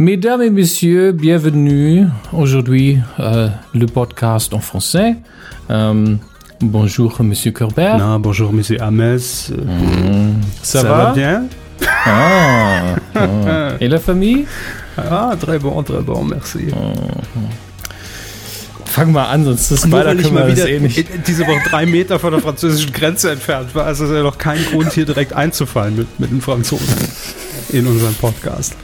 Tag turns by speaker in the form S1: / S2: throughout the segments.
S1: Mesdames et messieurs, bienvenue. Aujourd'hui, euh, le podcast en français. Euh, bonjour, monsieur Corbert.
S2: Non, bonjour, monsieur Ames.
S1: Mmh. Ça, va?
S2: bien
S1: Ah, ah. Et la famille?
S2: Ah, très bon, très bon, merci.
S1: Fang mal an, sonst ist weiter können wir
S2: mal
S1: das
S2: wieder
S1: eh nicht.
S2: diese Woche drei Meter von der französischen Grenze entfernt war, also ist ja noch kein Grund, hier direkt einzufallen mit, mit den Franzosen in unserem Podcast.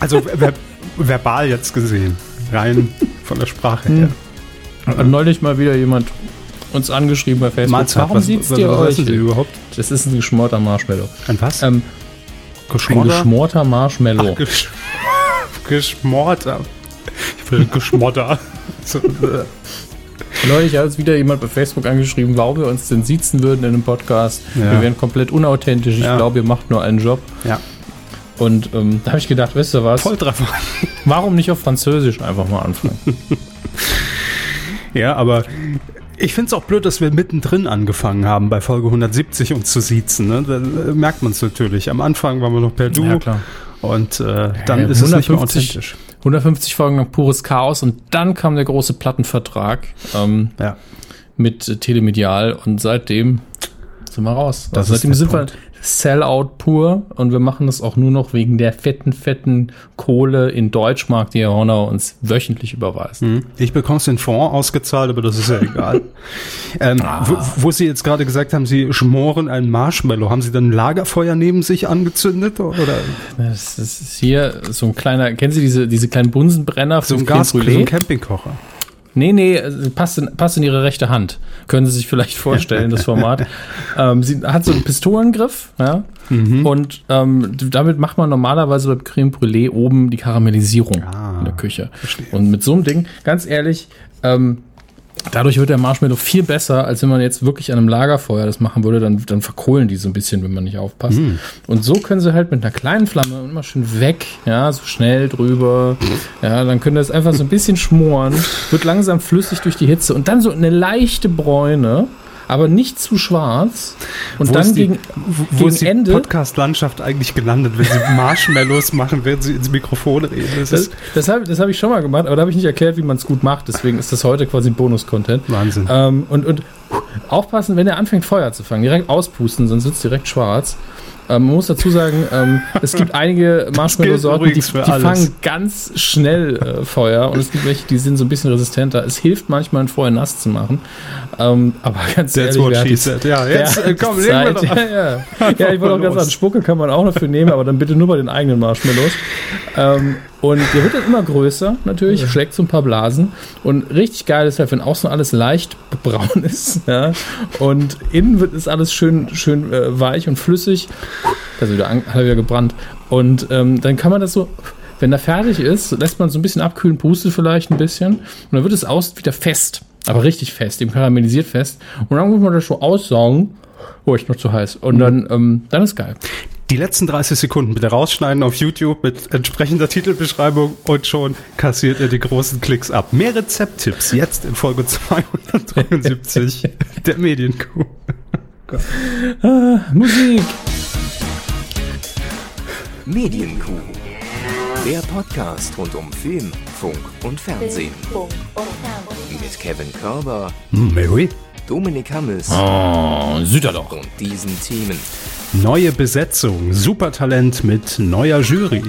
S2: Also ver verbal jetzt gesehen, rein von der Sprache her.
S1: Hat neulich mal wieder jemand uns angeschrieben bei Facebook.
S2: Mahlzeit,
S1: Warum dir
S2: was
S1: euch?
S2: überhaupt?
S1: Das ist ein geschmorter Marshmallow.
S2: Ein was?
S1: Ähm, ein geschmorter Marshmallow.
S2: Gesch Geschmorter. Ich will Geschmotter. So, äh,
S1: Neulich hat uns wieder jemand bei Facebook angeschrieben, warum wir uns denn siezen würden in einem Podcast.
S2: Ja.
S1: Wir wären komplett unauthentisch. Ich
S2: Ja.
S1: glaube, ihr macht nur einen Job.
S2: ja,
S1: Und ähm, da habe ich gedacht, wisst ihr was?
S2: Volltreffer.
S1: Warum nicht auf Französisch einfach mal anfangen?
S2: Ja, aber ich finde es auch blöd, dass wir mittendrin angefangen haben, bei Folge 170 uns zu siezen. Ne? Da äh, merkt man es natürlich. Am Anfang waren wir noch per Du
S1: Ja, klar.
S2: und äh, dann
S1: Ja,
S2: ist es nicht mehr
S1: 150
S2: authentisch.
S1: 150 Folgen lang pures Chaos und dann kam der große Plattenvertrag ähm,
S2: Ja.
S1: mit Telemedial und seitdem sind wir raus.
S2: Das
S1: also
S2: ist
S1: seitdem sind
S2: Punkt.
S1: wir Sellout pur und wir machen das auch nur noch wegen der fetten, fetten Kohle in Deutschmark, die Herr Horner uns wöchentlich überweist.
S2: Hm. Ich bekomme es in Fonds ausgezahlt, aber das ist ja egal. ähm,
S1: Ah.
S2: wo, wo Sie jetzt gerade gesagt haben, Sie schmoren ein Marshmallow, haben Sie dann ein Lagerfeuer neben sich angezündet? Oder
S1: Das, ist hier so ein kleiner, kennen Sie diese, diese kleinen Bunsenbrenner
S2: so ein
S1: Creme
S2: Gas, so ein Campingkocher?
S1: Nee, nee, also passt in, passt in ihre rechte Hand. Können Sie sich vielleicht vorstellen, das Format. ähm, sie hat so einen Pistolengriff, ja.
S2: Mhm.
S1: Und ähm, damit macht man normalerweise bei Creme Brûlée oben die Karamellisierung
S2: Ah,
S1: in der Küche. Und mit so einem Ding, ganz ehrlich, ähm, dadurch wird der Marshmallow viel besser, als wenn man jetzt wirklich an einem Lagerfeuer das machen würde. Dann, dann verkohlen die so ein bisschen, wenn man nicht aufpasst.
S2: Mhm.
S1: Und so können sie halt mit einer kleinen Flamme immer schön weg, ja, so schnell drüber. Ja, dann können das einfach so ein bisschen schmoren, wird langsam flüssig durch die Hitze und dann so eine leichte Bräune, aber nicht zu schwarz. Und
S2: Wo
S1: dann
S2: ist die-
S1: gegen,
S2: Wo
S1: gegen
S2: ist die
S1: Ende.
S2: Podcast-Landschaft eigentlich gelandet, wenn Sie Marshmallows machen, während Sie ins Mikrofon reden? Das
S1: Das, das habe das hab ich schon mal gemacht, aber da habe ich nicht erklärt, wie man es gut macht. Deswegen ist das heute quasi Bonus-Content.
S2: Wahnsinn.
S1: Ähm, und, und aufpassen, wenn er anfängt, Feuer zu fangen. Direkt auspusten, sonst wird es direkt schwarz. Ähm, man muss dazu sagen, ähm, es gibt einige Marshmallow-Sorten, die, die fangen ganz schnell äh, Feuer und es gibt welche, die sind so ein bisschen resistenter. Es hilft manchmal, ein Feuer nass zu machen. Ähm, aber ganz
S2: That's
S1: ehrlich,
S2: what she said. Ja, jetzt äh, komm, legen wir
S1: Zeit?
S2: doch.
S1: Ja, ja. ja, ich wollte auch ganz sagen, Spucke kann man auch dafür nehmen, aber dann bitte nur bei den eigenen Marshmallows. Ähm, und der wird dann immer größer, natürlich, schlägt so ein paar Blasen. Und richtig geil ist halt, wenn außen alles leicht braun ist. Ja, und innen wird ist alles schön, schön äh, weich und flüssig. Also wieder, an- er wieder gebrannt. Und ähm, dann kann man das so, wenn er fertig ist, lässt man so ein bisschen abkühlen, pustet vielleicht ein bisschen. Und dann wird es außen wieder fest. Aber richtig fest, eben karamellisiert fest. Und dann muss man das so aussaugen. Oh, ich noch zu heiß. Und dann, ähm, dann ist geil.
S2: Die letzten 30 Sekunden bitte rausschneiden auf YouTube mit entsprechender Titelbeschreibung und schon kassiert ihr die großen Klicks ab. Mehr Rezepttipps jetzt in Folge 273 der Medienkuh.
S1: Musik!
S3: Medienkuh. Der Podcast rund um Film, Funk und Fernsehen. Mit Kevin Körber,
S2: Mary?
S3: Dominik Hammes
S1: Oh, Süderloch.
S3: und diesen Themen.
S2: Neue Besetzung, Supertalent mit neuer Jury.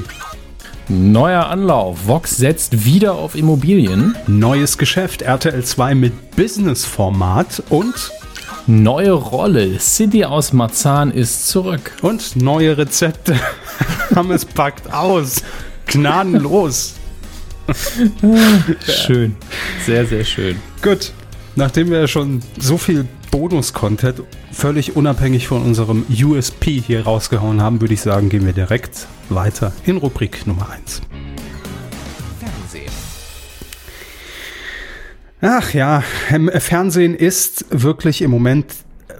S1: Neuer Anlauf. Vox setzt wieder auf Immobilien.
S2: Neues Geschäft, RTL 2 mit Business-Format und,
S1: Neue Rolle. City aus Marzahn ist zurück.
S2: und neue Rezepte. Haben es packt aus. Gnadenlos.
S1: Schön. Sehr, sehr schön.
S2: Gut, nachdem wir schon so viel Bonus-Content völlig unabhängig von unserem USP hier rausgehauen haben, würde ich sagen, gehen wir direkt weiter in Rubrik Nummer 1.
S3: Fernsehen.
S2: Ach ja, Fernsehen ist wirklich im Moment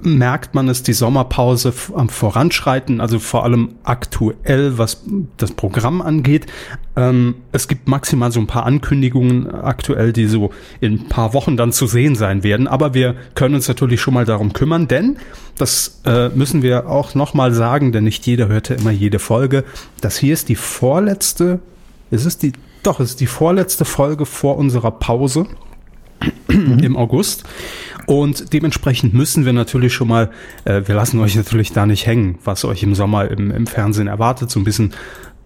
S2: merkt man es die Sommerpause am Voranschreiten, also vor allem aktuell, was das Programm angeht. Ähm, es gibt maximal so ein paar Ankündigungen aktuell, die so in ein paar Wochen dann zu sehen sein werden. Aber wir können uns natürlich schon mal darum kümmern, denn das äh, müssen wir auch nochmal sagen, denn nicht jeder hörte immer jede Folge. Das hier ist die vorletzte Es ist die, doch, es ist die vorletzte Folge vor unserer Pause im August. Und dementsprechend müssen wir natürlich schon mal, äh, wir lassen euch natürlich da nicht hängen, was euch im Sommer im, im Fernsehen erwartet, so ein bisschen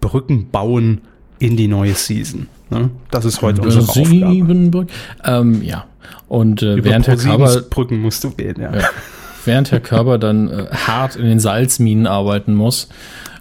S2: Brücken bauen in die neue Season. Ne? Das ist heute unsere Aufgabe.
S1: Ähm, ja. Und äh, während Herr Körber,
S2: Brücken musst du wählen, ja.
S1: ja. während Herr Körber dann äh, hart in den Salzminen arbeiten muss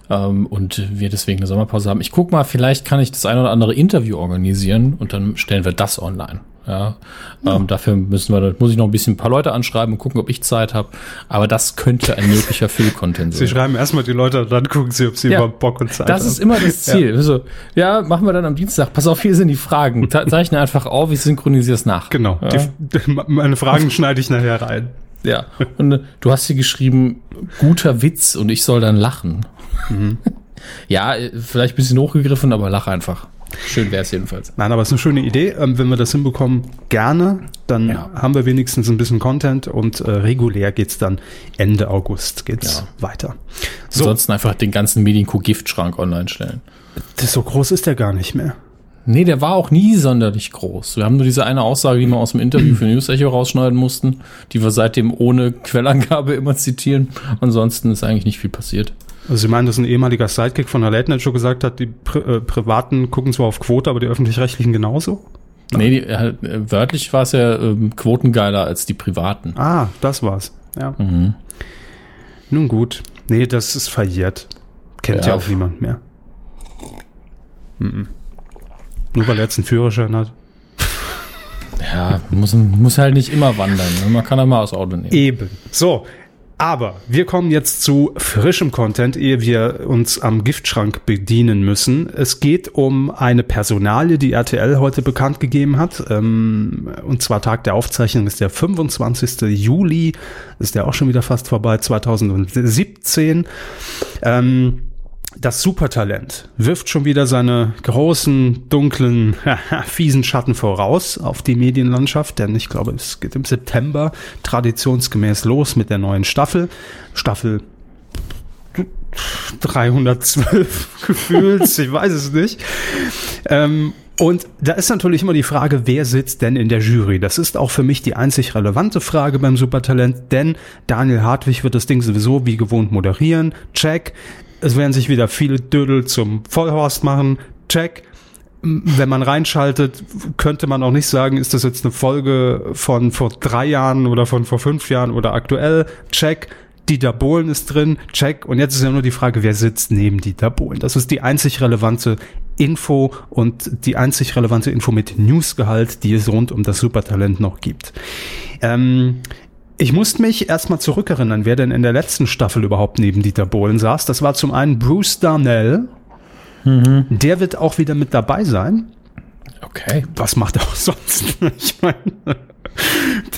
S1: ähm, und wir deswegen eine Sommerpause haben. Ich guck mal, vielleicht kann ich das ein oder andere Interview organisieren und dann stellen wir das online. Ja, ja. Ähm, dafür müssen wir, muss ich noch ein bisschen ein paar Leute anschreiben und gucken, ob ich Zeit habe. Aber das könnte ein möglicher Füll-Content
S2: sein. Sie schreiben erstmal die Leute, dann gucken sie, ob sie ja. überhaupt Bock und Zeit
S1: das haben. Das ist immer das Ziel. Ja. Also, ja, machen wir dann am Dienstag. Pass auf, hier sind die Fragen. Zeichne einfach auf, ich synchronisiere es nach.
S2: Genau. Ja. Die, meine Fragen schneide ich nachher rein.
S1: Ja. Und äh, du hast hier geschrieben, guter Witz und ich soll dann lachen. Mhm. ja, äh, vielleicht ein bisschen hochgegriffen, aber lach einfach. Schön wäre es jedenfalls.
S2: Nein, aber es ist eine schöne Idee. Ähm, wenn wir das hinbekommen, gerne. Dann ja. haben wir wenigstens ein bisschen Content und äh, regulär es dann Ende August geht's ja. weiter.
S1: So. Ansonsten einfach den ganzen Medienco-Giftschrank online stellen.
S2: Das so groß ist der gar nicht mehr.
S1: Nee, der war auch nie sonderlich groß. Wir haben nur diese eine Aussage, die wir aus dem Interview für News Echo rausschneiden mussten, die wir seitdem ohne Quellangabe immer zitieren. Ansonsten ist eigentlich nicht viel passiert.
S2: Also Sie meinen, dass ein ehemaliger Sidekick von der Late Night Show gesagt hat, die Pri äh, Privaten gucken zwar auf Quote, aber die Öffentlich-Rechtlichen genauso?
S1: Nee, die, äh, wörtlich war es ja äh, quotengeiler als die Privaten.
S2: Ah, das war's. Ja. Mhm. Nun gut. Nee, das ist verjährt. Kennt ja, ja auch niemand mehr. Mhm. Nur weil er jetzt einen Führerschein hat.
S1: Ja, muss, muss halt nicht immer wandern. Ne? Man kann ja mal aus Auto nehmen.
S2: Eben. So, aber wir kommen jetzt zu frischem Content, ehe wir uns am Giftschrank bedienen müssen. Es geht um eine Personalie, die RTL heute bekannt gegeben hat. Ähm, und zwar Tag der Aufzeichnung ist der 25. Juli. Ist ja auch schon wieder fast vorbei, 2017. Ähm, das Supertalent wirft schon wieder seine großen, dunklen, fiesen Schatten voraus auf die Medienlandschaft, denn ich glaube, es geht im September traditionsgemäß los mit der neuen Staffel. Staffel 312 gefühlt, ich weiß es nicht. Ähm, und da ist natürlich immer die Frage, wer sitzt denn in der Jury? Das ist auch für mich die einzig relevante Frage beim Supertalent, denn Daniel Hartwig wird das Ding sowieso wie gewohnt moderieren. Check es werden sich wieder viele Dödel zum Vollhorst machen. Check. Wenn man reinschaltet, könnte man auch nicht sagen, ist das jetzt eine Folge von vor drei Jahren oder von vor fünf Jahren oder aktuell. Check. Dieter Bohlen ist drin, check. Und jetzt ist ja nur die Frage, wer sitzt neben Dieter Bohlen. Das ist die einzig relevante Info und die einzig relevante Info mit Newsgehalt, die es rund um das Supertalent noch gibt. Ähm, ich musste mich erstmal zurückerinnern, wer denn in der letzten Staffel überhaupt neben Dieter Bohlen saß. Das war zum einen Bruce Darnell. Mhm. Der wird auch wieder mit dabei sein.
S1: Okay.
S2: Was macht er auch sonst? ich meine,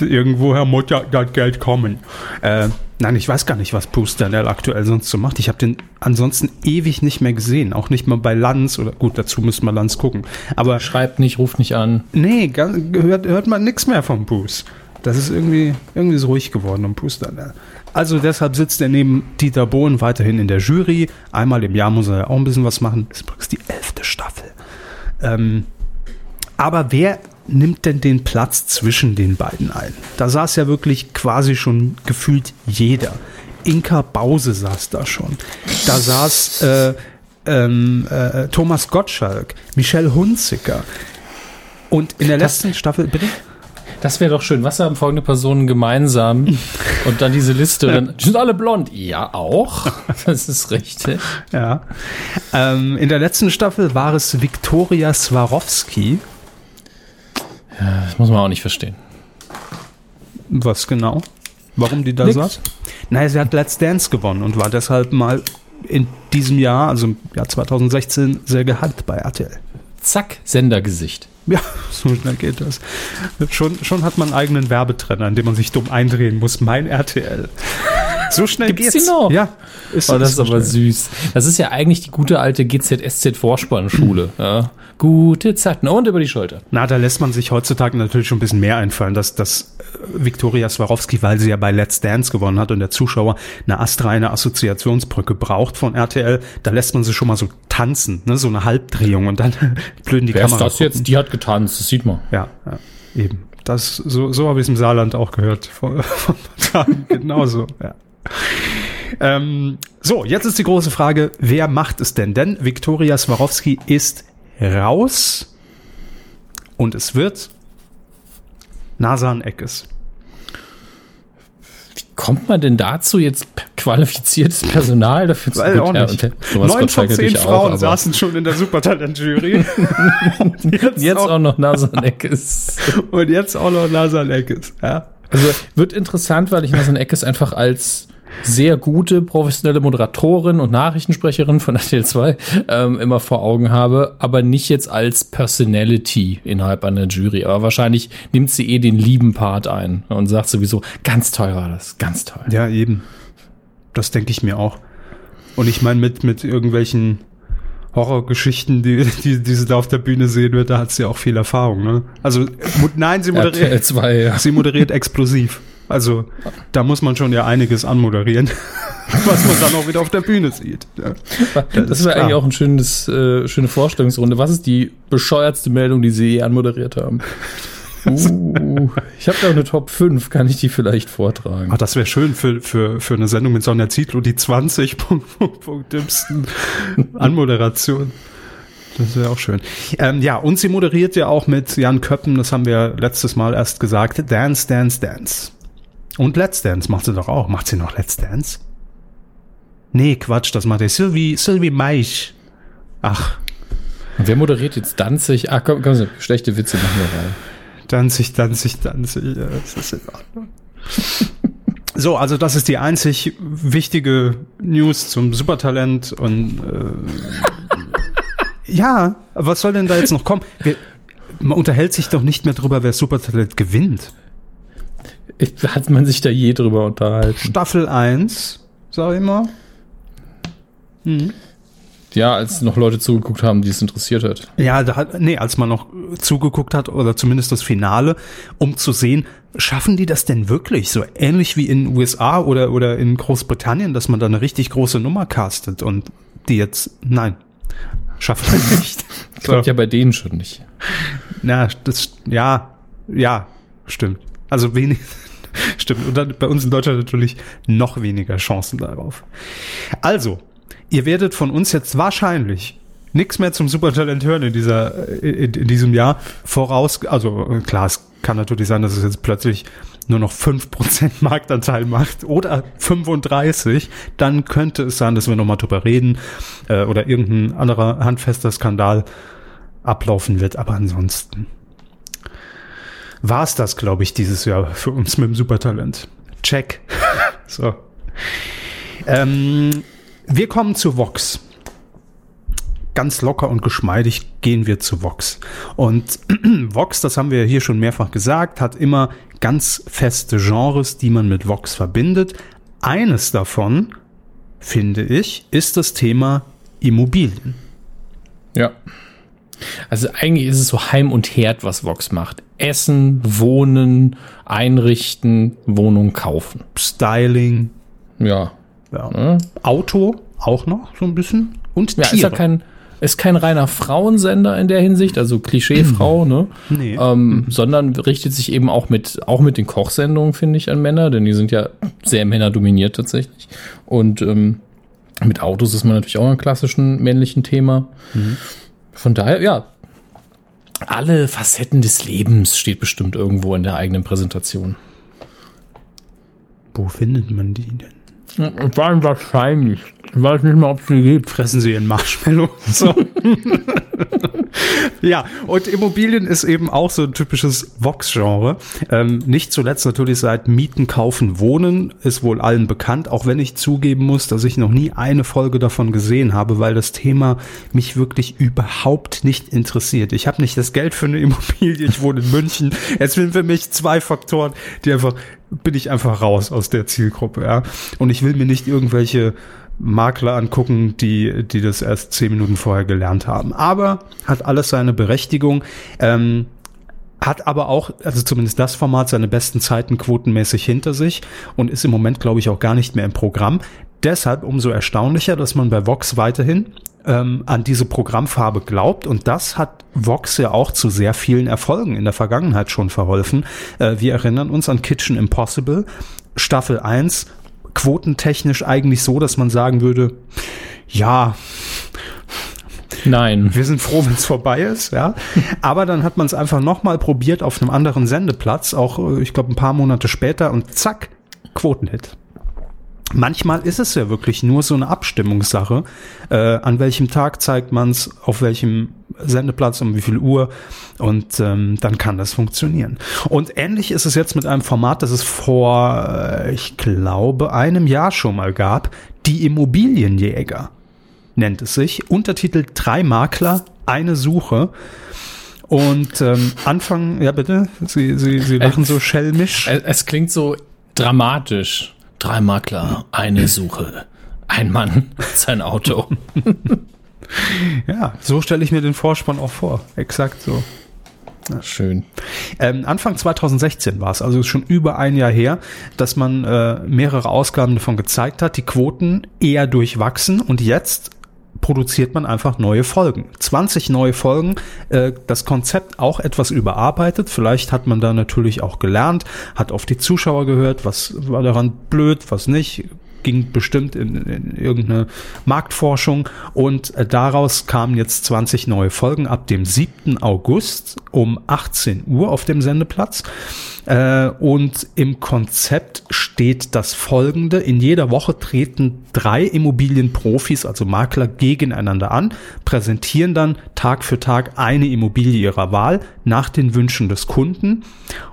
S2: irgendwoher muss ja das Geld kommen. Äh, nein, ich weiß gar nicht, was Bruce Darnell aktuell sonst so macht. Ich habe den ansonsten ewig nicht mehr gesehen. Auch nicht mal bei Lanz oder gut, dazu müssen wir Lanz gucken. Aber
S1: schreibt nicht, ruft nicht an.
S2: Nee, hört, hört man nichts mehr von Bruce. Das ist irgendwie, irgendwie so ruhig geworden um Puster. Ne? Also deshalb sitzt er neben Dieter Bohlen weiterhin in der Jury. Einmal im Jahr muss er auch ein bisschen was machen. Das ist die elfte Staffel. Ähm, aber wer nimmt denn den Platz zwischen den beiden ein? Da saß ja wirklich quasi schon gefühlt jeder. Inka Bause saß da schon. Da saß äh, ähm, äh, Thomas Gottschalk, Michelle Hunziker. Und in der letzten Staffel, bitte?
S1: Das wäre doch schön. Was haben folgende Personen gemeinsam? Und dann diese Liste. Dann, die sind alle blond. Ja, auch. Das ist richtig.
S2: Ja. Ähm, in der letzten Staffel war es Viktoria Swarovski.
S1: Ja, das muss man auch nicht verstehen.
S2: Was genau? Warum die da Nix. saß? Naja, sie hat Let's Dance gewonnen und war deshalb mal in diesem Jahr, also im Jahr 2016, sehr gehypt bei RTL.
S1: Zack, Sendergesicht.
S2: Ja, so schnell geht das. Schon, schon hat man einen eigenen Werbetrenner, in dem man sich dumm eindrehen muss. Mein RTL. So schnell
S1: Gibt's
S2: geht's.
S1: die noch?
S2: Ja. Ist,
S1: Oh, das ist
S2: so
S1: aber
S2: schnell.
S1: süß. Das ist ja eigentlich die gute alte GZSZ-Vorspannschule. Ja. Gute Zeiten. Und über die Schulter.
S2: Na, da lässt man sich heutzutage natürlich schon ein bisschen mehr einfallen, dass, dass äh, Viktoria Swarovski, weil sie ja bei Let's Dance gewonnen hat und der Zuschauer eine astreine Assoziationsbrücke braucht von RTL, da lässt man sie schon mal so tanzen, ne, so eine Halbdrehung und dann blöden die
S1: Wer ist
S2: Kamera.
S1: das jetzt? Die hat getanzt, das sieht man.
S2: Ja, ja, eben. Das, so, so habe ich es im Saarland auch gehört. Vor, vor ein paar Tagen. Genauso, ja. Ähm, so, jetzt ist die große Frage, wer macht es denn? Denn Viktoria Swarovski ist raus und es wird Nasan Eckes.
S1: Kommt man denn dazu, jetzt qualifiziertes Personal dafür zu
S2: Weil auch nicht. Neun von zehn Frauen
S1: aber
S2: saßen schon in der Supertalent-Jury. jetzt,
S1: Jetzt
S2: auch,
S1: auch noch Nasaneck ist.
S2: und jetzt auch noch Nasan Eckes. Ja.
S1: Also wird interessant, weil ich Nasaneck ist einfach als sehr gute professionelle Moderatorin und Nachrichtensprecherin von RTL 2 ähm, immer vor Augen habe, aber nicht jetzt als Personality innerhalb einer Jury. Aber wahrscheinlich nimmt sie eh den lieben Part ein und sagt sowieso, ganz toll war das, ganz toll.
S2: Ja, eben. Das denke ich mir auch. Und ich meine, mit, mit irgendwelchen Horrorgeschichten, die, die, die sie da auf der Bühne sehen wird, da hat sie auch viel Erfahrung. Ne? Also, nein, sie moderiert,
S1: 2, ja.
S2: sie moderiert explosiv. Also, da muss man schon ja einiges anmoderieren, was man dann auch wieder auf der Bühne sieht. Ja.
S1: Das,
S2: ist
S1: wäre
S2: klar.
S1: eigentlich auch eine schönes, äh, schöne Vorstellungsrunde. Was ist die bescheuertste Meldung, die Sie je anmoderiert haben? Uh, ich habe da eine Top 5, kann ich die vielleicht vortragen?
S2: Ach, das wäre schön für, für, für eine Sendung mit Sonja Zietlow, die 20 dümmsten Anmoderation. Das wäre auch schön. Ähm, ja, und sie moderiert ja auch mit Jan Köppen, das haben wir letztes Mal erst gesagt, Dance, Dance, Dance. Und Let's Dance macht sie doch auch. Macht sie noch Let's Dance? Nee, Quatsch, das macht der Sylvie, Sylvie Meich. Ach,
S1: Und wer moderiert jetzt Danzig? Ah, komm, komm, so, schlechte Witze machen wir rein.
S2: Danzig, Danzig, Danzig. Ja, das ist in Ordnung. So, also das ist die einzig wichtige News zum Supertalent und äh, ja, was soll denn da jetzt noch kommen? Wir, man unterhält sich doch nicht mehr drüber, wer Supertalent gewinnt.
S1: Hat man sich da je drüber unterhalten?
S2: Staffel 1, sag ich mal.
S1: Ja, als noch Leute zugeguckt haben, die es interessiert hat.
S2: Ja, da hat, nee, als man noch zugeguckt hat oder zumindest das Finale, um zu sehen, schaffen die das denn wirklich so ähnlich wie in den USA oder oder in Großbritannien, dass man da eine richtig große Nummer castet und die jetzt nein, schaffen wir nicht.
S1: Klappt ja bei denen schon nicht.
S2: Na, das ja, ja, stimmt. Also wenig stimmt und dann bei uns in Deutschland natürlich noch weniger Chancen darauf. Also, ihr werdet von uns jetzt wahrscheinlich nichts mehr zum Supertalent hören in dieser in, in diesem Jahr. Voraus also äh, klar es kann natürlich sein dass es jetzt plötzlich nur noch 5% Marktanteil macht oder 35 dann könnte es sein dass wir nochmal drüber reden äh, oder irgendein anderer handfester Skandal ablaufen wird. Aber ansonsten war es das glaube ich dieses Jahr für uns mit dem Supertalent. Check. So. Ähm, wir kommen zu Vox ganz locker und geschmeidig gehen wir zu Vox. Und Vox, das haben wir hier schon mehrfach gesagt, hat immer ganz feste Genres, die man mit Vox verbindet. Eines davon, finde ich, ist das Thema Immobilien.
S1: Ja. Also eigentlich ist es so Heim und Herd, was Vox macht. Essen, Wohnen, Einrichten, Wohnung kaufen.
S2: Styling,
S1: Ja.
S2: Ja.
S1: Ja,
S2: Auto auch noch so ein bisschen und
S1: ja ist
S2: Tiere.
S1: ja kein, ist kein reiner Frauensender in der Hinsicht, also Klischeefrau, ne?
S2: Nee.
S1: Ähm, sondern richtet sich eben auch mit, auch mit den Kochsendungen, finde ich, an Männer, denn die sind ja sehr männerdominiert tatsächlich. Und ähm, mit Autos ist man natürlich auch ein klassischen männlichen Thema. Von daher, ja, alle Facetten des Lebens steht bestimmt irgendwo in der eigenen Präsentation.
S2: Wo findet man die denn?
S1: War wahrscheinlich. Ich weiß nicht mal, ob es die gibt.
S2: fressen sie ihren Marshmallow. So. ja, und Immobilien ist eben auch so ein typisches Vox-Genre. Ähm, nicht zuletzt natürlich seit Mieten, Kaufen, Wohnen ist wohl allen bekannt, auch wenn ich zugeben muss, dass ich noch nie eine Folge davon gesehen habe, weil das Thema mich wirklich überhaupt nicht interessiert. Ich habe nicht das Geld für eine Immobilie, ich wohne in München. Es sind für mich zwei Faktoren, die einfach bin ich einfach raus aus der Zielgruppe, ja. Und ich will mir nicht irgendwelche Makler angucken, die, die das erst zehn Minuten vorher gelernt haben. Aber hat alles seine Berechtigung. Ähm, hat aber auch, also zumindest das Format, seine besten Zeiten quotenmäßig hinter sich und ist im Moment, glaube ich, auch gar nicht mehr im Programm. Deshalb umso erstaunlicher, dass man bei Vox weiterhin ähm, an diese Programmfarbe glaubt. Und das hat Vox ja auch zu sehr vielen Erfolgen in der Vergangenheit schon verholfen. Äh, wir erinnern uns an Kitchen Impossible, Staffel 1, quotentechnisch eigentlich so, dass man sagen würde, ja,
S1: Nein.
S2: Wir sind froh, wenn es vorbei ist, ja. Aber dann hat man es einfach nochmal probiert auf einem anderen Sendeplatz, auch äh, ich glaube ein paar Monate später und zack, Quotenhit. Manchmal ist es ja wirklich nur so eine Abstimmungssache. Äh, an welchem Tag zeigt man es, auf welchem Sendeplatz, um wie viel Uhr und ähm, dann kann das funktionieren. Und ähnlich ist es jetzt mit einem Format, das es vor, äh, ich glaube, einem Jahr schon mal gab, die Immobilienjäger nennt es sich. Untertitel Drei Makler, eine Suche. Und ähm, Anfang, ja bitte, Sie, Sie, Sie lachen so schelmisch.
S1: Es, es klingt so dramatisch. Drei Makler, eine Suche. Ein Mann, sein Auto.
S2: ja, so stelle ich mir den Vorspann auch vor. Exakt so.
S1: Ja. Schön.
S2: Ähm, Anfang 2016 war es, also schon über ein Jahr her, dass man äh, mehrere Ausgaben davon gezeigt hat, die Quoten eher durchwachsen und jetzt produziert man einfach neue Folgen. 20 neue Folgen, äh, das Konzept auch etwas überarbeitet. Vielleicht hat man da natürlich auch gelernt, hat auf die Zuschauer gehört, was war daran blöd, was nicht ging bestimmt in, in irgendeine Marktforschung und äh, daraus kamen jetzt 20 neue Folgen ab dem 7. August um 18 Uhr auf dem Sendeplatz. Äh, und im Konzept steht das folgende. In jeder Woche treten drei Immobilienprofis, also Makler, gegeneinander an, präsentieren dann Tag für Tag eine Immobilie ihrer Wahl nach den Wünschen des Kunden.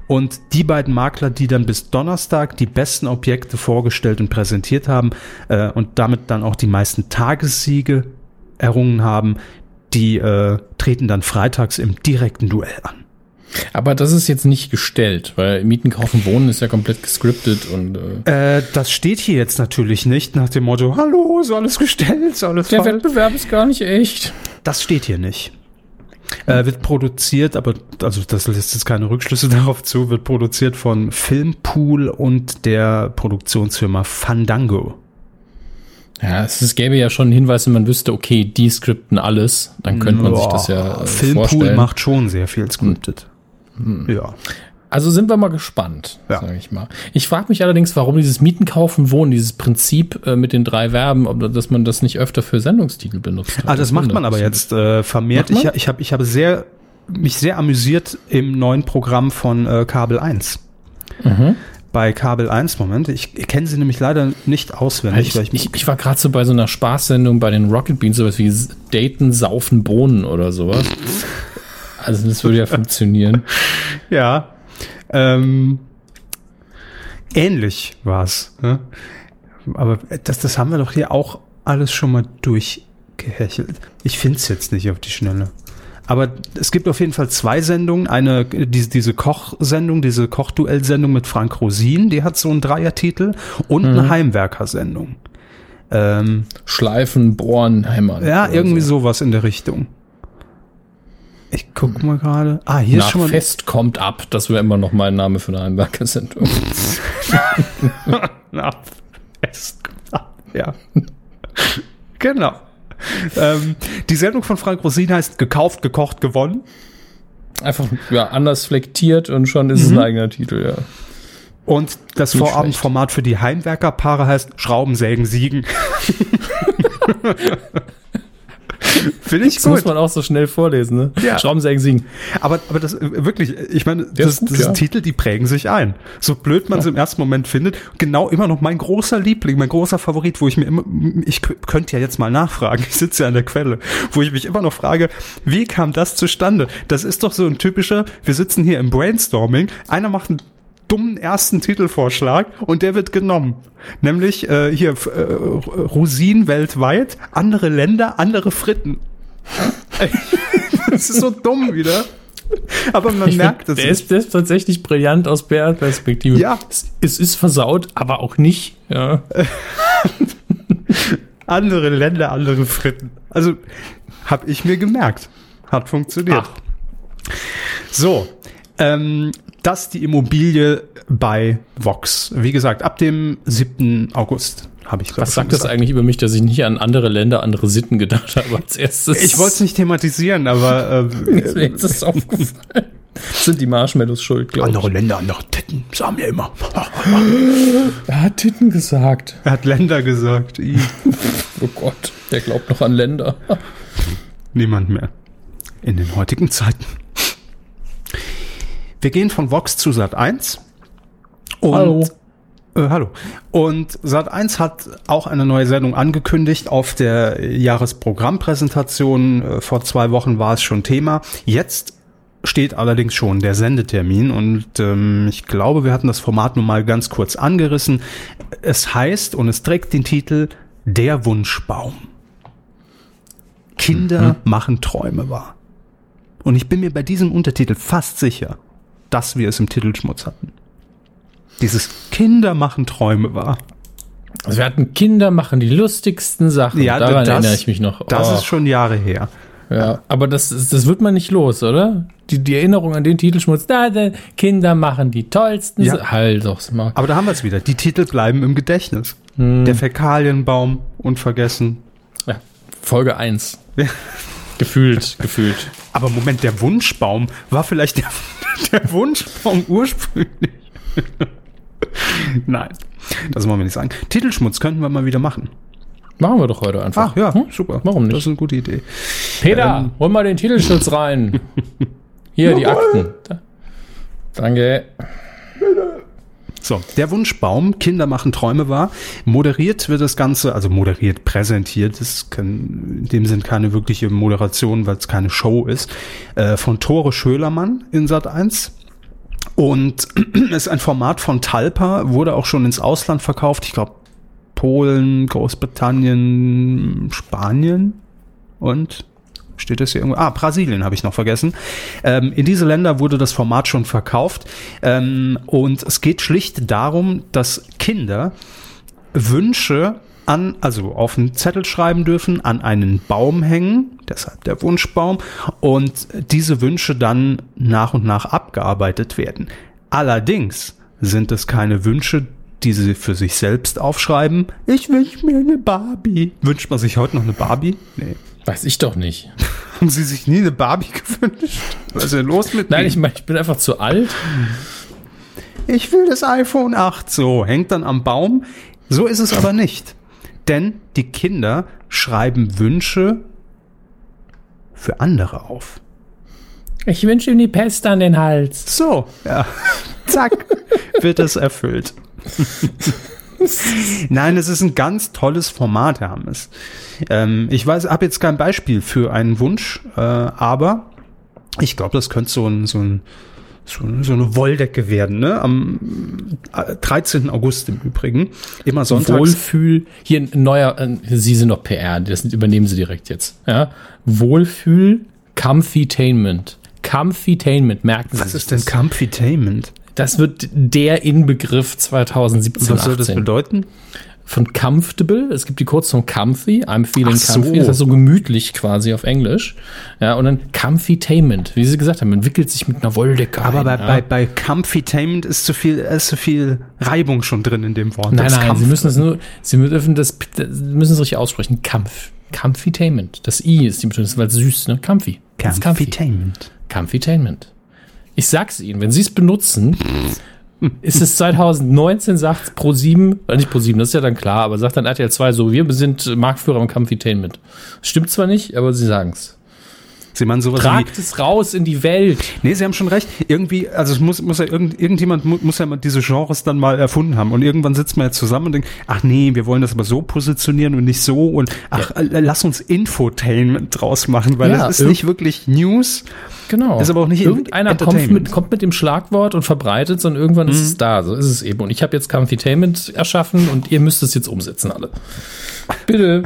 S2: Und die beiden Makler, die dann bis Donnerstag die besten Objekte vorgestellt und präsentiert haben äh, und damit dann auch die meisten Tagessiege errungen haben, die äh, treten dann freitags im direkten Duell an.
S1: Aber das ist jetzt nicht gestellt, weil Mieten, Kaufen, Wohnen ist ja komplett gescriptet und.
S2: Äh, äh das steht hier jetzt natürlich nicht nach dem Motto: Hallo, ist alles gestellt, ist alles
S1: Der falsch. Wettbewerb ist gar nicht echt.
S2: Das steht hier nicht. Äh, wird produziert, aber also das lässt jetzt keine Rückschlüsse darauf zu, wird produziert von Filmpool und der Produktionsfirma Fandango.
S1: Ja, es, es gäbe ja schon einen Hinweis, wenn man wüsste, okay, die skripten alles, dann könnte man Boah, sich das ja
S2: äh, Filmpool vorstellen. macht schon sehr viel scripted.
S1: Hm. Ja. Also sind wir mal gespannt, ja. sage ich mal. Ich frage mich allerdings, warum dieses Mieten, Kaufen, Wohnen, dieses Prinzip äh, mit den drei Verben, ob, dass man das nicht öfter für Sendungstitel benutzt.
S2: Ah, das, macht man aber jetzt äh, vermehrt. Ich, ich habe ich hab sehr, mich sehr amüsiert im neuen Programm von äh, Kabel 1. Mhm. Bei Kabel 1, Moment, ich, ich kenne sie nämlich leider nicht auswendig.
S1: Ich, ich, ich, war gerade so bei so einer Spaßsendung bei den Rocket Beans, sowas wie Daten, Saufen, Bohnen oder sowas. Also das würde ja funktionieren.
S2: Ja. Ähm, ähnlich war's. Ne? Aber das, das haben wir doch hier auch alles schon mal durchgehechelt. Ich finde es jetzt nicht auf die Schnelle. Aber es gibt auf jeden Fall zwei Sendungen. Eine, diese, diese Kochsendung, diese Kochduell-Sendung mit Frank Rosin, die hat so einen Dreiertitel und mhm. eine Heimwerkersendung.
S1: Ähm, Schleifen, Bohren, Hämmern.
S2: Ja, irgendwie so. sowas in der Richtung. Ich guck mal gerade.
S1: Ah, hier Nach ist schon mal. Fest kommt ab. Das wäre immer noch mein Name für eine Heimwerker-Sendung.
S2: Nach Fest kommt ab. Ja. genau. Ähm, die Sendung von Frank Rosin heißt Gekauft, gekocht, gewonnen.
S1: Einfach ja, anders flektiert und schon ist mhm. es ein eigener Titel, ja.
S2: Und das Vorabendformat für die Heimwerkerpaare heißt Schraubensägen siegen.
S1: Finde ich das gut. muss man auch so schnell vorlesen, ne?
S2: Ja. Schraubensägen siegen. Aber, aber das, wirklich, ich meine, das, gut, das ja. Titel, die prägen sich ein. So blöd man es ja. im ersten Moment findet. Genau immer noch mein großer Liebling, mein großer Favorit, wo ich mir immer, ich könnte ja jetzt mal nachfragen, ich sitze ja an der Quelle, wo ich mich immer noch frage, wie kam das zustande? Das ist doch so ein typischer, wir sitzen hier im Brainstorming, einer macht einen dummen ersten Titelvorschlag und der wird genommen. Nämlich äh, hier äh, Rosinen weltweit, andere Länder, andere Fritten. das ist so dumm wieder. aber man
S1: Ich
S2: merkt es.
S1: der, ist, der ist tatsächlich brillant aus PR-Perspektive.
S2: Ja.
S1: Es, es ist versaut, aber auch nicht. Ja.
S2: andere Länder, andere Fritten. Also habe ich mir gemerkt. Hat funktioniert.
S1: Ach.
S2: So, ähm, das die Immobilie bei Vox. Wie gesagt, ab dem 7. August habe ich
S1: Was sagt das eigentlich über mich, dass ich nicht an andere Länder, andere Sitten gedacht habe als erstes?
S2: Ich wollte es nicht thematisieren, aber
S1: Mir
S2: äh,
S1: ist das aufgefallen. Sind die Marshmallows schuld, glaube ich.
S2: andere Länder, andere Titten, sagen wir immer.
S1: Er hat Titten gesagt.
S2: er hat Länder gesagt.
S1: Oh Gott, der glaubt noch an Länder.
S2: Niemand mehr. In den heutigen Zeiten. Wir gehen von Vox zu Sat 1. Und,
S1: Hallo.
S2: Äh, hallo. Und Sat 1 hat auch eine neue Sendung angekündigt. Auf der Jahresprogrammpräsentation äh, vor zwei Wochen war es schon Thema. Jetzt steht allerdings schon der Sendetermin und ähm, ich glaube, wir hatten das Format nun mal ganz kurz angerissen. Es heißt und es trägt den Titel Der Wunschbaum. Kinder machen Träume wahr. Und ich bin mir bei diesem Untertitel fast sicher, dass wir es im Titelschmutz hatten. Dieses Kinder machen Träume wahr.
S1: Also wir hatten Kinder machen die lustigsten Sachen. Daran
S2: das-
S1: erinnere ich mich noch.
S2: Das
S1: Oh,
S2: ist schon Jahre her.
S1: ja. Aber das, das wird man nicht los, oder? Die, die Erinnerung an den Titelschmutz. Da, da, Kinder machen die tollsten
S2: Ja.
S1: Halt doch, mal.
S2: Aber da haben wir es wieder. Die Titel bleiben im Gedächtnis. Der Fäkalienbaum, unvergessen.
S1: Ja, Folge 1.
S2: Ja.
S1: Gefühlt, gefühlt.
S2: Aber Moment, der Wunschbaum war vielleicht der, der Wunschbaum ursprünglich. Nein, das wollen wir nicht sagen. Titelschmutz könnten wir mal wieder machen.
S1: Machen wir doch heute einfach.
S2: Ach ja,
S1: Hm?
S2: super.
S1: Warum nicht?
S2: Das ist eine gute Idee.
S1: Peter,
S2: Ähm.
S1: hol mal den Titelschutz rein. Hier, die Akten. Da. Danke.
S2: So, der Wunschbaum, Kinder machen Träume wahr. Moderiert wird das Ganze, also moderiert, präsentiert, das kein, in dem Sinn keine wirkliche Moderation, weil es keine Show ist, äh, von Tore Schölermann in Sat 1. Und ist ein Format von Talpa, wurde auch schon ins Ausland verkauft. Ich glaube, Polen, Großbritannien, Spanien und steht das hier irgendwo? Ah, Brasilien habe ich noch vergessen. Ähm, in diese Länder wurde das Format schon verkauft. Ähm, und es geht schlicht darum, dass Kinder Wünsche an, also auf einen Zettel schreiben dürfen, an einen Baum hängen, deshalb der Wunschbaum, und diese Wünsche dann nach und nach abgearbeitet werden. Allerdings sind es keine Wünsche, die sie für sich selbst aufschreiben. Ich wünsche mir eine Barbie. Wünscht man sich heute noch eine Barbie? Nee.
S1: Weiß ich doch nicht.
S2: Haben Sie sich nie eine Barbie gewünscht? Was ist denn los mit
S1: Nein, ich meine, ich bin einfach zu alt.
S2: Ich will das iPhone 8 so, hängt dann am Baum. So ist es aber nicht. Denn die Kinder schreiben Wünsche für andere auf.
S1: Ich wünsche ihm die Pest an den Hals.
S2: So, ja. Zack, wird es erfüllt. Nein, es ist ein ganz tolles Format, Herr Hammes. Ähm, ich weiß, habe jetzt kein Beispiel für einen Wunsch, äh, aber ich glaube, das könnte so ein, so ein so, so eine Wolldecke werden, ne? Am äh, 13. August im Übrigen. Immer sonntags.
S1: Wohlfühl, hier ein neuer, äh, Sie sind doch PR, das übernehmen Sie direkt jetzt. Ja? Wohlfühl, Comfytainment. Comfytainment, merken Sie
S2: Was ist denn. Comfytainment?
S1: Das wird der Inbegriff 2017,
S2: Was soll das
S1: 18.
S2: bedeuten?
S1: Von comfortable, es gibt die Kurzform comfy, I'm feeling
S2: Ach so.
S1: comfy, das ist so gemütlich quasi auf Englisch. Ja, und dann comfytainment, wie Sie gesagt haben, man wickelt sich mit einer Wolldecke
S2: Aber
S1: ein,
S2: bei,
S1: ja.
S2: bei, bei Comfytainment ist zu viel, ist zu viel Reibung schon drin in dem Wort.
S1: Nein,
S2: Das
S1: nein, Sie müssen es nur, Sie dürfen das, das müssen es richtig aussprechen. Kampf. Comfytainment. Das I ist die Betonung, weil es süß, ne? Das comfy.
S2: Comfytainment.
S1: Comfytainment. Ich sag's Ihnen, wenn Sie es benutzen, ist es 2019, sagt Pro 7, oder nicht Pro 7, das ist ja dann klar, aber sagt dann RTL 2 so, wir sind Marktführer im Comfytainment. Stimmt zwar nicht, aber Sie sagen's.
S2: Sie meinen sowas wie,
S1: Tragt es raus in die Welt.
S2: Nee, Sie haben schon recht. Irgendwie, also es muss, muss ja irgend, irgendjemand mu- muss ja mal diese Genres dann mal erfunden haben. Und irgendwann sitzt man jetzt zusammen und denkt, ach nee, wir wollen das aber so positionieren und nicht so. Und ach, äh, lass uns Infotainment draus machen, weil
S1: Ja,
S2: das ist nicht wirklich News.
S1: Genau.
S2: Ist aber auch nicht
S1: Irgendeiner kommt mit, kommt mit dem Schlagwort und verbreitet es und irgendwann ist es da. So ist es eben. Und ich habe jetzt Comfytainment erschaffen und ihr müsst es jetzt umsetzen, alle. Bitte.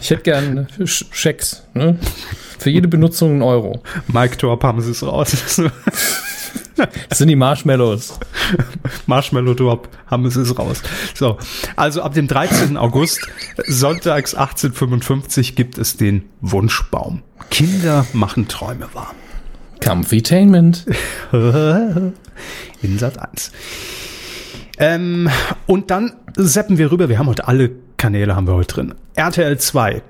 S1: Ich hätte gern Sch- Schecks. Ne? Für jede Benutzung ein Euro.
S2: Mike Torp haben sie es raus.
S1: Das sind die Marshmallows.
S2: Marshmallow Drop haben sie es raus. So, also ab dem 13. August, sonntags 1855, gibt es den Wunschbaum. Kinder machen Träume wahr.
S1: Comfytainment.
S2: In Sat 1. Ähm, und dann seppen wir rüber. Wir haben heute alle Kanäle haben wir heute drin. RTL 2.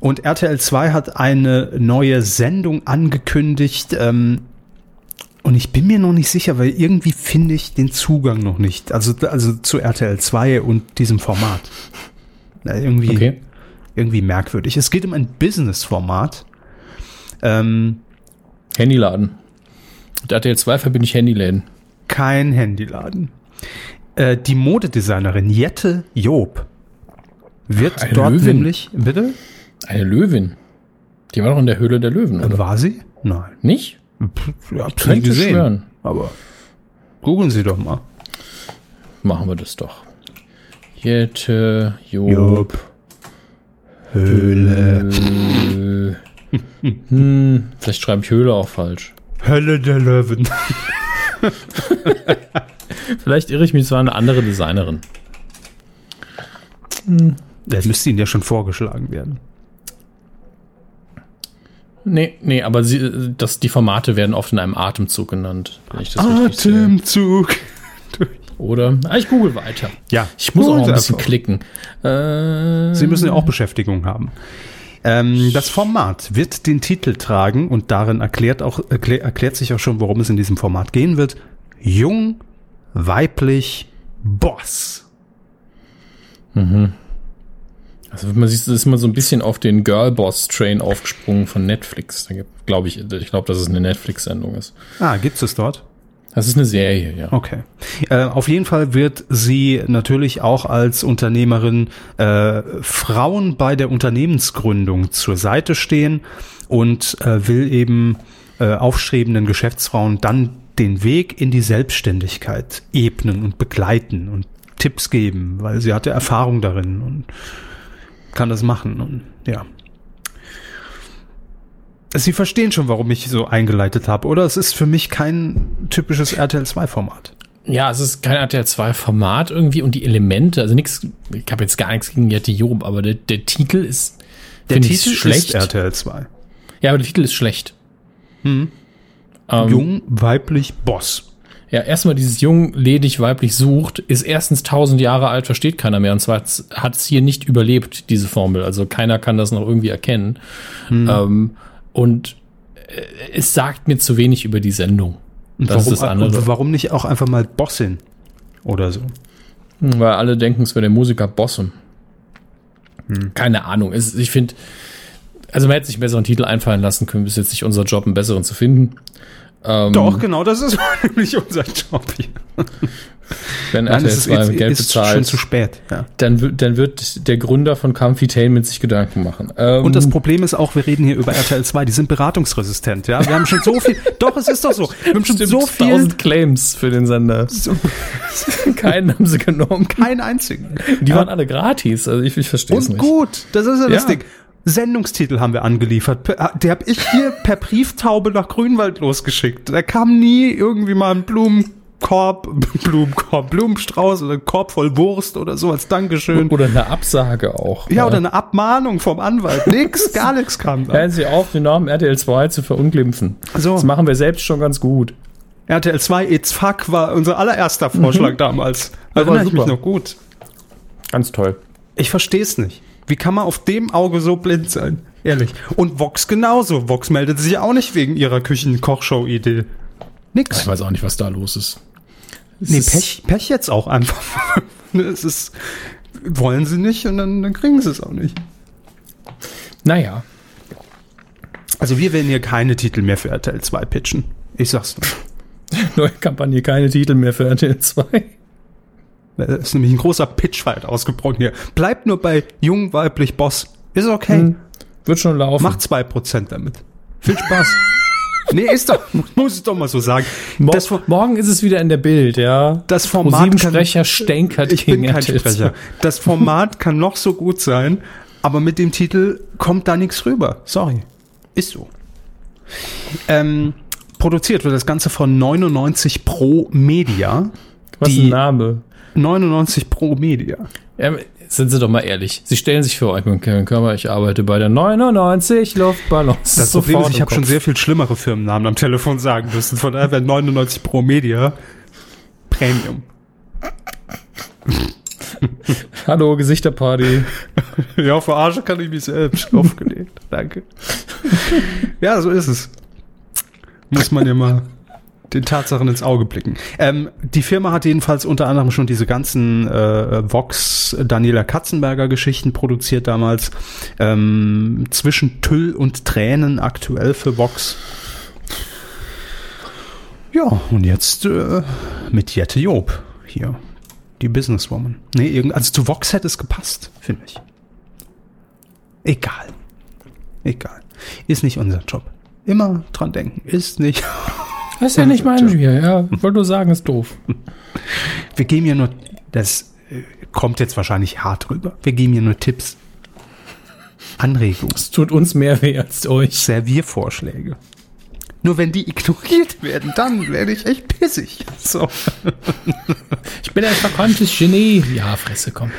S2: Und RTL 2 hat eine neue Sendung angekündigt. Ähm, und ich bin mir noch nicht sicher, weil irgendwie finde ich den Zugang noch nicht. Also, also zu RTL 2 und diesem Format. Irgendwie,
S1: Okay.
S2: irgendwie merkwürdig. Es geht um ein Business-Format. Ähm,
S1: Handyladen. Mit RTL 2 verbinde ich Handyläden.
S2: kein Handyladen. Äh, die Modedesignerin Jette Job wird
S1: Eine
S2: dort
S1: Löwin.
S2: nämlich, bitte?
S1: Eine Löwin. Die war doch in der Höhle der Löwen, oder?
S2: War sie? Nein.
S1: Nicht?
S2: Pff, ja, hab's
S1: Könnte schwören.
S2: Aber googeln Sie doch mal.
S1: Machen wir das doch. Jette, Job,
S2: Höhle.
S1: Äh, hm, vielleicht schreibe ich Höhle auch falsch.
S2: Hölle der Löwen.
S1: Vielleicht irre ich mich, es war eine andere Designerin.
S2: Der müsste Ihnen ja schon vorgeschlagen werden.
S1: Nee, nee, aber sie, das, die Formate werden oft in einem Atemzug genannt. Das.
S2: Atemzug.
S1: Oder? Ah, ich google weiter.
S2: Ja,
S1: Ich muss auch ein bisschen
S2: einfach.
S1: klicken. Äh,
S2: Sie müssen ja auch Beschäftigung haben. Ähm, das Format wird den Titel tragen und darin erklärt, auch, erklär, erklärt sich auch schon, worum es in diesem Format gehen wird. Jung, weiblich, Boss.
S1: Also man sieht, ist mal so ein bisschen auf den Girlboss-Train aufgesprungen von Netflix. Da gibt, glaube ich, ich glaube, dass es eine Netflix-Sendung ist.
S2: Ah, gibt's es dort?
S1: Das ist eine Serie, ja.
S2: Okay. Äh, auf jeden Fall wird sie natürlich auch als Unternehmerin äh, Frauen bei der Unternehmensgründung zur Seite stehen und äh, will eben äh, aufstrebenden Geschäftsfrauen dann den Weg in die Selbstständigkeit ebnen und begleiten und Tipps geben, weil sie hatte Erfahrung darin und kann das machen und ja. Sie verstehen schon, warum ich so eingeleitet habe, oder? Es ist für mich kein typisches RTL 2-Format.
S1: Ja, es ist kein RTL 2 Format irgendwie und die Elemente, also nichts, ich habe jetzt gar nichts gegen Jette Job, aber der, der Titel ist
S2: Der Titel
S1: schlecht.
S2: ist RTL 2.
S1: Ja, aber der Titel ist schlecht. Ähm,
S2: Jung, weiblich, Boss.
S1: Ja, erstmal dieses jung, ledig, weiblich sucht, ist erstens tausend Jahre alt, versteht keiner mehr. Und zweitens hat es hier nicht überlebt, diese Formel. Also keiner kann das noch irgendwie erkennen.
S2: Hm.
S1: Ähm, und äh, es sagt mir zu wenig über die Sendung.
S2: Und
S1: Das
S2: warum,
S1: ist das andere.
S2: warum nicht auch einfach mal Bossin oder so?
S1: Hm, Weil alle denken, es wäre der Musiker Bossum.
S2: Hm.
S1: Keine Ahnung. Es, ich finde, also man hätte sich einen besseren Titel einfallen lassen können. Ist jetzt nicht unser Job, einen besseren zu finden. Ähm,
S2: Doch, genau, das ist nämlich unser Job hier.
S1: Wenn
S2: Nein,
S1: RTL
S2: es ist,
S1: 2
S2: ist,
S1: Geld
S2: ist
S1: bezahlt.
S2: schon zu spät. Ja.
S1: dann, wird- dann wird der Gründer von Comfytainment sich Gedanken machen. Ähm,
S2: Und das Problem ist auch, wir reden hier über RTL 2, die sind beratungsresistent, ja. Wir haben schon so viel, doch, es ist doch so. Wir haben schon
S1: stimmt,
S2: so viel,
S1: 1000 Claims für den Sender.
S2: so,
S1: Keinen haben sie genommen.
S2: keinen einzigen.
S1: Die waren alle gratis. Also ich, ich verstehe es
S2: Und
S1: nicht.
S2: gut, das ist ja das
S1: Ja.
S2: Ding. Sendungstitel haben wir angeliefert. Per- Der habe ich hier per Brieftaube nach Grünwald losgeschickt. Da kam nie irgendwie mal ein Blumenkorb, Blumenkorb, Blumenstrauß oder Korb voll Wurst oder so als Dankeschön.
S1: Oder eine Absage auch.
S2: Ja, oder eine Abmahnung vom Anwalt. Nix, gar nichts kam da.
S1: Hören Sie auf, den Namen RTL 2 zu verunglimpfen.
S2: So.
S1: Das machen wir selbst schon ganz gut.
S2: RTL 2 It's Fuck war unser allererster Vorschlag damals. Da
S1: Das war
S2: erinnere ich mich noch gut.
S1: Ganz toll.
S2: Ich verstehe es nicht. Wie kann man auf dem Auge so blind sein? Ehrlich. Und Vox genauso. Vox meldet sich auch nicht wegen ihrer Küchen-Kochshow-Idee. Nix.
S1: Ich weiß auch nicht, was da los ist. Es
S2: Nee,
S1: ist-
S2: Pech, Pech jetzt auch einfach. Es ist, wollen sie nicht und dann, dann kriegen sie es auch nicht.
S1: Naja.
S2: Also wir werden hier keine Titel mehr für RTL 2 pitchen. Ich sag's nur.
S1: Neue Kampagne, keine Titel mehr für RTL 2.
S2: Da ist nämlich ein großer Pitchfight ausgebrochen hier. Bleibt nur bei jung, weiblich, Boss. Ist okay.
S1: Hm. Wird schon laufen.
S2: Macht 2% damit. Viel Spaß. nee, ist doch, muss ich doch mal so sagen.
S1: Mo
S2: Das,
S1: morgen ist es wieder in der Bild, ja.
S2: das Format kann,
S1: Sprecher stänkert
S2: ich bin kein
S1: RTL 2.
S2: Sprecher. Das Format kann noch so gut sein, aber mit dem Titel kommt da nichts rüber. Sorry. Ist so. Ähm, produziert wird das Ganze von 99 Pro Media.
S1: Was
S2: Die-
S1: ein Name.
S2: 99 Pro Media.
S1: Ja, sind Sie doch mal ehrlich. Sie stellen sich vor, ich bin Kevin Körber, ich arbeite bei der 99 Luftballons.
S2: Das Problem ist, ich habe schon sehr viel schlimmere Firmennamen am Telefon sagen müssen. Von daher wäre 99 Pro Media Premium.
S1: Hallo, Gesichterparty.
S2: Ja, verarsche kann ich mich selbst. Aufgelegt. Danke. Ja, so ist es. Muss man ja mal den Tatsachen ins Auge blicken. Ähm, die Firma hat jedenfalls unter anderem schon diese ganzen äh, Vox Daniela Katzenberger Geschichten produziert damals. Ähm, zwischen Tüll und Tränen aktuell für Vox. Ja, und jetzt äh, mit Jette Job hier. Die Businesswoman. Nee, irgend, also zu Vox hätte es gepasst, finde ich. Egal. Egal. Ist nicht unser Job. Immer dran denken. Ist nicht.
S1: Das ist ja nicht mein Bier, ja. Wollte nur sagen, ist doof.
S2: Wir geben ja nur. Das äh, kommt jetzt wahrscheinlich hart rüber. Wir geben ja nur Tipps. Anregungen.
S1: Es tut uns mehr weh als euch.
S2: Serviervorschläge. Nur wenn die ignoriert werden, dann werde ich echt pissig. So.
S1: Ich bin ein verkanntes Genie. Ja, Fresse, komm.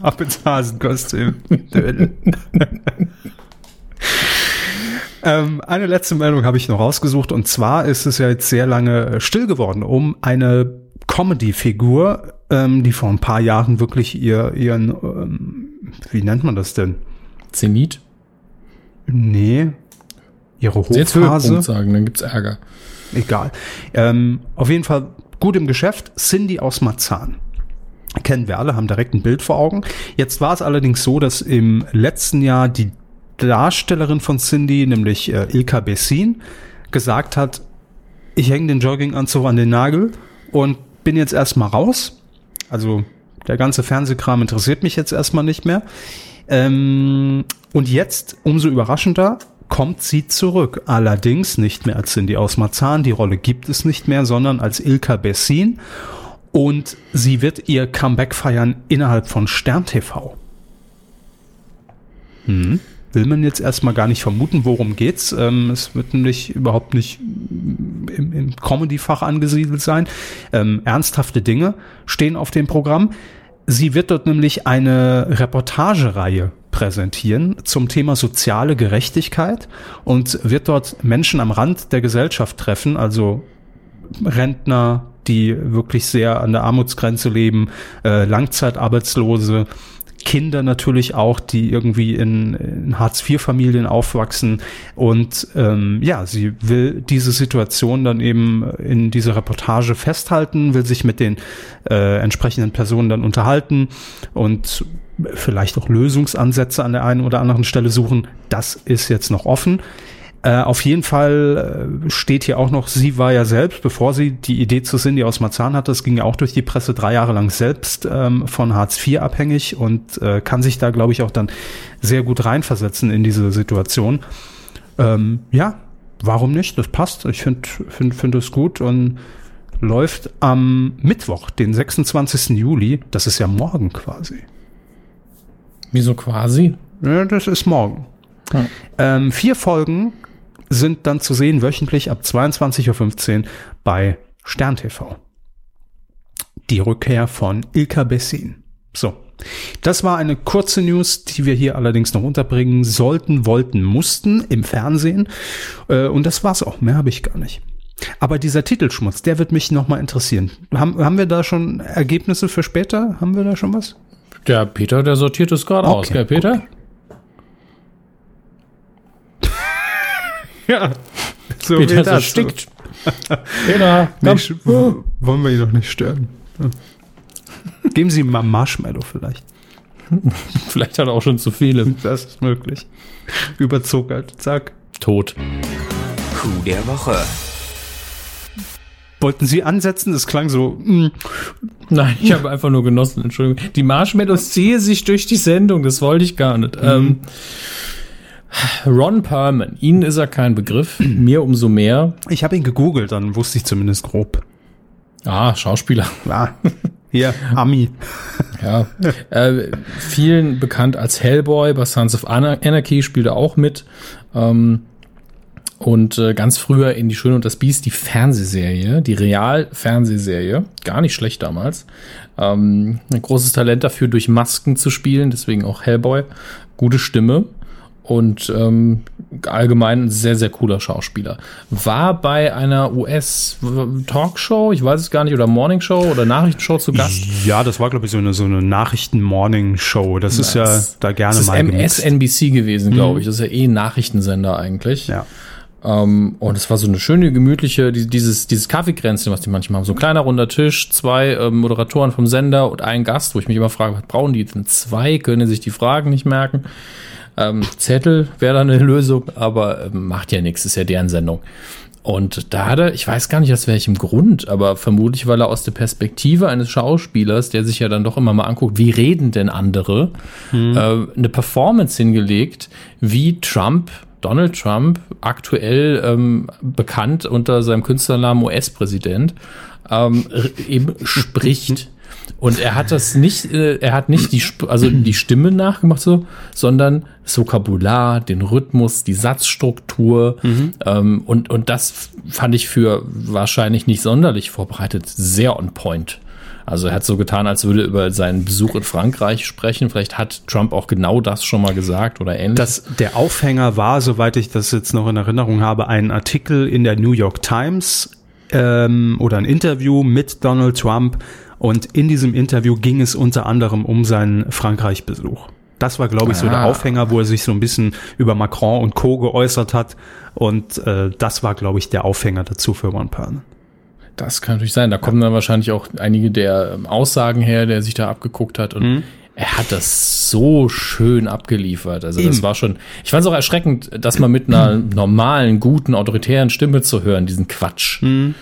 S2: Ab ins Hasenkostüm. Ähm, eine letzte Meldung habe ich noch rausgesucht und zwar ist es ja jetzt sehr lange äh, still geworden um eine Comedy-Figur, ähm, die vor ein paar Jahren wirklich ihr, ihren, ähm, wie nennt man das denn?
S1: Zenit?
S2: Nee, ihre Hochphase.
S1: Sagen, dann gibt's Ärger.
S2: Egal. Ähm, auf jeden Fall gut im Geschäft. Cindy aus Marzahn. Kennen wir alle, haben direkt ein Bild vor Augen. Jetzt war es allerdings so, dass im letzten Jahr die Darstellerin von Cindy, nämlich äh, Ilka Bessin, gesagt hat, ich hänge den Jogginganzug an den Nagel und bin jetzt erstmal raus. Also der ganze Fernsehkram interessiert mich jetzt erstmal nicht mehr. Ähm, und jetzt, umso überraschender, kommt sie zurück. Allerdings nicht mehr als Cindy aus Marzahn. Die Rolle gibt es nicht mehr, sondern als Ilka Bessin. Und sie wird ihr Comeback feiern innerhalb von Stern TV. Hm. Will man jetzt erstmal gar nicht vermuten, worum geht's. Ähm, es wird nämlich überhaupt nicht im, im Comedy-Fach angesiedelt sein. Ähm, ernsthafte Dinge stehen auf dem Programm. Sie wird dort nämlich eine Reportagereihe präsentieren zum Thema soziale Gerechtigkeit und wird dort Menschen am Rand der Gesellschaft treffen, also Rentner, die wirklich sehr an der Armutsgrenze leben, äh, Langzeitarbeitslose, Kinder natürlich auch, die irgendwie in, in Hartz-IV-Familien aufwachsen. Und ähm, ja, sie will diese Situation dann eben in dieser Reportage festhalten, will sich mit den äh, entsprechenden Personen dann unterhalten und vielleicht auch Lösungsansätze an der einen oder anderen Stelle suchen. Das ist jetzt noch offen. Äh, auf jeden Fall äh, steht hier auch noch, sie war ja selbst, bevor sie die Idee zu Cindy aus Marzahn hatte, das ging ja auch durch die Presse, drei Jahre lang selbst ähm, von Hartz IV abhängig und äh, kann sich da, glaube ich, auch dann sehr gut reinversetzen in diese Situation. Ähm, ja, warum nicht? Das passt. Ich finde find, find es gut und läuft am Mittwoch, den 26. Juli. Das ist ja morgen quasi.
S1: Wieso quasi?
S2: Ja, das ist morgen.
S1: Ja.
S2: Ähm, vier Folgen sind dann zu sehen wöchentlich ab 22.15 Uhr bei Stern TV. Die Rückkehr von Ilka Bessin. So. Das war eine kurze News, die wir hier allerdings noch unterbringen sollten, wollten, mussten im Fernsehen. Äh, und das war's auch. Mehr habe ich gar nicht. Aber dieser Titelschmutz, der wird mich nochmal interessieren. Haben, haben wir da schon Ergebnisse für später? Haben wir da schon was?
S1: Der Peter, der sortiert es gerade aus,
S2: Okay,
S1: gell, Peter?
S2: Ja. So
S1: Peter
S2: dazu.
S1: erstickt. Peter,
S2: Nee,
S1: komm.
S2: w- wollen wir ihn doch nicht stören. Geben Sie ihm mal Marshmallow vielleicht.
S1: Vielleicht hat er auch schon zu viele.
S2: Das ist möglich. Überzuckert. Zack.
S1: Tot.
S3: Coup der Woche.
S2: Wollten Sie ansetzen? Das klang so. mm,
S1: Nein, ich habe einfach nur genossen, Entschuldigung. Die Marshmallows ziehen sich durch die Sendung, das wollte ich gar nicht. Ähm, Ron Perlman, Ihnen ist er kein Begriff, mir umso mehr.
S2: Ich habe ihn gegoogelt, dann wusste ich zumindest grob.
S1: Ah, Schauspieler.
S2: Ja. Hier, Ami.
S1: Ja, äh, vielen bekannt als Hellboy, bei Sons of Anarchy spielt er auch mit. Ähm, und äh, ganz früher in Die Schöne und das Biest, die Fernsehserie, die Real-Fernsehserie, gar nicht schlecht damals. Ähm, ein großes Talent dafür, durch Masken zu spielen, deswegen auch Hellboy. Gute Stimme und ähm, allgemein ein sehr, sehr cooler Schauspieler. War bei einer US-Talkshow, ich weiß es gar nicht, oder Morningshow oder Nachrichtenshow zu Gast.
S2: Ja, das war, glaube ich, so eine, so eine Nachrichten-Morning-Show. Das ist ja da gerne
S1: das ist
S2: mal
S1: MSNBC gewesen, glaube ich. Das ist ja eh ein Nachrichtensender eigentlich.
S2: Ja.
S1: Ähm, und es war so eine schöne, gemütliche, dieses, dieses Kaffeekränzchen, was die manchmal haben. So ein kleiner runder Tisch, zwei ähm, Moderatoren vom Sender und ein Gast, wo ich mich immer frage, was brauchen die denn zwei? Können sich die Fragen nicht merken? Ähm, Zettel wäre da eine Lösung, aber ähm, macht ja nichts, ist ja deren Sendung. Und da hat er, ich weiß gar nicht aus welchem Grund, aber vermutlich, weil er aus der Perspektive eines Schauspielers, der sich ja dann doch immer mal anguckt, wie reden denn andere, hm. äh, eine Performance hingelegt, wie Trump Donald Trump, aktuell ähm, bekannt unter seinem Künstlernamen US-Präsident, ähm, eben spricht. Und er hat das nicht, äh, er hat nicht die, also die Stimme nachgemacht so, sondern das Vokabular, den Rhythmus, die Satzstruktur. Mhm. Ähm, und, und das fand ich für wahrscheinlich nicht sonderlich vorbereitet sehr on point. Also er hat so getan, als würde er über seinen Besuch in Frankreich sprechen. Vielleicht hat Trump auch genau das schon mal gesagt oder ähnlich.
S2: Das, der Aufhänger war, soweit ich das jetzt noch in Erinnerung habe, ein Artikel in der New York Times ähm, oder ein Interview mit Donald Trump. Und in diesem Interview ging es unter anderem um seinen Frankreich-Besuch. Das war, glaube ich, so der ah. Aufhänger, wo er sich so ein bisschen über Macron und Co. geäußert hat. Und äh, das war, glaube ich, der Aufhänger dazu für One Permanent.
S1: Das kann natürlich sein. Da kommen dann wahrscheinlich auch einige der ähm, Aussagen her, der sich da abgeguckt hat. Und mhm. er hat das so schön abgeliefert. Also Eben. das war schon. Ich fand es auch erschreckend, dass man mit einer normalen, guten, autoritären Stimme zu hören, diesen Quatsch. Mhm.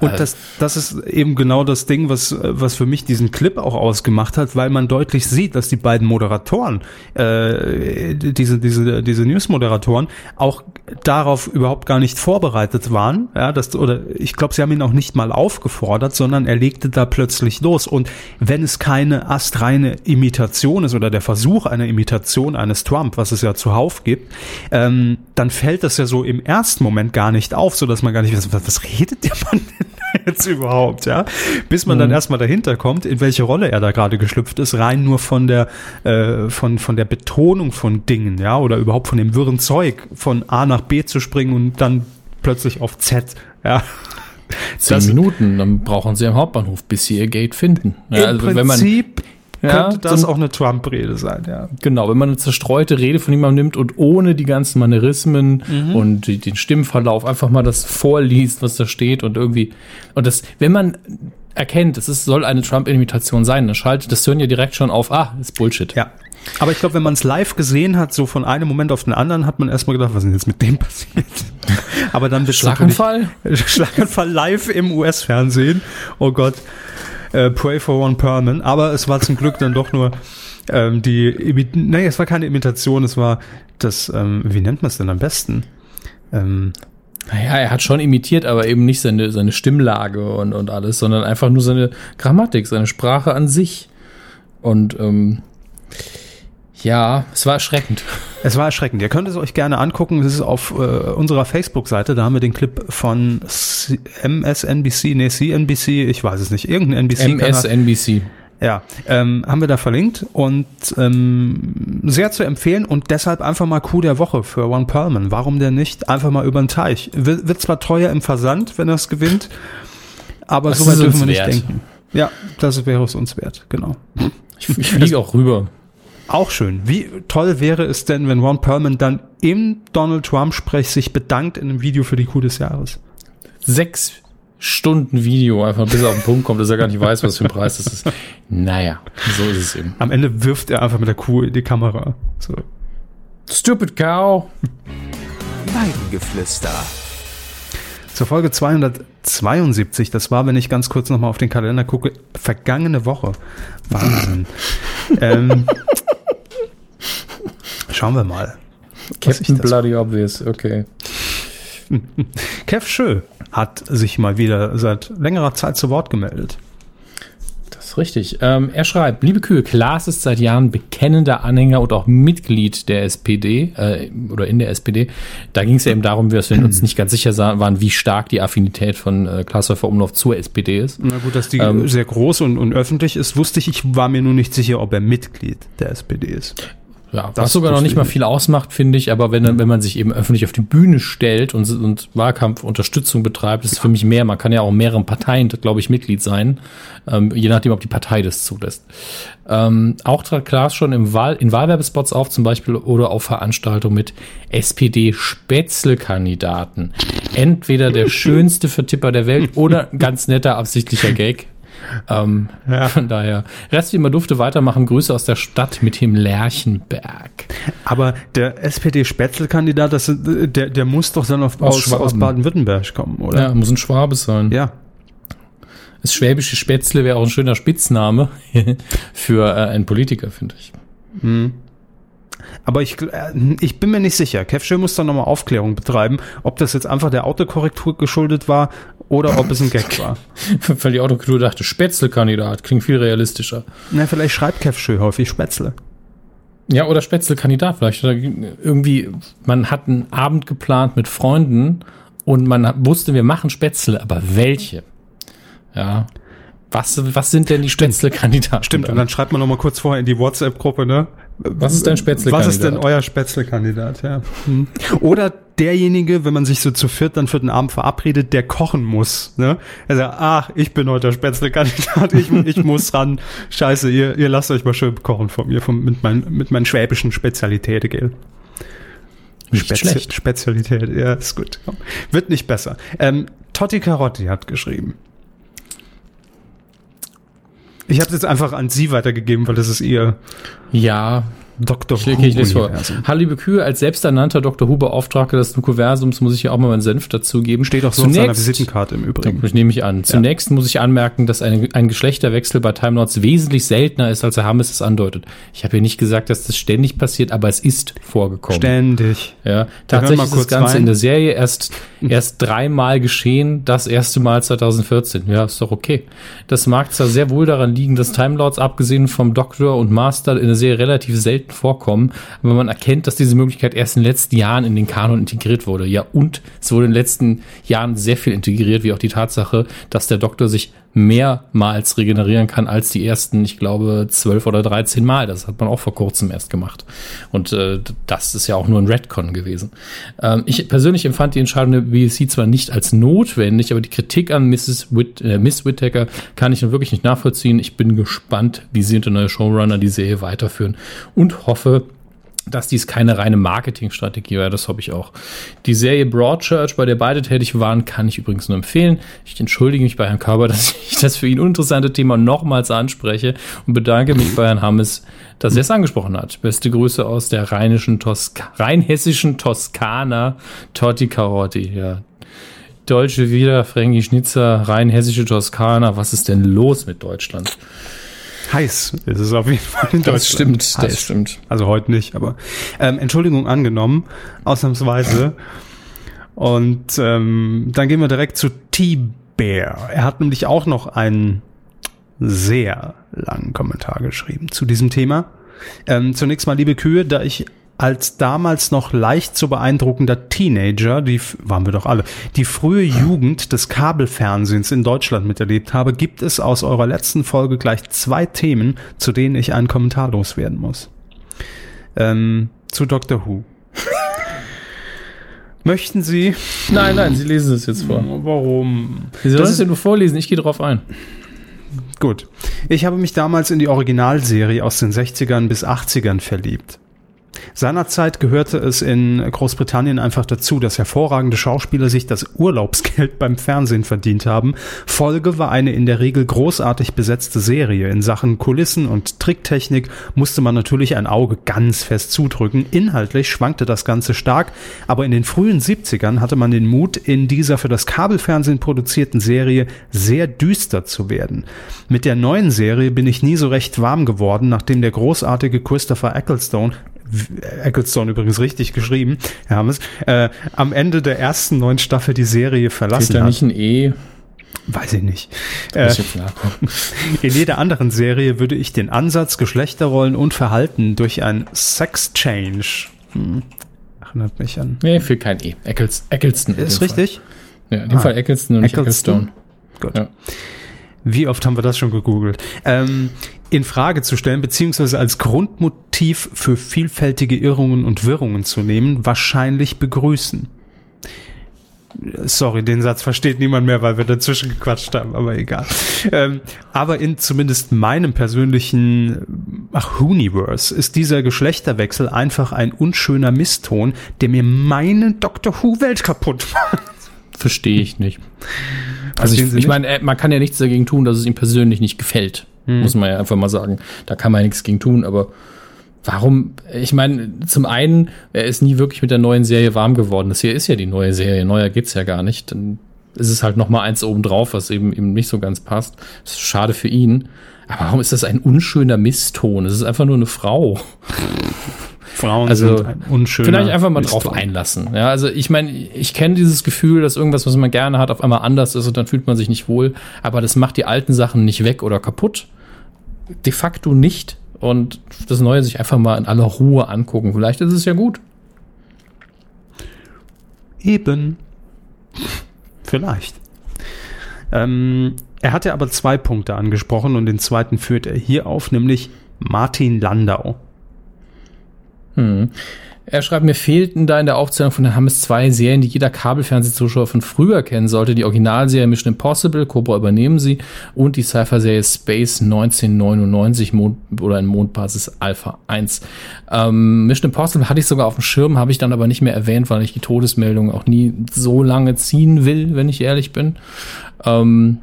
S2: Und das, das ist eben genau das Ding, was, was für mich diesen Clip auch ausgemacht hat, weil man deutlich sieht, dass die beiden Moderatoren, äh, diese, diese, diese News-Moderatoren, auch darauf überhaupt gar nicht vorbereitet waren. Ja, das, oder ich glaube, sie haben ihn auch nicht mal aufgefordert, sondern er legte da plötzlich los. Und wenn es keine astreine Imitation ist oder der Versuch einer Imitation eines Trump, was es ja zuhauf gibt, ähm, dann fällt das ja so im ersten Moment gar nicht auf, so dass man gar nicht weiß, was, was redet der Mann jetzt überhaupt, ja? Bis man mhm. dann erstmal dahinter kommt, in welche Rolle er da gerade geschlüpft ist, rein nur von der, äh, von, von der Betonung von Dingen, ja, oder überhaupt von dem wirren Zeug, von A nach B zu springen und dann plötzlich auf Z, ja.
S1: Zehn das, Minuten, dann brauchen sie am Hauptbahnhof, bis sie ihr Gate finden.
S2: Ja, Im also Prinzip wenn man ja, könnte das so, auch eine Trump-Rede sein, ja.
S1: Genau, wenn man eine zerstreute Rede von jemandem nimmt und ohne die ganzen Manierismen mhm. und die, den Stimmverlauf einfach mal das vorliest, was da steht und irgendwie, und das, wenn man erkennt, es ist, soll eine Trump-Imitation sein, dann schaltet das Hirn ja direkt schon auf, ah, ist Bullshit.
S2: Ja. Aber ich glaube, wenn man es live gesehen hat, so von einem Moment auf den anderen, hat man erstmal gedacht, was ist denn jetzt mit dem passiert? Aber dann wird
S1: Schlaganfall?
S2: Schlaganfall live im US-Fernsehen. Oh Gott äh, Pray for One Perman, aber es war zum Glück dann doch nur ähm, die, nee, es war keine Imitation, es war das, ähm, wie nennt man es denn am besten?
S1: Ähm, naja, er hat schon imitiert, aber eben nicht seine, seine Stimmlage und, und alles, sondern einfach nur seine Grammatik, seine Sprache an sich. Und ähm, ja, es war erschreckend.
S2: Es war erschreckend. Ihr könnt es euch gerne angucken. Es ist auf äh, unserer Facebook-Seite. Da haben wir den Clip von C MSNBC, nee, CNBC, ich weiß es nicht, irgendein NBC.
S1: MSNBC.
S2: Ja, ähm, haben wir da verlinkt und ähm, sehr zu empfehlen und deshalb einfach mal Coup der Woche für One Perlman. Warum denn nicht? Einfach mal über den Teich. Wird, wird zwar teuer im Versand, wenn er es gewinnt, aber so weit dürfen wir nicht wert. denken. Ja, das wäre es uns wert, genau.
S1: Ich, ich fliege auch rüber.
S2: Auch schön. Wie toll wäre es denn, wenn Ron Perlman dann im Donald Trump-Sprech sich bedankt in einem Video für die Kuh des Jahres?
S1: Sechs Stunden Video, einfach bis er auf den Punkt kommt, dass er gar nicht weiß, was für ein Preis das ist. Naja, so ist es eben.
S2: Am Ende wirft er einfach mit der Kuh in die Kamera. So.
S1: Stupid Cow.
S3: Weidengeflüster.
S2: Zur Folge 272, das war, wenn ich ganz kurz nochmal auf den Kalender gucke, vergangene Woche. Wahnsinn. ähm, Schauen wir mal.
S1: Captain Bloody Obvious, okay.
S2: Kev Schö hat sich mal wieder seit längerer Zeit zu Wort gemeldet.
S1: Das ist richtig. Ähm, er schreibt, liebe Kühe, Klaas ist seit Jahren bekennender Anhänger und auch Mitglied der SPD äh, oder in der SPD. Da ging es ja eben darum, dass wir uns nicht ganz sicher waren, wie stark die Affinität von äh, Klaas Häufer Umlauf zur SPD ist.
S2: Na gut, dass die ähm, sehr groß und, und öffentlich ist, wusste ich. Ich war mir nur nicht sicher, ob er Mitglied der SPD ist.
S1: Ja, das was sogar noch nicht mal viel ausmacht, finde ich, aber wenn, wenn man sich eben öffentlich auf die Bühne stellt und, und Wahlkampfunterstützung betreibt, ist es für mich mehr. Man kann ja auch mehreren Parteien, glaube ich, Mitglied sein, ähm, je nachdem, ob die Partei das zulässt. Ähm, auch trat Klaas schon im Wahl, in Wahlwerbespots auf, zum Beispiel, oder auf Veranstaltungen mit SPD-Spätzle-Kandidaten. Entweder der schönste Vertipper der Welt oder ganz netter absichtlicher Gag. Ähm, ja. Von daher, Rest wie immer durfte weitermachen. Grüße aus der Stadt mit dem Lerchenberg.
S2: Aber der SPD-Spätzle-Kandidat, der, der muss doch dann auf, aus, aus Baden-Württemberg kommen, oder?
S1: Ja, muss ein Schwabe sein.
S2: Ja.
S1: Das schwäbische Spätzle wäre auch ein schöner Spitzname für äh, einen Politiker, finde ich. Hm.
S2: Aber ich, äh, ich bin mir nicht sicher. Kevschö muss da nochmal Aufklärung betreiben, ob das jetzt einfach der Autokorrektur geschuldet war oder ob es ein Gag war.
S1: Weil die Autokorrektur dachte, Spätzle-Kandidat, klingt viel realistischer.
S2: Na, vielleicht schreibt Kevschö häufig Spätzle.
S1: Ja, oder Spätzle-Kandidat vielleicht. Oder irgendwie, man hat einen Abend geplant mit Freunden und man wusste, wir machen Spätzle, aber welche? Ja. Was, was sind denn die Spätzle-Kandidaten?
S2: Stimmt, und dann schreibt man noch mal kurz vorher in die WhatsApp-Gruppe, ne?
S1: Was ist dein Spätzle-Kandidat?
S2: Was ist denn euer Spätzle-Kandidat, ja? Hm. Oder derjenige, wenn man sich so zu viert dann für den Abend verabredet, der kochen muss, ne? Er sagt, ach, ich bin heute der Spätzle-Kandidat, ich, ich muss ran. Scheiße, ihr, ihr lasst euch mal schön kochen von mir, von, mit, mein, mit meinen schwäbischen Spezialitäten, gell? Spezi Spezialität, ja, ist gut. Wird nicht besser. Ähm, Totti Carotti hat geschrieben. Ich habe es jetzt einfach an Sie weitergegeben, weil das ist Ihr.
S1: Ja, Dr. Ich, ich lese vor. Hallo liebe Kühe, als selbsternannter Dr. Who Beauftragter des Nukuversums muss ich ja auch mal meinen Senf dazugeben.
S2: Steht auch so Zunächst, auf seiner Visitenkarte im Übrigen.
S1: Ich nehme ich an. Zunächst ja. muss ich anmerken, dass ein, ein Geschlechterwechsel bei Time Lords wesentlich seltener ist, als Herr Hammes es andeutet. Ich habe hier nicht gesagt, dass das ständig passiert, aber es ist vorgekommen.
S2: Ständig.
S1: Ja, tatsächlich ist das Ganze rein. in der Serie erst, erst dreimal geschehen, das erste Mal 2014. Ja, ist doch okay. Das mag zwar sehr wohl daran liegen, dass Time Lords abgesehen vom Doktor und Master in der Serie relativ selten selten vorkommen, aber man erkennt, dass diese Möglichkeit erst in den letzten Jahren in den Kanon integriert wurde. Ja, und es wurde in den letzten Jahren sehr viel integriert, wie auch die Tatsache, dass der Doktor sich mehrmals regenerieren kann als die ersten, ich glaube, zwölf oder dreizehn Mal. Das hat man auch vor kurzem erst gemacht. Und äh, das ist ja auch nur ein Redcon gewesen. Ähm, ich persönlich empfand die Entscheidung der BBC zwar nicht als notwendig, aber die Kritik an Mrs. Whit äh, Miss Whittaker kann ich wirklich nicht nachvollziehen. Ich bin gespannt, wie sie und der neue Showrunner die Serie weiterführen und hoffe, dass dies keine reine Marketingstrategie war. Das habe ich auch. Die Serie Broadchurch, bei der beide tätig waren, kann ich übrigens nur empfehlen. Ich entschuldige mich bei Herrn Körber, dass ich das für ihn uninteressante Thema nochmals anspreche und bedanke mich bei Herrn Hammes, dass er es angesprochen hat. Beste Grüße aus der rheinischen Toska rheinhessischen Toskana, Totti Carotti. Ja. Deutsche wieder, Fränkisch Schnitzer, rheinhessische Toskana. Was ist denn los mit Deutschland?
S2: Heiß ist es auf jeden Fall in
S1: Deutschland. Das stimmt, heiß. das stimmt.
S2: Also heute nicht, aber ähm, Entschuldigung angenommen, ausnahmsweise. Und ähm, dann gehen wir direkt zu T-Bear. Er hat nämlich auch noch einen sehr langen Kommentar geschrieben zu diesem Thema. Ähm, zunächst mal, liebe Kühe, da ich als damals noch leicht zu beeindruckender Teenager, die waren wir doch alle, die frühe Jugend des Kabelfernsehens in Deutschland miterlebt habe, gibt es aus eurer letzten Folge gleich zwei Themen, zu denen ich einen Kommentar loswerden muss. Ähm, zu Doctor Who. Möchten Sie?
S1: Nein, nein, Sie lesen es jetzt vor.
S2: Warum?
S1: Sie sollen es ja nur vorlesen, ich gehe drauf ein.
S2: Gut. Ich habe mich damals in die Originalserie aus den 60ern bis 80ern verliebt. Seinerzeit gehörte es in Großbritannien einfach dazu, dass hervorragende Schauspieler sich das Urlaubsgeld beim Fernsehen verdient haben. Folge war eine in der Regel großartig besetzte Serie. In Sachen Kulissen und Tricktechnik musste man natürlich ein Auge ganz fest zudrücken. Inhaltlich schwankte das Ganze stark, aber in den frühen 70ern hatte man den Mut, in dieser für das Kabelfernsehen produzierten Serie sehr düster zu werden. Mit der neuen Serie bin ich nie so recht warm geworden, nachdem der großartige Christopher Ecclestone Ecclestone übrigens richtig geschrieben, Hermes, äh, am Ende der ersten neun Staffel die Serie verlassen
S1: Steht da nicht ein E?
S2: Weiß ich nicht. Äh, in jeder anderen Serie würde ich den Ansatz, Geschlechterrollen und Verhalten durch ein Sex-Change hm,
S1: erinnert mich an. Nee, für kein E. Eccles, Eccleston.
S2: Ist richtig?
S1: Fall. Ja, in dem ah, Fall Eccleston und Eccleston. Ecclestone.
S2: Gut. Ja. Wie oft haben wir das schon gegoogelt? Ähm, in Frage zu stellen, beziehungsweise als Grundmotiv für vielfältige Irrungen und Wirrungen zu nehmen, wahrscheinlich begrüßen. Sorry, den Satz versteht niemand mehr, weil wir dazwischen gequatscht haben, aber egal. Ähm, aber in zumindest meinem persönlichen ach, Universe ist dieser Geschlechterwechsel einfach ein unschöner Misston, der mir meine Doctor Who-Welt kaputt macht.
S1: Verstehe ich nicht. Also ich, ich meine, man kann ja nichts dagegen tun, dass es ihm persönlich nicht gefällt. Hm. Muss man ja einfach mal sagen. Da kann man ja nichts gegen tun, aber warum? Ich meine, zum einen, er ist nie wirklich mit der neuen Serie warm geworden. Das hier ist ja die neue Serie. Neuer geht's ja gar nicht. Dann ist es halt noch mal eins obendrauf, was eben ihm nicht so ganz passt. Das ist schade für ihn. Aber warum ist das ein unschöner Misston? Es ist einfach nur eine Frau.
S2: Frauen
S1: also, sind ein unschöner Vielleicht einfach mal drauf einlassen. Ja, also ich meine, ich kenne dieses Gefühl, dass irgendwas, was man gerne hat, auf einmal anders ist und dann fühlt man sich nicht wohl. Aber das macht die alten Sachen nicht weg oder kaputt. De facto nicht. Und das Neue sich einfach mal in aller Ruhe angucken. Vielleicht ist es ja gut.
S2: Eben. Vielleicht. Ähm, er hatte aber zwei Punkte angesprochen und den zweiten führt er hier auf, nämlich Martin Landau.
S1: Hm. Er schreibt, mir fehlten da in der Aufzählung von den Hammes zwei Serien, die jeder Kabelfernsehzuschauer von früher kennen sollte. Die Originalserie Mission Impossible, Cobra übernehmen sie und die Cypher-Serie Space 1999 Mond oder in Mondbasis Alpha 1. Ähm, Mission Impossible hatte ich sogar auf dem Schirm, habe ich dann aber nicht mehr erwähnt, weil ich die Todesmeldung auch nie so lange ziehen will, wenn ich ehrlich bin. Ähm,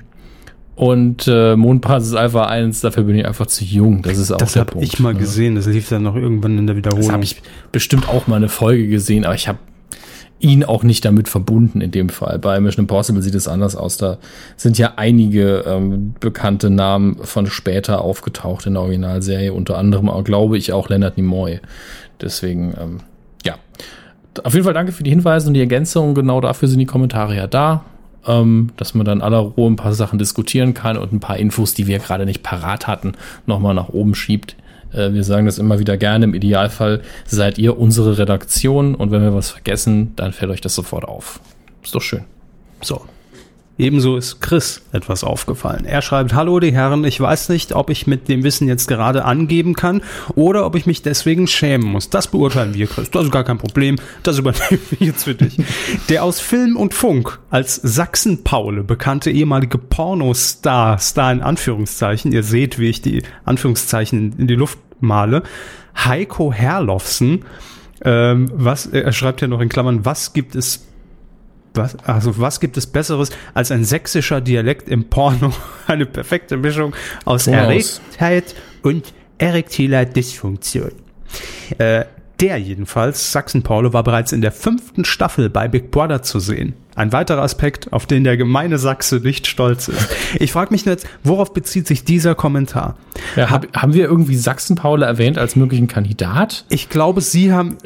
S1: und äh, Mondbasis Alpha 1, dafür bin ich einfach zu jung. Das ist auch
S2: das der Punkt. Das habe ich mal ne? gesehen. Das lief dann noch irgendwann in der Wiederholung. Das
S1: habe ich bestimmt auch mal eine Folge gesehen, aber ich habe ihn auch nicht damit verbunden in dem Fall. Bei Mission Impossible sieht es anders aus. Da sind ja einige ähm, bekannte Namen von später aufgetaucht in der Originalserie, unter anderem auch, glaube ich, auch Leonard Nimoy. Deswegen, ähm, ja. Auf jeden Fall danke für die Hinweise und die Ergänzung. Genau dafür sind die Kommentare ja da ähm, dass man dann aller Ruhe ein paar Sachen diskutieren kann und ein paar Infos, die wir gerade nicht parat hatten, nochmal nach oben schiebt. Äh, wir sagen das immer wieder gerne. Im Idealfall seid ihr unsere Redaktion und wenn wir was vergessen, dann fällt euch das sofort auf. Ist doch schön.
S2: So, Ebenso ist Chris etwas aufgefallen. Er schreibt, Hallo die Herren, ich weiß nicht, ob ich mit dem Wissen jetzt gerade angeben kann oder ob ich mich deswegen schämen muss. Das beurteilen wir, Chris. Das ist gar kein Problem. Das übernehmen wir jetzt für dich. Der aus Film und Funk als Sachsen-Paule bekannte ehemalige Pornostar, Star in Anführungszeichen, ihr seht, wie ich die Anführungszeichen in die Luft male, Heiko Herlofsen, ähm, was, er schreibt ja noch in Klammern, was gibt es was, also was gibt es Besseres als ein sächsischer Dialekt im Porno? Eine perfekte Mischung aus Erregtheit und erektiler Dysfunktion. Äh, der jedenfalls, Sachsen-Paule, war bereits in der fünften Staffel bei Big Brother zu sehen. Ein weiterer Aspekt, auf den der gemeine Sachse nicht stolz ist. Ich frage mich jetzt, worauf bezieht sich dieser Kommentar?
S1: Ja, hab, haben wir irgendwie Sachsen-Paule erwähnt als möglichen Kandidat?
S2: Ich glaube, Sie haben,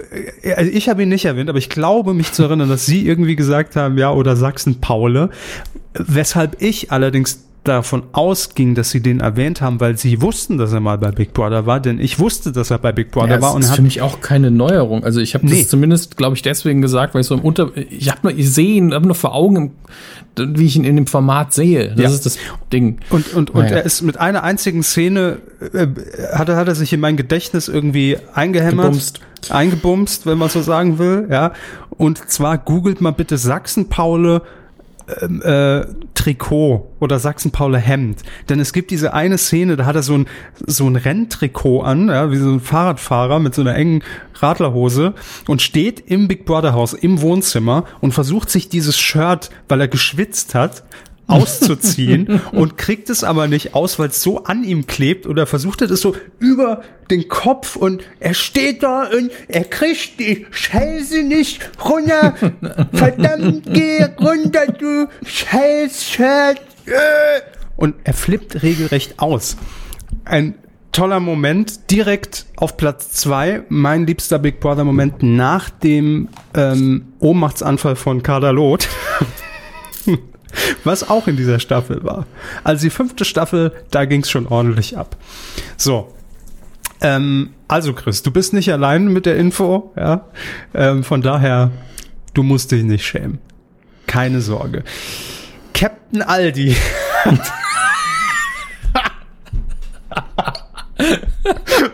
S2: also ich habe ihn nicht erwähnt, aber ich glaube mich zu erinnern, dass Sie irgendwie gesagt haben, ja, oder Sachsen-Paule. Weshalb ich allerdings davon ausging, dass sie den erwähnt haben, weil sie wussten, dass er mal bei Big Brother war, denn ich wusste, dass er bei Big Brother ja, war
S1: und das ist für mich auch keine Neuerung. Also ich habe nee. das zumindest, glaube ich, deswegen gesagt, weil ich so im Unter, ich habe nur, ich sehe ihn, habe nur vor Augen, wie ich ihn in dem Format sehe. Das ja. ist das Ding.
S2: Und und und naja. er ist mit einer einzigen Szene äh, hat er hat er sich in mein Gedächtnis irgendwie eingehämmert. Gebumst. Eingebumst, wenn man so sagen will, ja. Und zwar googelt mal bitte Sachsen-Paule äh, Trikot oder Sachsen-Paule Hemd. Denn es gibt diese eine Szene, da hat er so ein, so ein Renntrikot an, ja, wie so ein Fahrradfahrer mit so einer engen Radlerhose und steht im Big Brother Haus im Wohnzimmer und versucht sich dieses Shirt, weil er geschwitzt hat, auszuziehen und kriegt es aber nicht aus, weil es so an ihm klebt oder versucht es so über den Kopf und er steht da und er kriegt die Scheiße nicht runter. Verdammt, geh runter, du Scheiß-Shirt. Und er flippt regelrecht aus. Ein toller Moment, direkt auf Platz zwei. Mein liebster Big Brother Moment nach dem ähm, Ohnmachtsanfall von Kader Loth. Was auch in dieser Staffel war. Also die fünfte Staffel, da ging es schon ordentlich ab. So. Ähm, also Chris, du bist nicht allein mit der Info, ja. Ähm, von daher, du musst dich nicht schämen. Keine Sorge. Captain Aldi.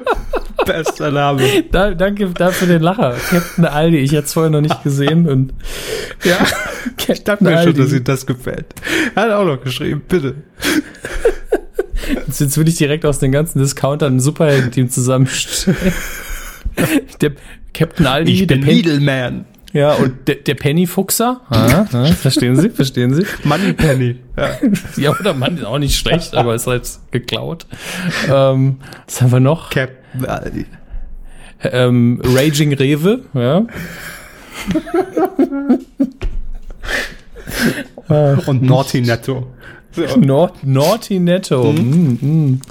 S2: Bester Name.
S1: Da, danke dafür den Lacher. Captain Aldi. Ich hätte es vorher noch nicht gesehen und
S2: ja, ich dachte mir schon, dass ihm das gefällt. Er hat auch noch geschrieben, bitte.
S1: Jetzt, jetzt will ich direkt aus den ganzen Discountern ein Superhelden-Team zusammenstellen. Der Captain Aldi,
S2: ich
S1: der
S2: bin Needleman.
S1: Ja, und der, der Penny-Fuchser, ah, ah, verstehen Sie, verstehen Sie?
S2: Money Penny.
S1: Ja. ja, oder Mann ist auch nicht schlecht, aber ist halt geklaut. Ähm, was haben wir noch?
S2: Captain Aldi.
S1: Ähm, Raging Rewe, ja.
S2: und Naughty Netto.
S1: So. Nord Naughty Netto. Mhm. Mm, mm.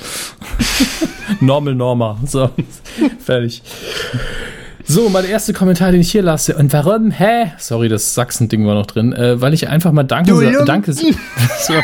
S1: Normal Norma. So, fertig. So, mein erster Kommentar, den ich hier lasse. Und warum? Hä? Sorry, das Sachsen-Ding war noch drin. Äh, weil ich einfach mal Danke sagen. Danke. so.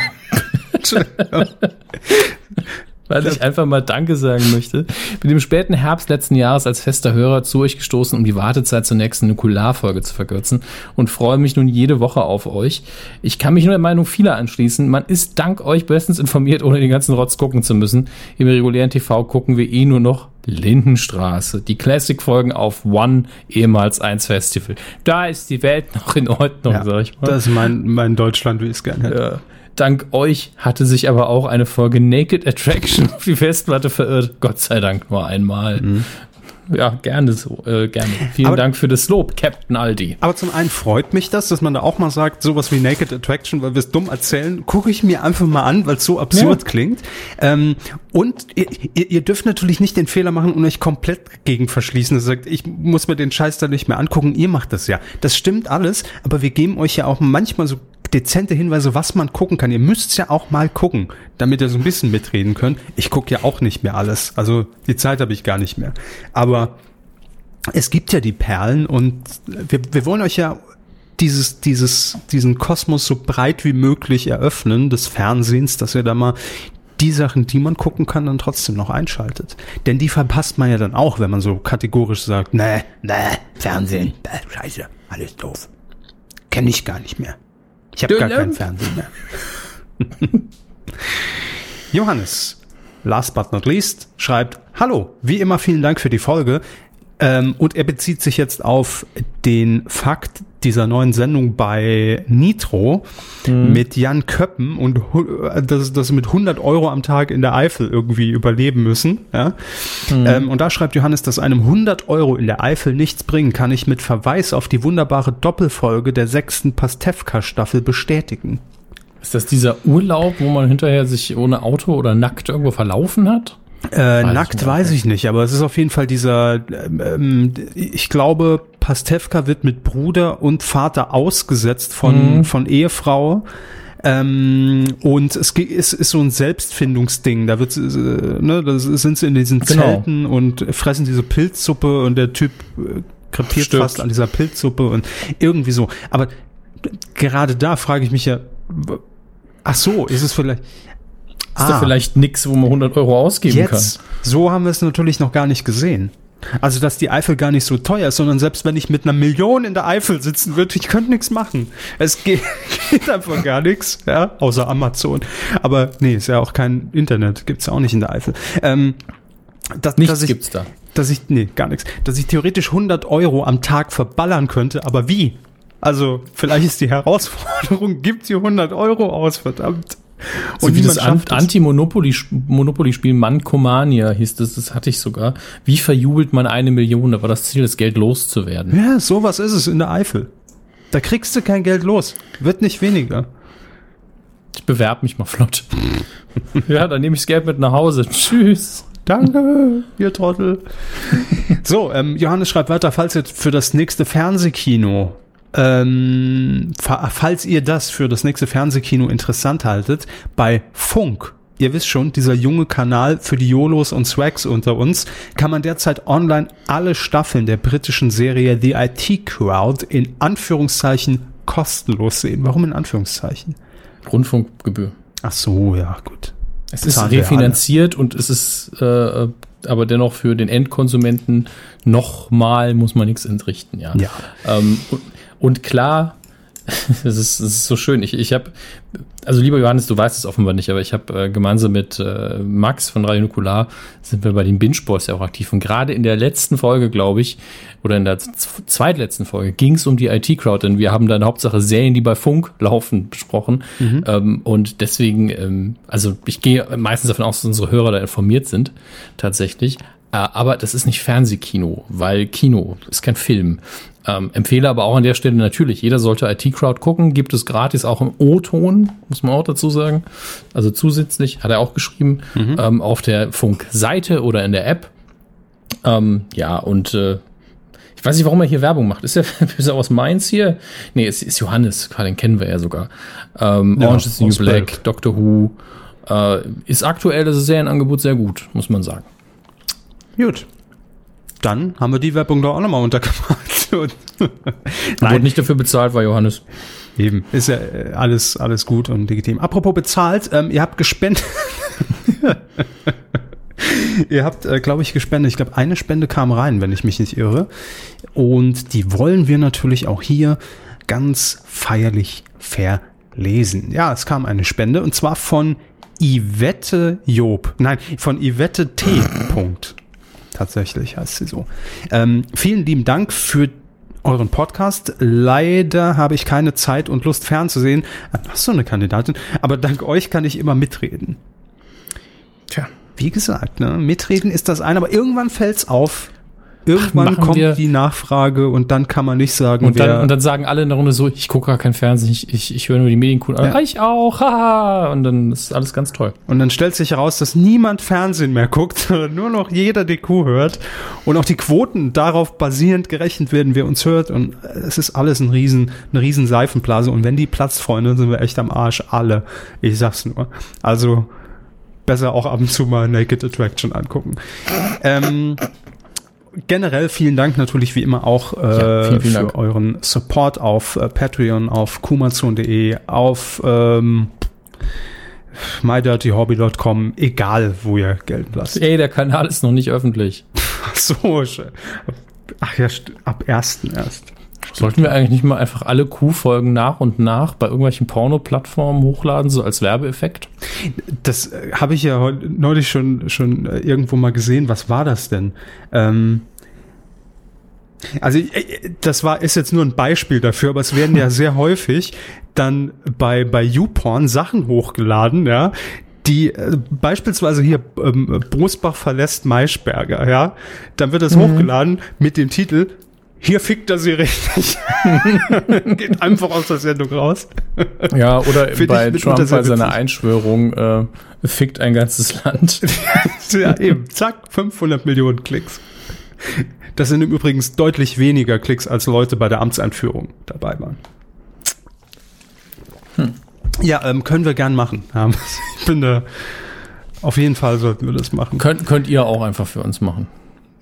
S1: weil ich einfach mal Danke sagen möchte. Bin im späten Herbst letzten Jahres als fester Hörer zu euch gestoßen, um die Wartezeit zur nächsten Nukularfolge zu verkürzen und freue mich nun jede Woche auf euch. Ich kann mich nur der Meinung vieler anschließen. Man ist dank euch bestens informiert, ohne den ganzen Rotz gucken zu müssen. Im regulären TV gucken wir eh nur noch Lindenstraße. Die Classic-Folgen auf One, ehemals 1 Festival. Da ist die Welt noch in Ordnung, ja, sag ich mal.
S2: Das ist mein, mein Deutschland, wie ich es gerne hätte. Ja.
S1: Dank euch hatte sich aber auch eine Folge Naked Attraction auf die Festplatte verirrt. Gott sei Dank nur einmal. Mhm ja, gerne so, äh, gerne. Vielen aber, Dank für das Lob, Captain Aldi.
S2: Aber zum einen freut mich das, dass man da auch mal sagt, sowas wie Naked Attraction, weil wir es dumm erzählen, gucke ich mir einfach mal an, weil es so absurd ja. klingt. Ähm, und ihr, ihr, dürft natürlich nicht den Fehler machen und euch komplett gegen verschließen. Ihr sagt, ich muss mir den Scheiß da nicht mehr angucken. Ihr macht das ja. Das stimmt alles, aber wir geben euch ja auch manchmal so dezente Hinweise, was man gucken kann. Ihr müsst ja auch mal gucken, damit ihr so ein bisschen mitreden könnt. Ich gucke ja auch nicht mehr alles. Also die Zeit habe ich gar nicht mehr. Aber es gibt ja die Perlen und wir, wir wollen euch ja dieses, dieses, diesen Kosmos so breit wie möglich eröffnen des Fernsehens, dass ihr da mal die Sachen, die man gucken kann, dann trotzdem noch einschaltet. Denn die verpasst man ja dann auch, wenn man so kategorisch sagt, nee, nee, Fernsehen, scheiße, alles doof. Kenne ich gar nicht mehr. Ich habe gar keinen Fernsehen mehr. Johannes, last but not least, schreibt, Hallo, wie immer vielen Dank für die Folge. Ähm, und er bezieht sich jetzt auf den Fakt dieser neuen Sendung bei Nitro mhm. mit Jan Köppen und dass, dass sie mit 100 Euro am Tag in der Eifel irgendwie überleben müssen. Ja? Mhm. Ähm, und da schreibt Johannes, dass einem 100 Euro in der Eifel nichts bringen, kann ich mit Verweis auf die wunderbare Doppelfolge der sechsten Pastewka-Staffel bestätigen.
S1: Ist das dieser Urlaub, wo man hinterher sich ohne Auto oder nackt irgendwo verlaufen hat?
S2: Äh, weiß nackt ich weiß ich nicht, aber es ist auf jeden Fall dieser, ähm, ich glaube, Pastewka wird mit Bruder und Vater ausgesetzt von, mhm. von Ehefrau. Ähm, und es ist, ist so ein Selbstfindungsding. Da wird, äh, ne, da sind sie in diesen genau. Zelten und fressen diese Pilzsuppe und der Typ äh, krepiert Stimmt. fast an dieser Pilzsuppe und irgendwie so. Aber gerade da frage ich mich ja, ach so, ist es vielleicht,
S1: ist ah. da vielleicht nix, wo man 100 Euro ausgeben Jetzt, kann.
S2: So haben wir es natürlich noch gar nicht gesehen. Also, dass die Eifel gar nicht so teuer ist, sondern selbst wenn ich mit einer Million in der Eifel sitzen würde, ich könnte nichts machen. Es geht, geht einfach gar nichts, ja, außer Amazon. Aber nee, ist ja auch kein Internet, gibt's ja auch nicht in der Eifel. Ähm,
S1: dass, nichts dass ich, gibt's da.
S2: Dass ich, nee, gar nichts. Dass ich theoretisch 100 Euro am Tag verballern könnte, aber wie? Also, vielleicht ist die Herausforderung, gibt sie 100 Euro aus, verdammt.
S1: So und wie das Anti-Monopoly-Spiel Mancomania hieß das, das hatte ich sogar. Wie verjubelt man eine Million? Da war das Ziel, das Geld loszuwerden.
S2: Ja, sowas ist es in der Eifel. Da kriegst du kein Geld los. Wird nicht weniger.
S1: Ich bewerbe mich mal flott. ja, dann nehme ich das Geld mit nach Hause. Tschüss.
S2: Danke, ihr Trottel. so, ähm, Johannes schreibt weiter, falls ihr für das nächste Fernsehkino ähm, falls ihr das für das nächste Fernsehkino interessant haltet, bei Funk, ihr wisst schon, dieser junge Kanal für die YOLOs und Swags unter uns, kann man derzeit online alle Staffeln der britischen Serie The IT Crowd in Anführungszeichen kostenlos sehen. Warum in Anführungszeichen?
S1: Rundfunkgebühr.
S2: Ach so, ja, gut.
S1: Es ist refinanziert und es ist äh, aber dennoch für den Endkonsumenten nochmal muss man nichts entrichten, ja.
S2: ja.
S1: Ähm, und, klar, das ist, ist so schön. Ich, ich habe, also lieber Johannes, du weißt es offenbar nicht, aber ich habe äh, gemeinsam mit äh, Max von Radio Nukular sind wir bei den Binge Boys ja auch aktiv. Und gerade in der letzten Folge, glaube ich, oder in der zweitletzten Folge ging es um die IT-Crowd, denn wir haben dann Hauptsache Serien, die bei Funk laufen, besprochen. Mhm. Ähm, und deswegen, ähm, also ich gehe meistens davon aus, dass unsere Hörer da informiert sind, tatsächlich. Äh, aber das ist nicht Fernsehkino, weil Kino ist kein Film. Ähm, empfehle aber auch an der Stelle natürlich, jeder sollte IT-Crowd gucken. Gibt es gratis auch im O-Ton, muss man auch dazu sagen. Also zusätzlich, hat er auch geschrieben, mhm. ähm, auf der Funk-Seite oder in der App. Ähm, ja, und äh, ich weiß nicht, warum er hier Werbung macht. Ist er, ist er aus Mainz hier? Nee, es ist Johannes, den kennen wir ja sogar. Ähm, ja, Orange is the New Black, Black, Doctor Who. Äh, ist aktuell das Serienangebot sehr gut, muss man sagen.
S2: Gut. Dann haben wir die Werbung doch auch nochmal untergebracht.
S1: Nein. Wurde nicht dafür bezahlt, war Johannes.
S2: Eben, ist ja äh, alles, alles gut und legitim. Apropos bezahlt, ähm, ihr habt gespendet. ihr habt, äh, glaube ich, gespendet. Ich glaube, eine Spende kam rein, wenn ich mich nicht irre. Und die wollen wir natürlich auch hier ganz feierlich verlesen. Ja, es kam eine Spende und zwar von Yvette Job. Nein, von Yvette T. Punkt tatsächlich heißt sie so. Ähm, vielen lieben Dank für euren Podcast. Leider habe ich keine Zeit und Lust fernzusehen. Hast du eine Kandidatin? Aber dank euch kann ich immer mitreden. Tja, wie gesagt, ne, mitreden ist das eine, aber irgendwann fällt's auf. Irgendwann Ach, kommt die Nachfrage und dann kann man nicht sagen,
S1: und dann, und dann sagen alle in der Runde so, ich gucke gar kein Fernsehen, ich, ich, ich höre nur die Medienkuh. Ja. Ah, ich auch, haha. Und dann ist alles ganz toll.
S2: Und dann stellt sich heraus, dass niemand Fernsehen mehr guckt, sondern nur noch jeder Kuh hört. Und auch die Quoten darauf basierend gerechnet werden, wer uns hört. Und es ist alles ein riesen, eine riesen Seifenblase. Und wenn die platzt, Freunde, sind wir echt am Arsch. Alle. Ich sag's nur. Also, besser auch ab und zu mal Naked Attraction angucken. Ähm, generell vielen Dank natürlich wie immer auch äh, ja, vielen, vielen für Dank. euren Support auf äh, Patreon, auf kumazon.de, auf ähm, mydirtyhobby.com, egal wo ihr Geld lasst.
S1: Ey, der Kanal ist noch nicht öffentlich.
S2: Ach so, ach ja, ab ersten erst.
S1: Sollten wir eigentlich nicht mal einfach alle Q-Folgen nach und nach bei irgendwelchen Porno-Plattformen hochladen, so als Werbeeffekt?
S2: Das äh, habe ich ja neulich schon, schon äh, irgendwo mal gesehen. Was war das denn? Ähm, also äh, das war ist jetzt nur ein Beispiel dafür, aber es werden ja sehr häufig dann bei bei YouPorn Sachen hochgeladen, ja, die äh, beispielsweise hier ähm, Brusbach verlässt Maischberger, ja, dann wird das mhm. hochgeladen mit dem Titel hier fickt er sie richtig. Geht einfach aus der Sendung raus.
S1: Ja, oder bei Trump bei seiner Einschwörung äh, fickt ein ganzes Land.
S2: ja, eben. Zack, 500 Millionen Klicks. Das sind im Übrigen deutlich weniger Klicks, als Leute bei der Amtseinführung dabei waren. Hm. Ja, ähm, können wir gern machen. Ich bin da, auf jeden Fall sollten wir das machen.
S1: Könnt, könnt ihr auch einfach für uns machen.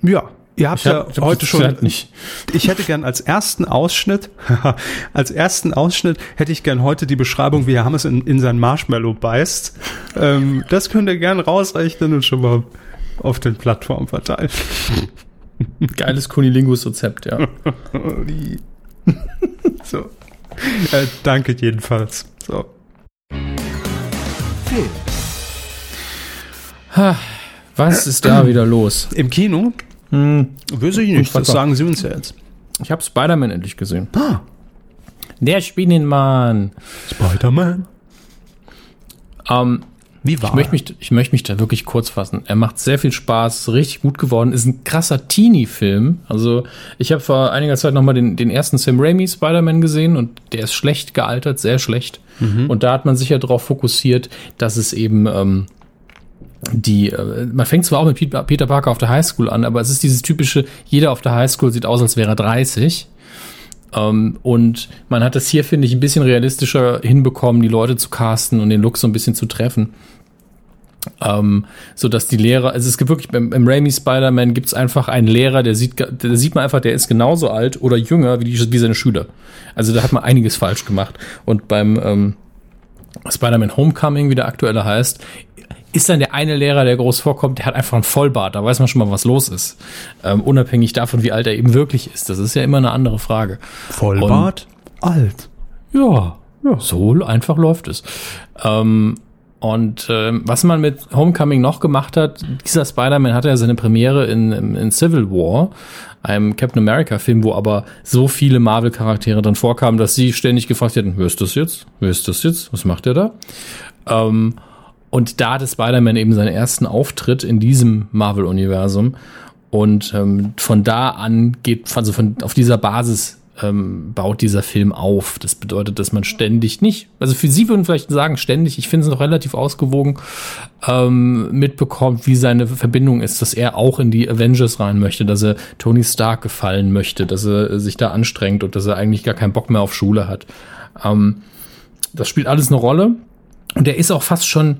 S2: Ja, Ihr habt hab, ja heute schon. Nicht. Ich hätte gern als ersten Ausschnitt, als ersten Ausschnitt hätte ich gern heute die Beschreibung, wie Herr Hammes in, in sein Marshmallow beißt. Ähm, das könnt ihr gern rausrechnen und schon mal auf den Plattformen verteilen.
S1: Geiles Kunilingus-Rezept, ja.
S2: so. Äh, danke jedenfalls. So.
S1: Was ist da wieder los?
S2: Im Kino hm, Weiß ich nicht, das sagen Sie uns ja jetzt.
S1: Ich habe Spider-Man endlich gesehen. Ah. Der Spinnenmann.
S2: Spider-Man.
S1: Ähm, Wie war ich möchte, mich, ich möchte mich da wirklich kurz fassen. Er macht sehr viel Spaß, richtig gut geworden. Ist ein krasser Teenie-Film. Also, ich habe vor einiger Zeit nochmal den, den ersten Sam Raimi Spider-Man gesehen und der ist schlecht gealtert, sehr schlecht. Mhm. Und da hat man sich ja darauf fokussiert, dass es eben ähm, die, äh, man fängt zwar auch mit Peter Parker auf der Highschool an, aber es ist dieses typische, jeder auf der Highschool sieht aus, als wäre er 30. Ähm, und man hat das hier, finde ich, ein bisschen realistischer hinbekommen, die Leute zu casten und den Look so ein bisschen zu treffen. Ähm, so dass die Lehrer, also es gibt wirklich, beim, beim Raimi Spider-Man gibt es einfach einen Lehrer, der sieht, da sieht man einfach, der ist genauso alt oder jünger wie, die, wie seine Schüler. Also da hat man einiges falsch gemacht. Und beim, ähm, Spider-Man Homecoming, wie der aktuelle heißt, ist dann der eine Lehrer, der groß vorkommt, der hat einfach einen Vollbart. Da weiß man schon mal, was los ist. Ähm, unabhängig davon, wie alt er eben wirklich ist. Das ist ja immer eine andere Frage.
S2: Vollbart? Und, alt.
S1: Ja, ja, so einfach läuft es. Ähm, und ähm, was man mit Homecoming noch gemacht hat, dieser Spider-Man hatte ja seine Premiere in, in Civil War, einem Captain America-Film, wo aber so viele Marvel-Charaktere dann vorkamen, dass sie ständig gefragt hätten, wer ist das jetzt? Wer ist das jetzt? Was macht der da? Ähm, und da hatte Spider-Man eben seinen ersten Auftritt in diesem Marvel-Universum. Und ähm, von da an geht, also von, auf dieser Basis ähm, baut dieser Film auf. Das bedeutet, dass man ständig nicht, also für Sie würden vielleicht sagen ständig, ich finde es noch relativ ausgewogen, ähm, mitbekommt, wie seine Verbindung ist, dass er auch in die Avengers rein möchte, dass er Tony Stark gefallen möchte, dass er sich da anstrengt und dass er eigentlich gar keinen Bock mehr auf Schule hat. Ähm, das spielt alles eine Rolle. Und er ist auch fast schon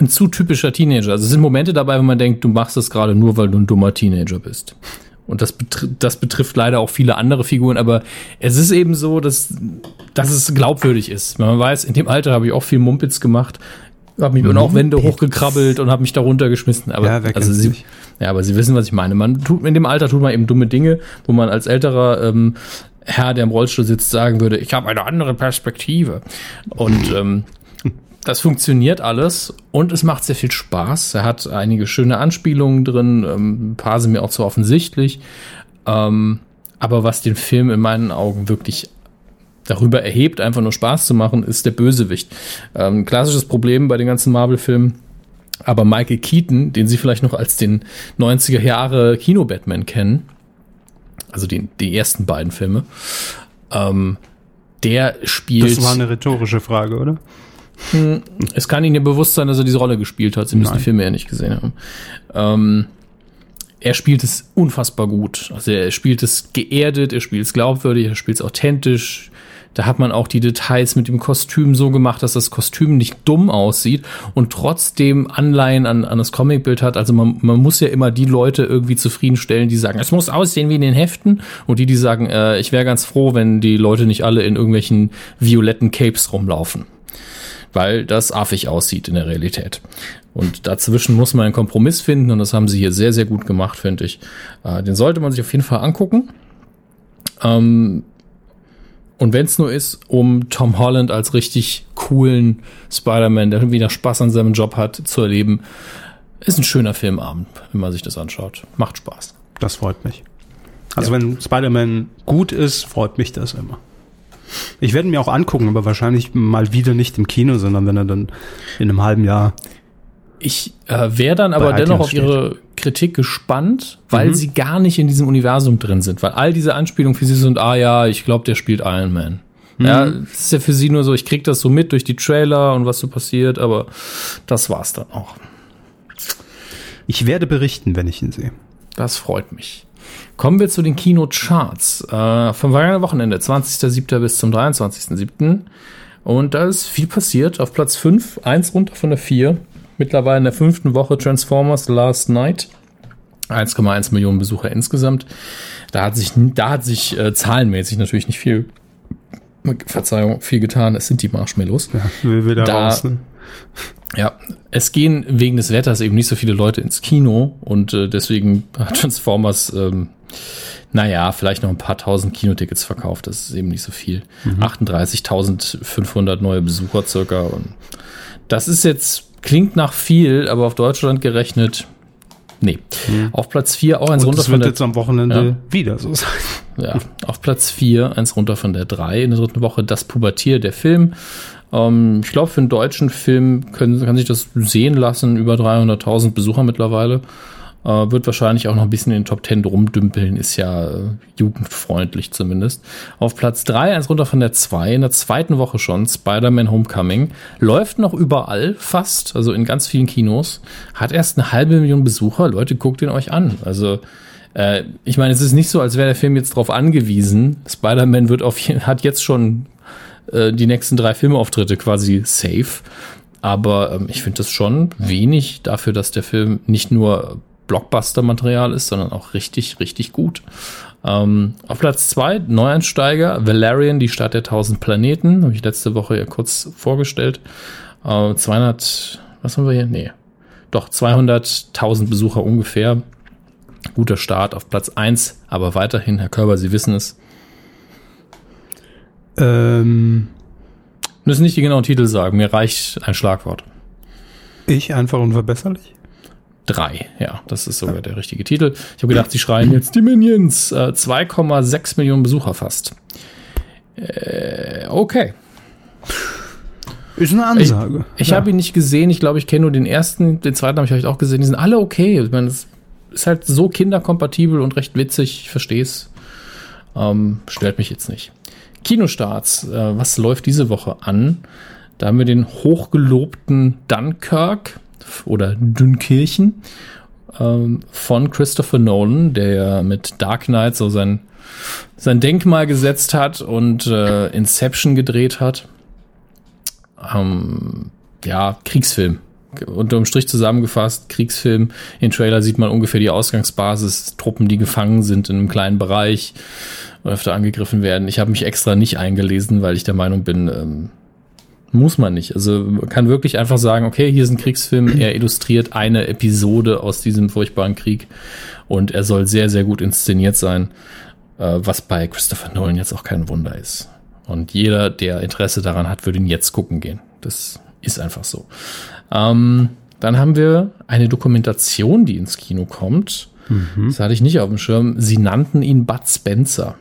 S1: ein zu typischer Teenager. Also es sind Momente dabei, wo man denkt, du machst das gerade nur, weil du ein dummer Teenager bist. Und das, betri das betrifft leider auch viele andere Figuren, aber es ist eben so, dass, dass es glaubwürdig ist. Man weiß, in dem Alter habe ich auch viel Mumpitz gemacht, habe mich und auch Wände hochgekrabbelt und habe mich da runtergeschmissen. Aber, ja, also sie, ja, aber Sie wissen, was ich meine. Man tut, in dem Alter tut man eben dumme Dinge, wo man als älterer ähm, Herr, der im Rollstuhl sitzt, sagen würde, ich habe eine andere Perspektive. Und ähm, das funktioniert alles und es macht sehr viel Spaß. Er hat einige schöne Anspielungen drin, ähm, ein paar sind mir auch zu offensichtlich. Ähm, aber was den Film in meinen Augen wirklich darüber erhebt, einfach nur Spaß zu machen, ist der Bösewicht. Ähm, klassisches Problem bei den ganzen Marvel-Filmen. Aber Michael Keaton, den Sie vielleicht noch als den 90er Jahre Kino-Batman kennen, also die, die ersten beiden Filme, ähm, der spielt.
S2: Das war eine rhetorische Frage, oder?
S1: Es kann Ihnen ja bewusst sein, dass er diese Rolle gespielt hat. Sie müssen Nein. die Filme ja nicht gesehen haben. Ähm, er spielt es unfassbar gut. Also er spielt es geerdet, er spielt es glaubwürdig, er spielt es authentisch. Da hat man auch die Details mit dem Kostüm so gemacht, dass das Kostüm nicht dumm aussieht und trotzdem Anleihen an, an das Comicbild hat. Also man, man muss ja immer die Leute irgendwie zufriedenstellen, die sagen, es muss aussehen wie in den Heften und die, die sagen, äh, ich wäre ganz froh, wenn die Leute nicht alle in irgendwelchen violetten Capes rumlaufen weil das affig aussieht in der Realität. Und dazwischen muss man einen Kompromiss finden und das haben sie hier sehr, sehr gut gemacht, finde ich. Äh, den sollte man sich auf jeden Fall angucken. Ähm, und wenn es nur ist, um Tom Holland als richtig coolen Spider-Man, der wieder Spaß an seinem Job hat, zu erleben, ist ein schöner Filmabend, wenn man sich das anschaut. Macht Spaß.
S2: Das freut mich. Also ja. wenn Spider-Man gut ist, freut mich das immer. Ich werde mir auch angucken, aber wahrscheinlich mal wieder nicht im Kino, sondern wenn er dann in einem halben Jahr.
S1: Ich äh, wäre dann aber dennoch auf steht. Ihre Kritik gespannt, weil mhm. sie gar nicht in diesem Universum drin sind, weil all diese Anspielungen für sie sind, ah ja, ich glaube, der spielt Iron Man. Mhm. Ja, das ist ja für sie nur so, ich krieg das so mit durch die Trailer und was so passiert, aber das war's dann auch.
S2: Ich werde berichten, wenn ich ihn sehe.
S1: Das freut mich. Kommen wir zu den Kinocharts. Äh, vom vergangenen Wochenende, 20.07. bis zum 23.07. Und da ist viel passiert. Auf Platz 5, eins runter von der 4. Mittlerweile in der fünften Woche Transformers Last Night. 1,1 Millionen Besucher insgesamt. Da hat sich, da hat sich äh, zahlenmäßig natürlich nicht viel, Verzeihung, viel getan. Es sind die Marshmallows. Ja,
S2: will wieder da, raus, ne?
S1: Ja, es gehen wegen des Wetters eben nicht so viele Leute ins Kino und äh, deswegen hat Transformers, ähm, naja, vielleicht noch ein paar tausend Kinotickets verkauft. Das ist eben nicht so viel. Mhm. 38.500 neue Besucher circa. Und das ist jetzt, klingt nach viel, aber auf Deutschland gerechnet, nee. Mhm. Auf Platz 4 auch eins und runter
S2: das
S1: von
S2: der. jetzt am Wochenende ja. wieder so sein.
S1: Ja, auf Platz 4, eins runter von der 3 in der dritten Woche, das Pubertier, der Film. Ähm, ich glaube, für einen deutschen Film können, kann sich das sehen lassen. Über 300.000 Besucher mittlerweile. Äh, wird wahrscheinlich auch noch ein bisschen in den Top 10 rumdümpeln. Ist ja äh, jugendfreundlich zumindest. Auf Platz 3, eins runter von der 2, in der zweiten Woche schon, Spider-Man Homecoming. Läuft noch überall, fast, also in ganz vielen Kinos. Hat erst eine halbe Million Besucher. Leute, guckt ihn euch an. Also äh, ich meine, es ist nicht so, als wäre der Film jetzt darauf angewiesen. Spider-Man wird auf, hat jetzt schon äh, die nächsten drei Filmauftritte quasi safe. Aber ähm, ich finde das schon wenig dafür, dass der Film nicht nur Blockbuster-Material ist, sondern auch richtig, richtig gut. Ähm, auf Platz 2 Neueinsteiger, Valerian, die Stadt der 1000 Planeten. Habe ich letzte Woche ja kurz vorgestellt. Äh, 200, was haben wir hier? Nee, doch 200.000 Besucher ungefähr. Guter Start auf Platz 1, aber weiterhin, Herr Körber, Sie wissen es.
S2: Ähm,
S1: Müssen nicht die genauen Titel sagen, mir reicht ein Schlagwort.
S2: ich einfach unverbesserlich?
S1: Drei, ja, das ist sogar der richtige Titel. Ich habe gedacht, sie schreien jetzt die Minions. Äh, 2,6 Millionen Besucher fast. Äh, okay.
S2: Ist eine Ansage.
S1: Ich
S2: Ja.
S1: habe ihn nicht gesehen. Ich glaube, ich kenne nur den ersten. Den zweiten habe ich vielleicht auch gesehen. Die sind alle okay. Ich meine, es ist halt so kinderkompatibel und recht witzig. Ich verstehe es. Ähm, stört mich jetzt nicht. Kinostarts. Äh, was läuft diese Woche an? Da haben wir den hochgelobten Dunkirk oder Dünkirchen ähm, von Christopher Nolan, der mit Dark Knight so sein, sein Denkmal gesetzt hat und äh, Inception gedreht hat. Ähm, ja, Kriegsfilm. Unterm Strich zusammengefasst, Kriegsfilm. In Trailer sieht man ungefähr die Ausgangsbasis, Truppen, die gefangen sind in einem kleinen Bereich und öfter angegriffen werden. Ich habe mich extra nicht eingelesen, weil ich der Meinung bin, ähm, muss man nicht. Also man kann wirklich einfach sagen, okay, hier ist ein Kriegsfilm, er illustriert eine Episode aus diesem furchtbaren Krieg und er soll sehr, sehr gut inszeniert sein, äh, was bei Christopher Nolan jetzt auch kein Wunder ist. Und jeder, der Interesse daran hat, würde ihn jetzt gucken gehen. Das ist einfach so. Ähm, dann haben wir eine Dokumentation, die ins Kino kommt. Das hatte ich nicht auf dem Schirm. Sie nannten ihn Bud Spencer.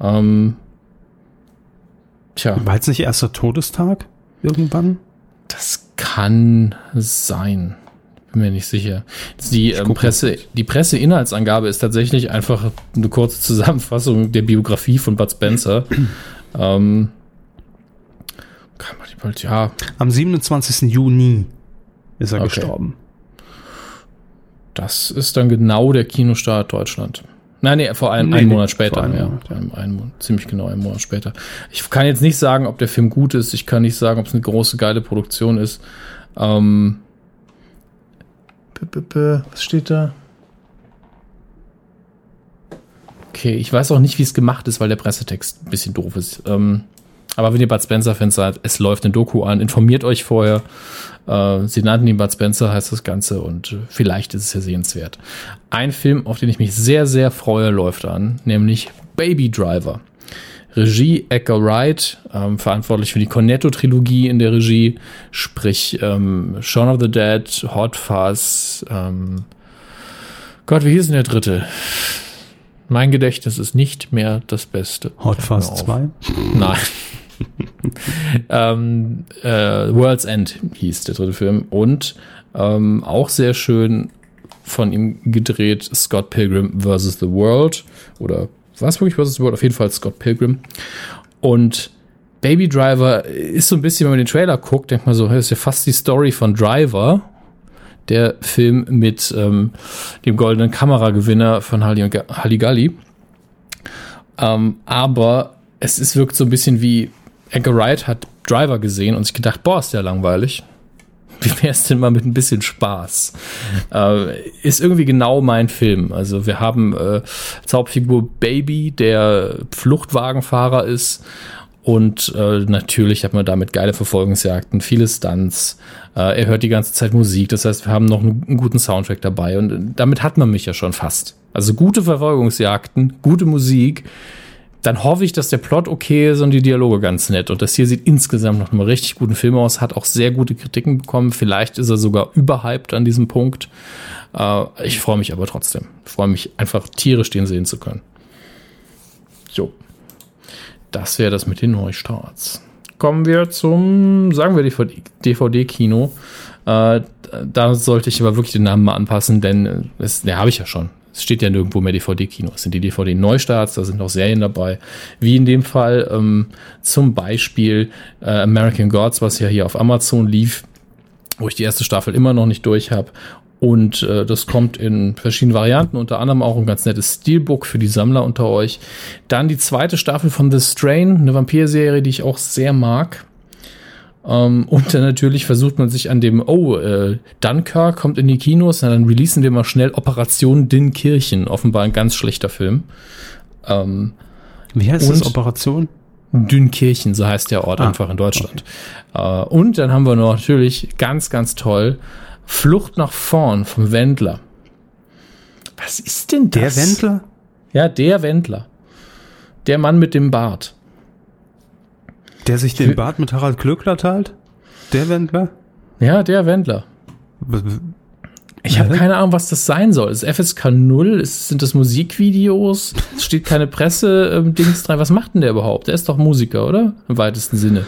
S1: Ähm, tja,
S2: War jetzt nicht erster Todestag irgendwann?
S1: das kann sein. Bin mir nicht sicher. Die, ähm, Presse, die Presseinhaltsangabe ist tatsächlich einfach eine kurze Zusammenfassung der Biografie von Bud Spencer. ähm, kann man die bald, ja,
S2: Am 27. Juni ist er
S1: Okay.
S2: gestorben.
S1: das ist dann genau der Kinostart Deutschland. Nein, nee, vor allem
S2: Nee,
S1: einen
S2: nee,
S1: Monat später.
S2: vor einem
S1: ja,
S2: Monat,
S1: vor allem einen Monat, ziemlich genau einen Monat später. Ich kann jetzt nicht sagen, ob der Film gut ist. Ich kann nicht sagen, ob es eine große, geile Produktion ist. Ähm, was steht da? Okay, ich weiß auch nicht, wie es gemacht ist, weil der Pressetext ein bisschen doof ist. Ähm, aber wenn ihr Bud Spencer-Fans seid, es läuft eine Doku an, informiert euch vorher. Äh, sie nannten ihn Bud Spencer, heißt das Ganze, und äh, vielleicht ist es ja sehenswert. Ein Film, auf den ich mich sehr, sehr freue, läuft an, nämlich Baby Driver. Regie Edgar Wright, ähm, verantwortlich für die Cornetto-Trilogie in der Regie, sprich ähm, Shaun of the Dead, Hot Fuzz, ähm, Gott, wie hieß denn der dritte? Mein Gedächtnis ist nicht mehr das Beste.
S2: Hot
S1: auf.
S2: 2.
S1: Nein. ähm, äh, World's End hieß der dritte Film. Und ähm, auch sehr schön von ihm gedreht Scott Pilgrim vs. The World. Oder was wirklich vs. The World? Auf jeden Fall Scott Pilgrim. Und Baby Driver ist so ein bisschen, wenn man den Trailer guckt, denkt man so, das ist ja fast die Story von Driver. Der Film mit ähm, dem goldenen Kameragewinner von Halli- Halligalli. Ähm, aber es ist, wirkt so ein bisschen wie Edgar Wright hat Driver gesehen und sich gedacht, boah, ist der langweilig. Wie wäre es denn mal mit ein bisschen Spaß? Äh, ist irgendwie genau mein Film. Also wir haben äh, als Baby, der Fluchtwagenfahrer ist. Und äh, natürlich hat man damit geile Verfolgungsjagden, viele Stunts. Äh, er hört die ganze Zeit Musik. Das heißt, wir haben noch einen, einen guten Soundtrack dabei. Und äh, damit hat man mich ja schon fast. Also gute Verfolgungsjagden, gute Musik, dann hoffe ich, dass der Plot okay ist und die Dialoge ganz nett. Und das hier sieht insgesamt noch einen richtig guten Film aus, hat auch sehr gute Kritiken bekommen. Vielleicht ist er sogar überhyped an diesem Punkt. Äh, ich freue mich aber trotzdem. Ich freue mich einfach tierisch den sehen zu können. So. Das wäre das mit den Neustarts. Kommen wir zum, sagen wir, DVD-Kino. Äh, da sollte ich aber wirklich den Namen mal anpassen, denn äh, das, den habe ich ja schon. Es steht ja nirgendwo mehr DVD-Kino. Es sind die DVD-Neustarts, da sind auch Serien dabei. Wie in dem Fall ähm, zum Beispiel äh, American Gods, was ja hier auf Amazon lief, wo ich die erste Staffel immer noch nicht durch habe. Und äh, das kommt in verschiedenen Varianten, unter anderem auch ein ganz nettes Steelbook für die Sammler unter euch. Dann die zweite Staffel von The Strain, eine Vampirserie, die ich auch sehr mag. Ähm, und dann natürlich versucht man sich an dem, oh, äh, Dunkirk kommt in die Kinos, dann releasen wir mal schnell Operation Dinnkirchen. Offenbar ein ganz schlechter Film.
S2: Ähm, Wie heißt das Operation?
S1: Dünnkirchen, so heißt der Ort ah, einfach in Deutschland. Okay. Äh, und dann haben wir noch natürlich ganz, ganz toll Flucht nach vorn vom Wendler. Was ist denn
S2: das? Der Wendler?
S1: Ja, der Wendler. Der Mann mit dem Bart.
S2: Der sich den Bart mit Harald Klöckler teilt? Der Wendler?
S1: Ja, der Wendler. Ich habe keine Ahnung, was das sein soll. Ist FSK 0? Ist, sind das Musikvideos? Es steht keine Presse-Dings ähm, dran. Was macht denn der überhaupt? Der ist doch Musiker, oder? Im weitesten Sinne.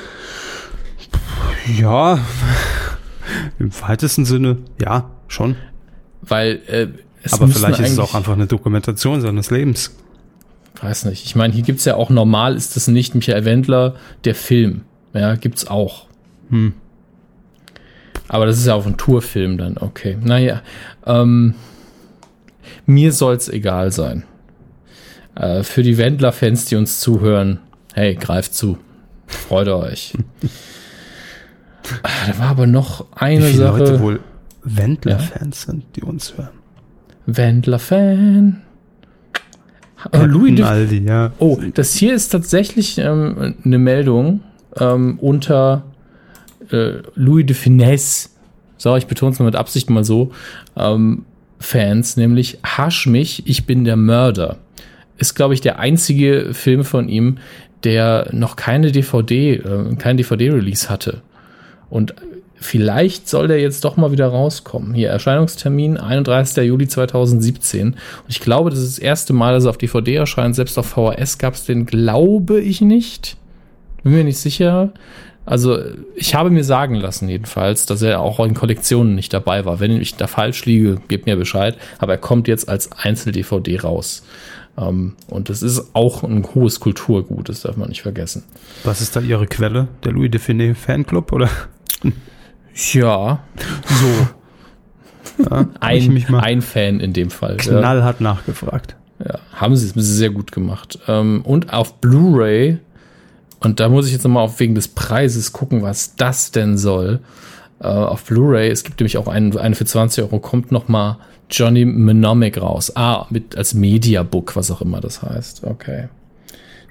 S2: Ja, im weitesten Sinne, ja, schon.
S1: Weil äh,
S2: es Aber vielleicht ist es auch einfach eine Dokumentation seines Lebens.
S1: Weiß nicht. Ich meine, hier gibt es ja auch normal ist das nicht Michael Wendler, der Film. Ja, gibt's auch. Hm. Aber das ist ja auch ein Tourfilm dann, okay. Naja, ähm, mir soll's egal sein. Äh, für die Wendler-Fans, die uns zuhören, hey, greift zu. Freut euch. Ah, da war aber noch eine Wie viele Sache. Leute wohl
S2: Wendler-Fans ja? sind, die uns hören.
S1: Wendler-Fan. Äh, Louis Aldi, ja. Oh, das hier ist tatsächlich ähm, eine Meldung ähm, unter äh, Louis de Finesse. So, ich betone es mal mit Absicht mal so. Ähm, Fans, nämlich Hasch mich, ich bin der Mörder. Ist, glaube ich, der einzige Film von ihm, der noch keine DVD, äh, kein DVD-Release hatte. Und vielleicht soll der jetzt doch mal wieder rauskommen. Hier, Erscheinungstermin 31. Juli 2017. Und ich glaube, das ist das erste Mal, dass er auf DVD erscheint. Selbst auf VHS gab es den, glaube ich nicht. Bin mir nicht sicher. Also, ich habe mir sagen lassen, jedenfalls, dass er auch in Kollektionen nicht dabei war. Wenn ich da falsch liege, gebt mir Bescheid. Aber er kommt jetzt als Einzel-DVD raus. Um, ähm, und das ist auch ein hohes Kulturgut, das darf man nicht vergessen.
S2: Was ist da Ihre Quelle? Der Louis Define Fanclub oder?
S1: Ja, so. Ja, ein, ein Fan in dem Fall.
S2: Knall ja. hat nachgefragt.
S1: Ja, haben sie sehr gut gemacht. Ähm, und auf Blu-ray, und da muss ich jetzt nochmal auf wegen des Preises gucken, was das denn soll. Äh, auf Blu-ray, es gibt nämlich auch einen, eine für 20 Euro, kommt nochmal Johnny Mnemonic raus. Ah, mit als Mediabook, was auch immer das heißt. Okay.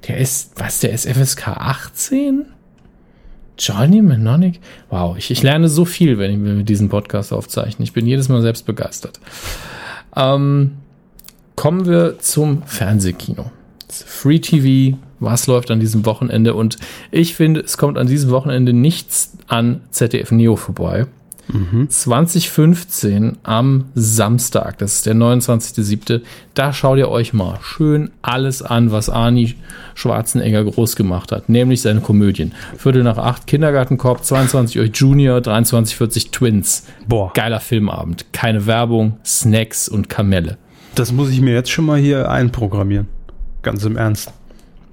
S1: Der ist, was, der ist FSK 18? Johnny Mnemonic? Wow, ich, ich lerne so viel, wenn wir diesen Podcast aufzeichnen. Ich bin jedes Mal selbst begeistert. Ähm, kommen wir zum Fernsehkino. Free TV, was läuft an diesem Wochenende? Und ich finde, es kommt an diesem Wochenende nichts an ZDF Neo vorbei. 2015 am Samstag, das ist der 29.07., da schaut ihr euch mal schön alles an, was Arnie Schwarzenegger groß gemacht hat, nämlich seine Komödien. Viertel nach acht Kindergartenkorb, 22 Uhr Junior, 23.40 Twins. Boah. Geiler Filmabend. Keine Werbung, Snacks und Kamelle.
S2: Das muss ich mir jetzt schon mal hier einprogrammieren. Ganz im Ernst.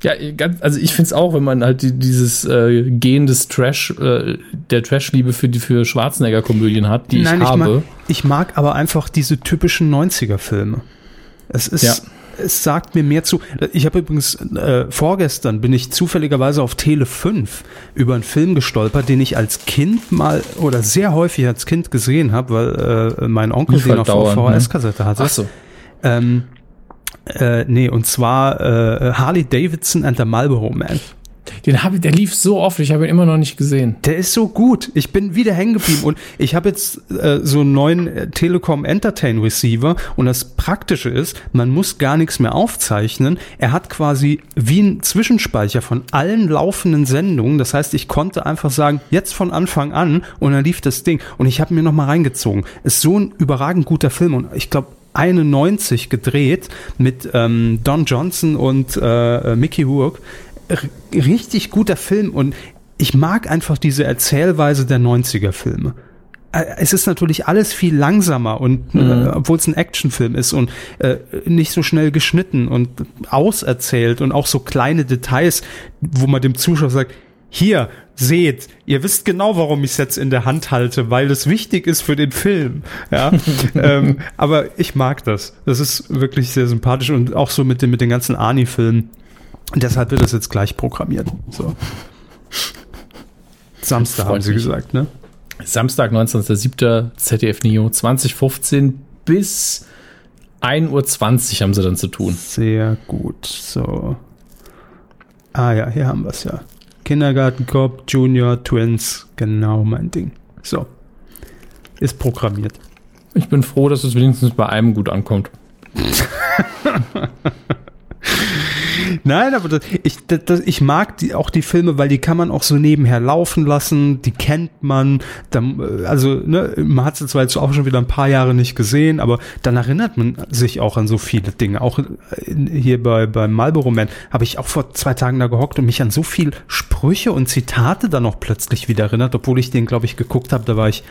S1: Ja, ganz, also ich finde es auch, wenn man halt die, dieses äh, Gen des Trash, äh, der Trash-Liebe für die für Schwarzenegger-Komödien hat, die Nein, ich, ich habe.
S2: Mag, ich mag aber einfach diese typischen 90er-Filme. Es ist, ja. es sagt mir mehr zu. Ich habe übrigens äh, vorgestern bin ich zufälligerweise auf Tele 5 über einen Film gestolpert, den ich als Kind mal oder sehr häufig als Kind gesehen habe, weil äh, mein Onkel den auf VHS-Kassette hatte. Ach so. Ähm, äh, nee, und zwar äh, Harley Davidson and the Marlboro Man.
S1: Den habe der lief so oft, ich habe ihn immer noch nicht gesehen.
S2: Der ist so gut. Ich bin wieder hängen geblieben und ich habe jetzt äh, so einen neuen äh, Telekom Entertain Receiver und das Praktische ist, man muss gar nichts mehr aufzeichnen. Er hat quasi wie ein Zwischenspeicher von allen laufenden Sendungen. Das heißt, ich konnte einfach sagen, jetzt von Anfang an und dann lief das Ding und ich habe mir noch mal reingezogen. Ist so ein überragend guter Film und ich glaube 91 gedreht mit ähm, Don Johnson und äh, Mickey Rourke. R richtig guter Film und ich mag einfach diese Erzählweise der 90er Filme. Äh, es ist natürlich alles viel langsamer und äh, mhm. äh, obwohl es ein Actionfilm ist und äh, nicht so schnell geschnitten und auserzählt und auch so kleine Details, wo man dem Zuschauer sagt, hier, seht, ihr wisst genau, warum ich es jetzt in der Hand halte, weil es wichtig ist für den Film. Ja, ähm, aber ich mag das. Das ist wirklich sehr sympathisch und auch so mit den, mit den ganzen Arnie-Filmen. Deshalb wird das jetzt gleich programmiert. So. Samstag haben sie gesagt, ne?
S1: Samstag, 19.07. ZDF Neo, 2015 bis 1.20 Uhr haben sie dann zu tun.
S2: Sehr gut. So. Ah ja, hier haben wir es ja. Kindergartencop, Junior, Twins, genau mein Ding. So. Ist programmiert.
S1: Ich bin froh, dass es wenigstens bei einem gut ankommt.
S2: Nein, aber das, ich, das, ich mag die, auch die Filme, weil die kann man auch so nebenher laufen lassen, die kennt man. Dann, also, ne, man hat sie zwar jetzt auch schon wieder ein paar Jahre nicht gesehen, aber dann erinnert man sich auch an so viele Dinge. Auch hier bei, bei Marlboro Man habe ich auch vor zwei Tagen da gehockt und mich an so viel Sprüche und Zitate dann auch plötzlich wieder erinnert, obwohl ich den, glaube ich, geguckt habe, da war ich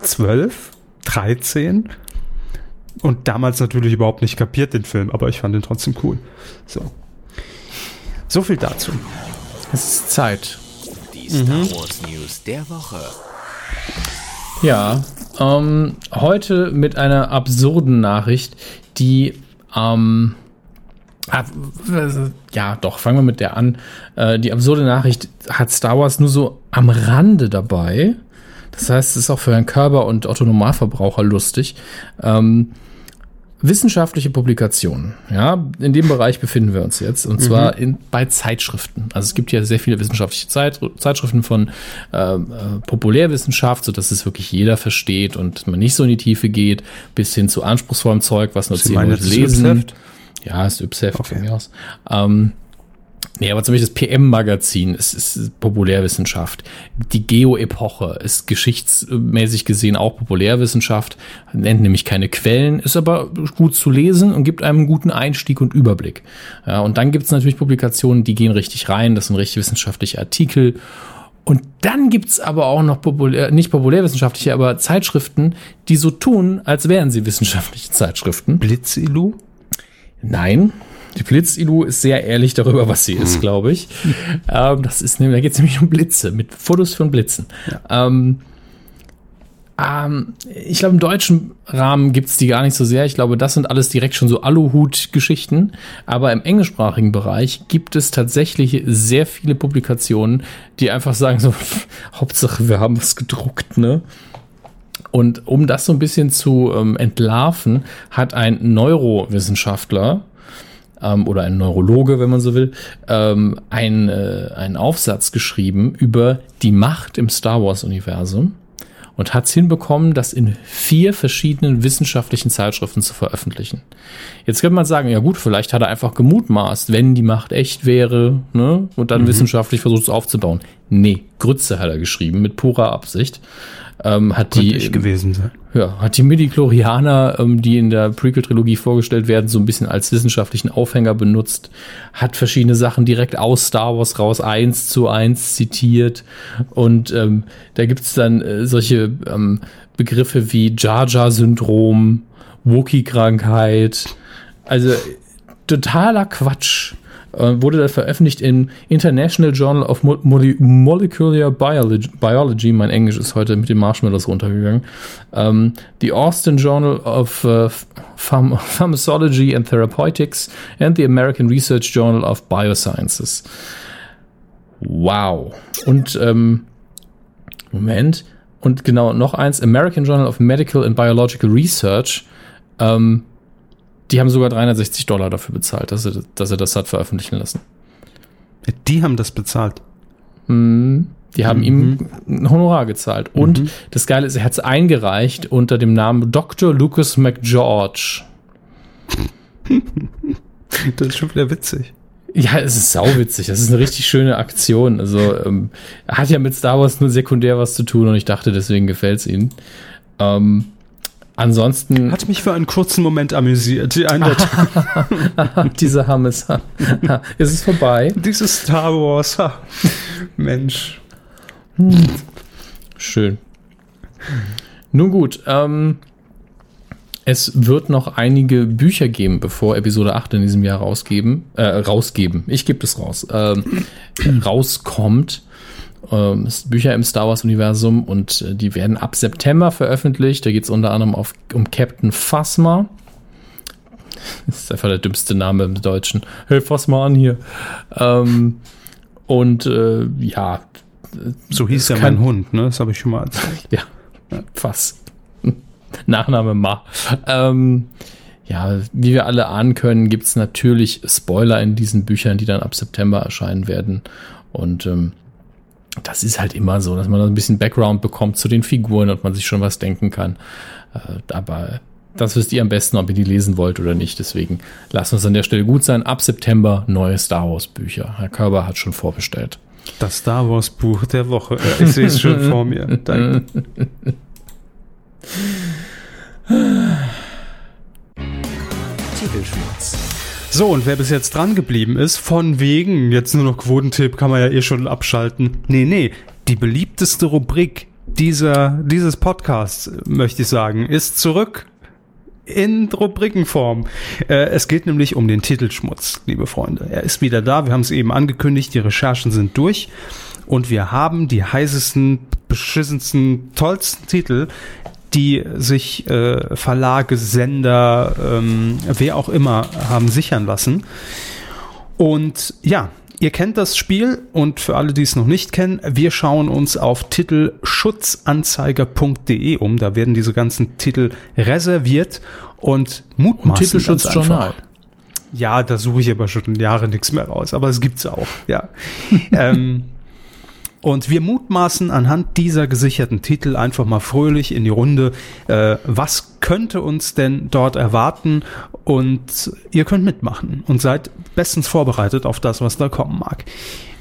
S2: zwölf, dreizehn und damals natürlich überhaupt nicht kapiert den Film, aber ich fand ihn trotzdem cool. So. So viel dazu.
S1: Es ist Zeit.
S3: Die Star mhm. Wars News der Woche.
S1: Ja, ähm, heute mit einer absurden Nachricht, die ähm, ja, doch, fangen wir mit der an. Äh, die absurde Nachricht hat Star Wars nur so am Rande dabei. Das heißt, es ist auch für Herrn Körber und Otto Normalverbraucher lustig. Ähm, wissenschaftliche Publikationen, ja, in dem Bereich befinden wir uns jetzt, und mhm. zwar in, bei Zeitschriften. Also es gibt ja sehr viele wissenschaftliche Zeit, Zeitschriften von äh, äh, Populärwissenschaft, so dass es wirklich jeder versteht und man nicht so in die Tiefe geht, bis hin zu anspruchsvollem Zeug, was nur zehn Leute lesen. Ja, ist Ypsheft okay. von mir aus. Ähm, Nee, aber zum Beispiel das PM-Magazin ist, ist Populärwissenschaft. Die Geo-Epoche ist geschichtsmäßig gesehen auch Populärwissenschaft, nennt nämlich keine Quellen, ist aber gut zu lesen und gibt einem einen guten Einstieg und Überblick. Ja, und dann gibt's natürlich Publikationen, die gehen richtig rein, das sind richtig wissenschaftliche Artikel. Und dann gibt's aber auch noch populär, nicht populärwissenschaftliche, aber Zeitschriften, die so tun, als wären sie wissenschaftliche Zeitschriften.
S2: Blitzilu?
S1: Nein. Die Blitzilu ist sehr ehrlich darüber, was sie ist, hm. glaube ich. Ähm, das ist, da geht es nämlich um Blitze, mit Fotos von Blitzen. Ja. Ähm, ähm, ich glaube, im deutschen Rahmen gibt es die gar nicht so sehr. Ich glaube, das sind alles direkt schon so Aluhut-Geschichten. Aber im englischsprachigen Bereich gibt es tatsächlich sehr viele Publikationen, die einfach sagen so, Hauptsache, wir haben was gedruckt, ne? Und um das so ein bisschen zu ähm, entlarven, hat ein Neurowissenschaftler, ähm, oder ein Neurologe, wenn man so will, ähm, ein, äh, einen Aufsatz geschrieben über die Macht im Star Wars-Universum und hat es hinbekommen, das in vier verschiedenen wissenschaftlichen Zeitschriften zu veröffentlichen. Jetzt könnte man sagen, ja gut, vielleicht hat er einfach gemutmaßt, wenn die Macht echt wäre, ne, und dann mhm. wissenschaftlich versucht es aufzubauen. Nee, Grütze hat er geschrieben, mit purer Absicht ähm, hat Könnte die
S2: ich gewesen sein.
S1: Ja, hat die Midi-Chlorianer, ähm, die in der Prequel-Trilogie vorgestellt werden, so ein bisschen als wissenschaftlichen Aufhänger benutzt, hat verschiedene Sachen direkt aus Star Wars raus eins zu eins zitiert. Und ähm, da gibt's dann äh, solche ähm, Begriffe wie Jar Jar Syndrom, Wookie-Krankheit, also totaler Quatsch äh, wurde dann veröffentlicht im International Journal of Mo Molecular Biology, Biology, Mein Englisch ist heute mit den Marshmallows runtergegangen. Ähm, the Austin Journal of uh, Pharm Pharmacology and Therapeutics and the American Research Journal of Biosciences. Wow. Und ähm, Moment. Und genau, noch eins, American Journal of Medical and Biological Research. Ähm, die haben sogar 360 Dollar dafür bezahlt, dass er, dass er das hat veröffentlichen lassen.
S2: Die haben das bezahlt.
S1: Mhm. Die haben mhm. ihm ein Honorar gezahlt. Und mhm. das Geile ist, er hat es eingereicht unter dem Namen Dr. Lucas McGeorge.
S2: das ist schon wieder witzig.
S1: Ja, es ist sauwitzig. Das ist eine richtig schöne Aktion. Also, ähm, er hat ja mit Star Wars nur sekundär was zu tun und ich dachte, deswegen gefällt es ihm. Ähm, Ansonsten.
S2: Hat mich für einen kurzen Moment amüsiert. Die
S1: Diese Hammes. Ist es vorbei?
S2: Dieses Star Wars. Mensch.
S1: Schön. Nun gut, ähm, es wird noch einige Bücher geben, bevor Episode 8 in diesem Jahr rausgeben, äh, rausgeben. Ich gebe es raus. Ähm, rauskommt ähm, Bücher im Star Wars-Universum und äh, die werden ab September veröffentlicht. Da geht es unter anderem auf, um Captain Phasma. Das ist einfach der dümmste Name im Deutschen. Hey, fass mal an hier. Ähm, und äh, ja,
S2: So hieß ja mein Hund, ne? Das habe ich schon mal erzählt.
S1: Ja, fast. Nachname Ma. Ähm, ja, wie wir alle ahnen können, gibt es natürlich Spoiler in diesen Büchern, die dann ab September erscheinen werden. Und ähm, das ist halt immer so, dass man da ein bisschen Background bekommt zu den Figuren und man sich schon was denken kann. Äh, aber das wisst ihr am besten, ob ihr die lesen wollt oder nicht. Deswegen lasst uns an der Stelle gut sein. Ab September neue Star Wars Bücher. Herr Körber hat schon vorbestellt.
S2: Das Star Wars Buch der Woche. Äh, Ich sehe es schon vor mir. Danke.
S3: Titelschmutz.
S2: So, und wer bis jetzt dran geblieben ist, von wegen, jetzt nur noch Quotentipp, kann man ja eh schon abschalten. Nee, nee, die beliebteste Rubrik dieser, dieses Podcasts, möchte ich sagen, ist zurück in Rubrikenform. Äh, es geht nämlich um den Titelschmutz, liebe Freunde. Er ist wieder da, wir haben es eben angekündigt, die Recherchen sind durch und wir haben die heißesten, beschissensten, tollsten Titel, die sich äh, Verlage, Sender, ähm, wer auch immer haben sichern lassen. Und ja, ihr kennt das Spiel und für alle, die es noch nicht kennen, wir schauen uns auf titelschutzanzeiger.de um. Da werden diese ganzen Titel reserviert und mutmaßen. ganz
S1: Titelschutzjournal.
S2: Ja, da suche ich aber schon Jahre nichts mehr raus, aber es gibt's auch, ja. ähm, und wir mutmaßen anhand dieser gesicherten Titel einfach mal fröhlich in die Runde, äh, was könnte uns denn dort erwarten? Und ihr könnt mitmachen und seid bestens vorbereitet auf das, was da kommen mag.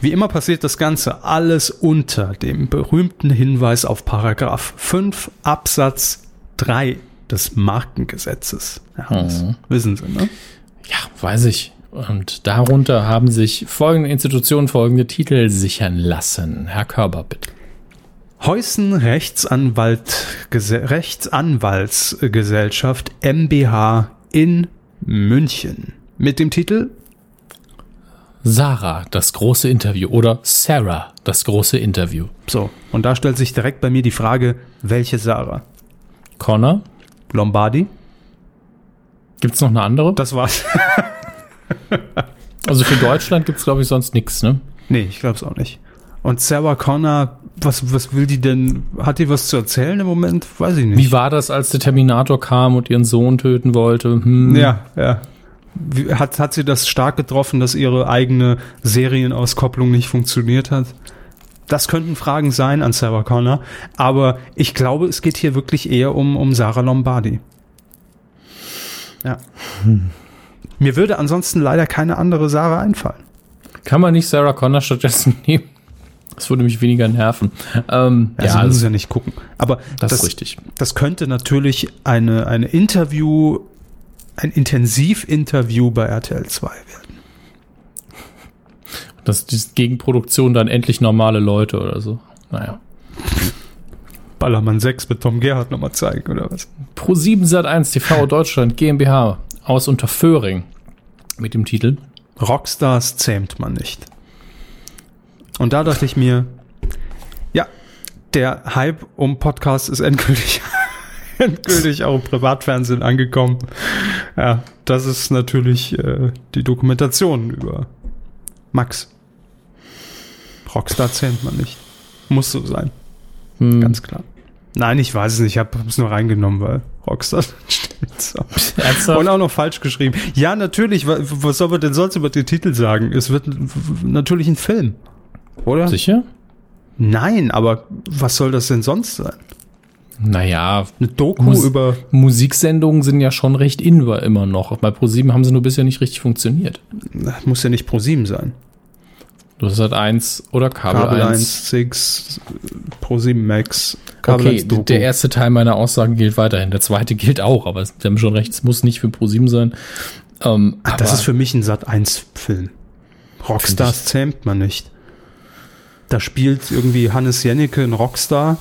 S2: Wie immer passiert das Ganze alles unter dem berühmten Hinweis auf Paragraph 5 Absatz 3 des Markengesetzes. Ja, das wissen Sie, ne?
S1: Ja, weiß ich. Und darunter haben sich folgende Institutionen folgende Titel sichern lassen. Herr Körber, bitte.
S2: Heusen Rechtsanwalt, Gese- Rechtsanwaltsgesellschaft MBH in München. Mit dem Titel
S1: Sarah, das große Interview oder Sarah, das große Interview.
S2: So, und da stellt sich direkt bei mir die Frage, welche Sarah?
S1: Connor,
S2: Lombardi?
S1: gibt's noch eine andere?
S2: Das war's.
S1: Also für Deutschland gibt's glaube ich sonst nichts, ne?
S2: nee, ich glaub's auch nicht. Und Sarah Connor, was, was will die denn? Hat die was zu erzählen im Moment? Weiß ich nicht.
S1: Wie war das, als der Terminator kam und ihren Sohn töten wollte? Hm.
S2: Ja, ja. Wie, hat, hat sie das stark getroffen, dass ihre eigene Serienauskopplung nicht funktioniert hat? Das könnten Fragen sein an Sarah Connor, aber ich glaube, es geht hier wirklich eher um, um Sarah Lombardi. Ja. Mir würde ansonsten leider keine andere Sarah einfallen.
S1: Kann man nicht Sarah Connor stattdessen nehmen? Das würde mich weniger nerven. Ähm,
S2: Ja,
S1: ja,
S2: Sie müssen
S1: das,
S2: ja nicht gucken. Aber
S1: das ist richtig.
S2: Das könnte natürlich eine, eine Interview, ein Intensivinterview bei RTL 2 werden.
S1: Das ist Gegenproduktion dann endlich normale Leute oder so. Naja.
S2: Ballermann 6 mit Tom Gerhardt nochmal zeigen, oder was?
S1: Pro 7 Sat 1 TV Deutschland GmbH aus Unterföhring mit dem Titel
S2: Rockstars zähmt man nicht. Und da dachte ich mir, ja, der Hype um Podcast ist endgültig, endgültig auch im Privatfernsehen angekommen. Ja, das ist natürlich äh, die Dokumentation über Max. Rockstar zähmt man nicht. Muss so sein,
S1: Hm,
S2: ganz klar. Nein, ich weiß es nicht, ich habe es nur reingenommen, weil Rockstar
S1: ernsthaft?
S2: Und auch noch falsch geschrieben. Ja, natürlich. wa- Was soll man denn sonst über den Titel sagen? Es wird natürlich ein Film. Oder?
S1: Sicher?
S2: Nein, aber was soll das denn sonst sein?
S1: Naja,
S2: Eine Doku
S1: Muss-
S2: über.
S1: Musiksendungen sind ja schon recht in immer noch. Bei Pro7 haben sie nur bisher nicht richtig funktioniert.
S2: Das muss ja nicht Pro7 sein.
S1: Du hast halt eins oder Kabel,
S2: Kabel
S1: 1.
S2: 1, 6, Pro7 Max, Kabel
S1: Okay,
S2: 1 Doku.
S1: der erste Teil meiner Aussagen gilt weiterhin. Der zweite gilt auch, aber sie haben schon recht, es muss nicht für Pro7 sein. Ähm,
S2: Ach, das ist für mich ein Sat 1 Film. Rockstars zähmt man nicht. Da spielt irgendwie Hannes Jennecke ein Rockstar.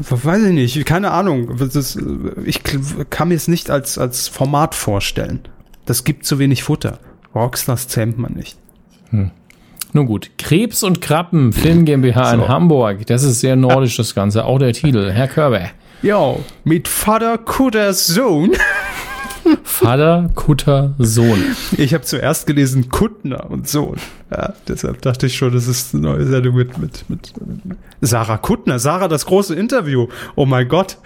S2: Weiß ich nicht, keine Ahnung. Das ist, ich kann mir es nicht als, als Format vorstellen. Das gibt zu wenig Futter. Rockstars zähmt man nicht.
S1: Nun gut, Krebs und Krabben, Film GmbH in
S2: So.
S1: Hamburg. Das ist sehr nordisch, das Ganze. Auch der Titel. Herr Körber.
S2: Ja, mit Vater Kutters Sohn.
S1: Vater, Kutter, Sohn.
S2: Ich habe zuerst gelesen Kuttner und Sohn. Ja, deshalb dachte ich schon, das ist eine neue Sendung mit, mit, mit Sarah Kuttner. Sarah, das große Interview. Oh mein Gott.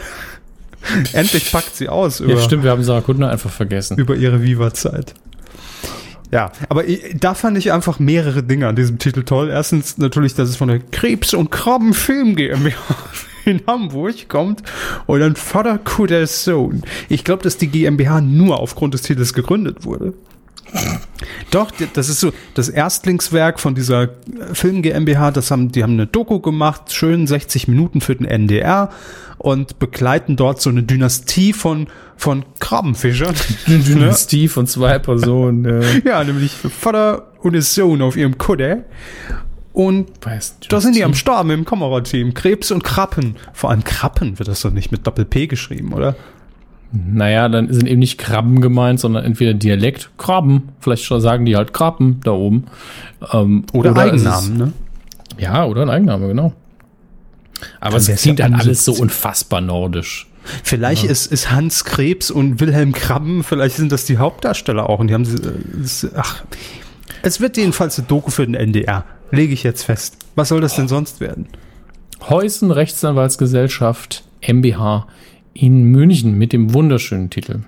S2: Endlich packt sie aus
S1: über, ja, stimmt, wir haben Sarah Kuttner einfach vergessen.
S2: Über ihre Viva-Zeit. Ja, aber da fand ich einfach mehrere Dinge an diesem Titel toll. Erstens natürlich, dass es von der Krebs- und Krabbenfilm GmbH in Hamburg kommt und dann Vater Kuders Sohn. Ich glaube, dass die GmbH nur aufgrund des Titels gegründet wurde. Doch, das ist so das Erstlingswerk von dieser Film GmbH. Das haben, die haben eine Doku gemacht, schön 60 Minuten für den NDR und begleiten dort so eine Dynastie von von Krabbenfischern.
S1: Eine Dynastie von zwei Personen.
S2: Ja. ja, nämlich Vater und Sohn auf ihrem Kudde. Und da sind die am Start im Kamerateam. Krebs und Krabben. Vor allem Krabben wird das doch nicht mit Doppel-P geschrieben, oder?
S1: Naja, dann sind eben nicht Krabben gemeint, sondern entweder Dialekt, Krabben. Vielleicht sagen die halt Krabben da oben.
S2: Ähm, oder, oder Eigennamen, ne?
S1: Ja, oder ein Eigenname, genau. Aber es klingt halt alles so unfassbar nordisch.
S2: Vielleicht ja. ist, ist Hans Krebs und Wilhelm Krabben, vielleicht sind das die Hauptdarsteller auch und die haben sie, äh, ach, es wird jedenfalls eine Doku für den NDR. Lege ich jetzt fest. Was soll das denn sonst werden?
S1: Heusen Rechtsanwaltsgesellschaft MBH in München mit dem wunderschönen Titel.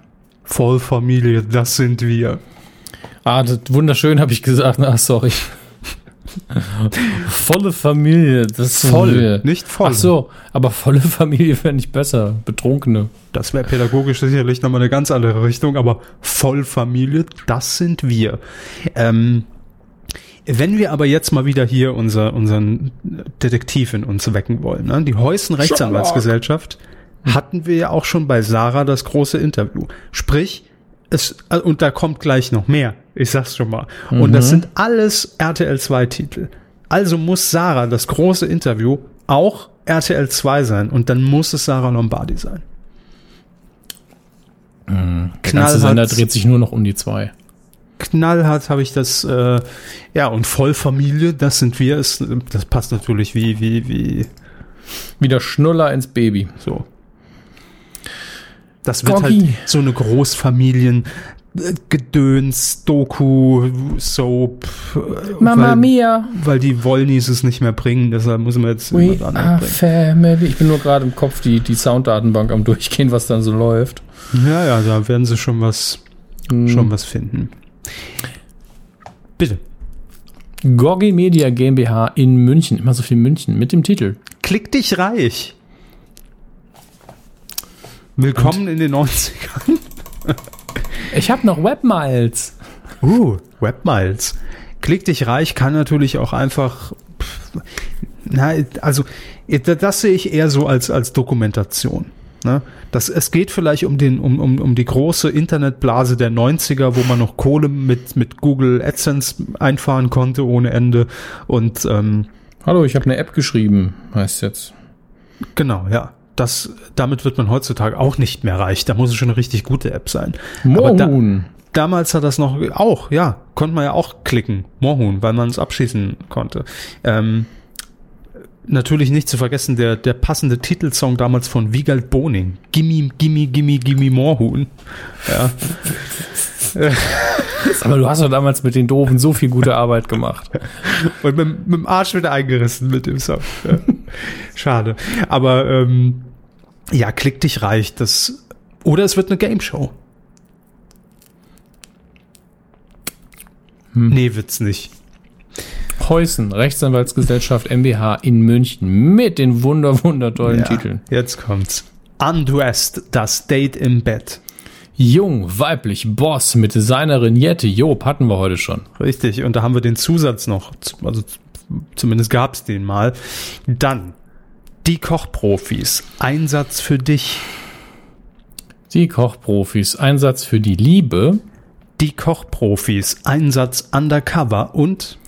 S2: Vollfamilie, das sind wir.
S1: Ah, das wunderschön habe ich gesagt. Ah, sorry. volle Familie, das ist
S2: voll, nicht voll.
S1: Ach so, aber volle Familie wäre nicht besser. Betrunkene.
S2: Das wäre pädagogisch sicherlich nochmal eine ganz andere Richtung, aber Vollfamilie, das sind wir. Ähm, wenn wir aber jetzt mal wieder hier unser, unseren Detektiv in uns wecken wollen, ne? die Heusen Rechtsanwaltsgesellschaft, hatten wir ja auch schon bei Sarah das große Interview. Sprich, es, äh, und da kommt gleich noch mehr. Ich sag's schon mal. Mhm. Und das mhm. sind alles RTL 2 Titel. Also muss Sarah das große Interview auch RTL 2 sein und dann muss es Sarah Lombardi sein.
S1: Mhm. Der ganze Sender dreht sich nur noch um die zwei
S2: knallhart habe ich das, äh, ja, und Vollfamilie, das sind wir, ist, das passt natürlich wie, wie, wie.
S1: Wie der Schnuller ins Baby.
S2: So. Das wird Goggi. halt so eine Großfamilien, Gedöns, Doku, Soap.
S1: Mama weil, Mia.
S2: Weil die Wollnies es nicht mehr bringen, deshalb müssen wir jetzt
S1: We are family. Ich bin nur gerade im Kopf die, die Sounddatenbank am durchgehen, was dann so läuft.
S2: Ja, ja, da werden sie schon was, hm. schon was finden. Bitte.
S1: Gorgi Media GmbH in München, immer so viel München, mit dem Titel.
S2: Klick dich reich. Willkommen Und? in den 90ern.
S1: ich habe noch Webmiles.
S2: Uh, Webmiles. Klick dich reich kann natürlich auch einfach. Na, also, das sehe ich eher so als, als Dokumentation. Ne? Das, es geht vielleicht um, den, um, um, um die große Internetblase der 90er, wo man noch Kohle mit, mit Google AdSense einfahren konnte ohne Ende. Und ähm,
S1: Hallo, ich habe eine App geschrieben, heißt jetzt.
S2: Genau, ja. Das, damit wird man heutzutage auch nicht mehr reich. Da muss es schon eine richtig gute App sein.
S1: Mohun.
S2: Da, damals hat das noch auch, ja, konnte man ja auch klicken. Mohun, weil man es abschießen konnte. Ähm, natürlich nicht zu vergessen, der, der passende Titelsong damals von Wiegald Boning. Gimme, gimme, gimme, gimme Moorhuhn. Ja.
S1: Aber du hast doch damals mit den Doofen so viel gute Arbeit gemacht.
S2: Und mit, mit dem Arsch wieder eingerissen mit dem Song. Ja. Schade. Aber ähm, ja, klick dich reich. Das, oder es wird eine Game Show. Hm. Nee, wird's nicht.
S1: Heusen, Rechtsanwaltsgesellschaft MBH in München mit den wunder wundertollen ja, Titeln.
S2: Jetzt kommt's. Undressed, das Date im Bett.
S1: Jung, weiblich, Boss mit Designerin Jette Job hatten wir heute schon.
S2: Richtig, und da haben wir den Zusatz noch, also zumindest gab's den mal. Dann die Kochprofis, Einsatz für dich.
S1: Die Kochprofis, Einsatz für die Liebe.
S2: Die Kochprofis, Einsatz undercover und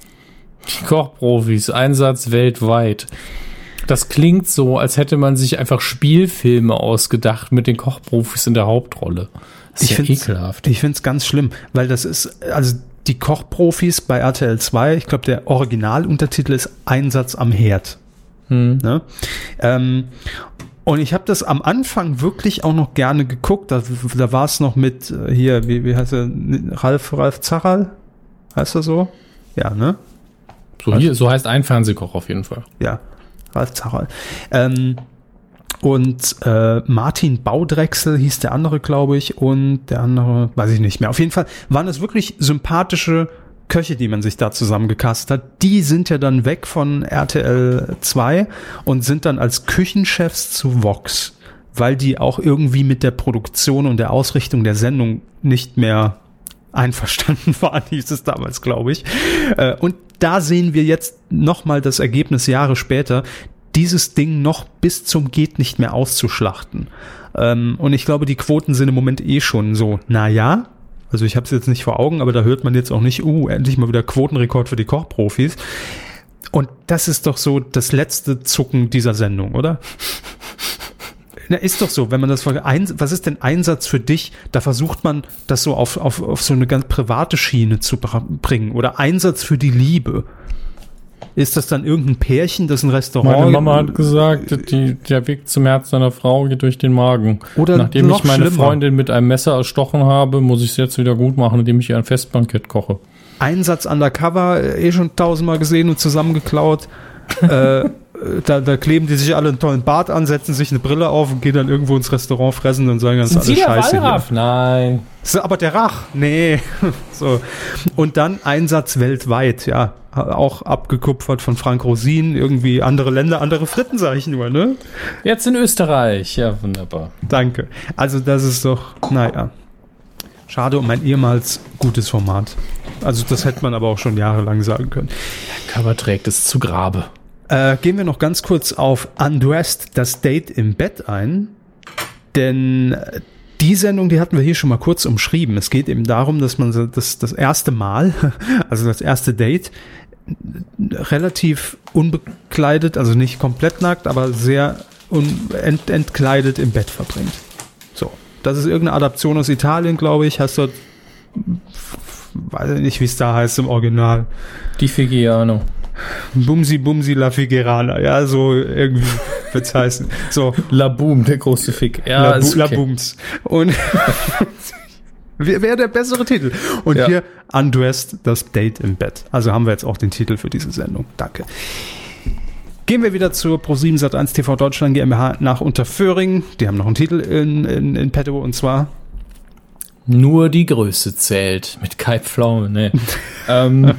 S1: die Kochprofis, Einsatz weltweit. Das klingt so, als hätte man sich einfach Spielfilme ausgedacht mit den Kochprofis in der Hauptrolle.
S2: Das ist ich ja ekelhaft. Ich finde es ganz schlimm, weil das ist, also die Kochprofis bei RTL 2, ich glaube, der Originaluntertitel ist Einsatz am Herd. Hm. Ne? Ähm, Und ich habe das am Anfang wirklich auch noch gerne geguckt. Da, da war es noch mit äh, hier, wie, wie heißt er? Ralf, Ralf Zacherl? Heißt er so? Ja, ne?
S1: So, hier, so heißt ein Fernsehkoch auf jeden Fall.
S2: Ja, Ralf Zacherl. Ähm, und äh, Martin Baudrechsel hieß der andere, glaube ich, und der andere, weiß ich nicht mehr. Auf jeden Fall waren es wirklich sympathische Köche, die man sich da zusammengecastet hat. Die sind ja dann weg von RTL 2 und sind dann als Küchenchefs zu Vox, weil die auch irgendwie mit der Produktion und der Ausrichtung der Sendung nicht mehr einverstanden waren, hieß es damals, glaube ich. Äh, und da sehen wir jetzt nochmal das Ergebnis Jahre später dieses Ding noch bis zum geht nicht mehr auszuschlachten. Ähm, und ich glaube, die Quoten sind im Moment eh schon so, na ja. Also ich habe es jetzt nicht vor Augen, aber da hört man jetzt auch nicht, uh, endlich mal wieder Quotenrekord für die Kochprofis. Und das ist doch so das letzte Zucken dieser Sendung, oder? Na, ist doch so, wenn man das was ist denn Einsatz für dich? Da versucht man das so auf, auf, auf so eine ganz private Schiene zu bringen. Oder Einsatz für die Liebe. Ist das dann irgendein Pärchen, das ein Restaurant?
S1: Meine Mama hat gesagt, die, der Weg zum Herz seiner Frau geht durch den Magen.
S2: Oder
S1: Nachdem
S2: noch
S1: ich meine
S2: schlimmer.
S1: Freundin mit einem Messer erstochen habe, muss ich es jetzt wieder gut machen, indem ich ihr ein Festbankett koche.
S2: Einsatz undercover, äh, eh schon tausendmal gesehen und zusammengeklaut. äh, da, da kleben die sich alle einen tollen Bart an, setzen sich eine Brille auf und gehen dann irgendwo ins Restaurant fressen und sagen, das ist alles scheiße. Hier.
S1: Nein.
S2: So, aber der Rach, nee. so. Und dann Einsatz weltweit, ja. Auch abgekupfert von Frank Rosin, irgendwie andere Länder, andere Fritten, sage ich nur, ne?
S1: Jetzt in Österreich, ja, wunderbar.
S2: Danke. Also, das ist doch, naja. Schade um ein ehemals gutes Format. Also, das hätte man aber auch schon jahrelang sagen können.
S1: Der Körper trägt es zu Grabe.
S2: Äh, gehen wir noch ganz kurz auf Undressed, das Date im Bett ein. Denn äh, die Sendung, die hatten wir hier schon mal kurz umschrieben. Es geht eben darum, dass man das, das erste Mal, also das erste Date, relativ unbekleidet, also nicht komplett nackt, aber sehr ent, entkleidet im Bett verbringt. So, das ist irgendeine Adaption aus Italien, glaube ich. Hast dort, weiß ich nicht, wie es da heißt im Original.
S1: Die Figiano.
S2: Bumsi Bumsi La Figuerana, ja, so irgendwie wird's heißen. So.
S1: La Boom, der große Fick.
S2: Ja, La, Bu okay. La Booms. Und wäre der bessere Titel. Und ja. hier Undressed, das Date im Bett. Also haben wir jetzt auch den Titel für diese Sendung. Danke. Gehen wir wieder zur Pro7 Sat1 TV Deutschland GmbH nach Unterföhring. Die haben noch einen Titel in, in, in petto und zwar
S1: Nur die Größe zählt. Mit Kai Pflaume, ne. ähm,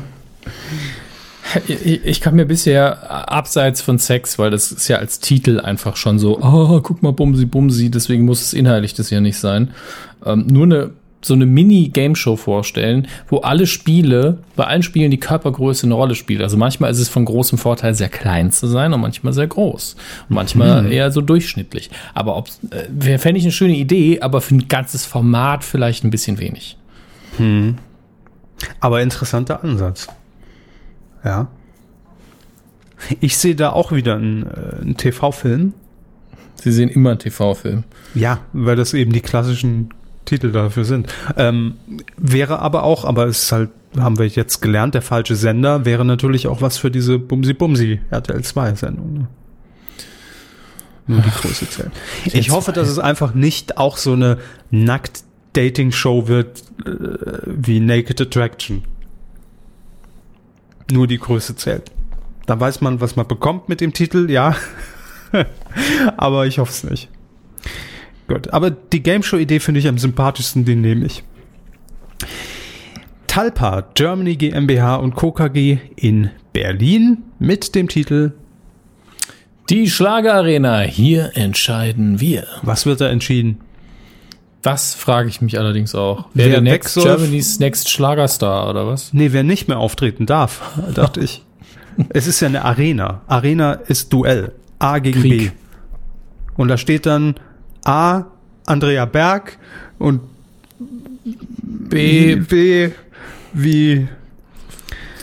S1: ich, ich kann mir bisher abseits von Sex, weil das ist ja als Titel einfach schon so, oh, guck mal, Bumsi, Bumsi, deswegen muss es inhaltlich das ja nicht sein. Ähm, nur eine so eine Mini-Game-Show vorstellen, wo alle Spiele, bei allen Spielen die Körpergröße eine Rolle spielt. Also manchmal ist es von großem Vorteil, sehr klein zu sein und manchmal sehr groß. Und manchmal mhm. eher so durchschnittlich. Aber ob äh, fände ich eine schöne Idee, aber für ein ganzes Format vielleicht ein bisschen wenig.
S2: Hm. Aber interessanter Ansatz. Ja. Ich sehe da auch wieder einen, äh, einen TV-Film.
S1: Sie sehen immer einen TV-Film.
S2: Ja, weil das eben die klassischen Titel dafür sind. Ähm, wäre aber auch, aber es ist halt, haben wir jetzt gelernt, der falsche Sender wäre natürlich auch was für diese Bumsi Bumsi RTL 2 Sendung. Ne? Nur die Größe zählt. Ich hoffe, dass es einfach nicht auch so eine nackt Dating Show wird äh, wie Naked Attraction. Nur die Größe zählt. Da weiß man, was man bekommt mit dem Titel, ja. aber ich hoffe es nicht. Gut, aber die Game Show Idee finde ich am sympathischsten, den nehme ich. Talpa, Germany GmbH und Co. KG in Berlin mit dem Titel
S1: Die Schlagerarena, hier entscheiden wir.
S2: Was wird da entschieden?
S1: Das frage ich mich allerdings auch. Wer, wer der Next Germany's Next Schlagerstar oder was?
S2: Nee, wer nicht mehr auftreten darf, dachte ich. Es ist ja eine Arena. Arena ist Duell. A gegen Krieg. B. Und da steht dann A, Andrea Berg und B, B wie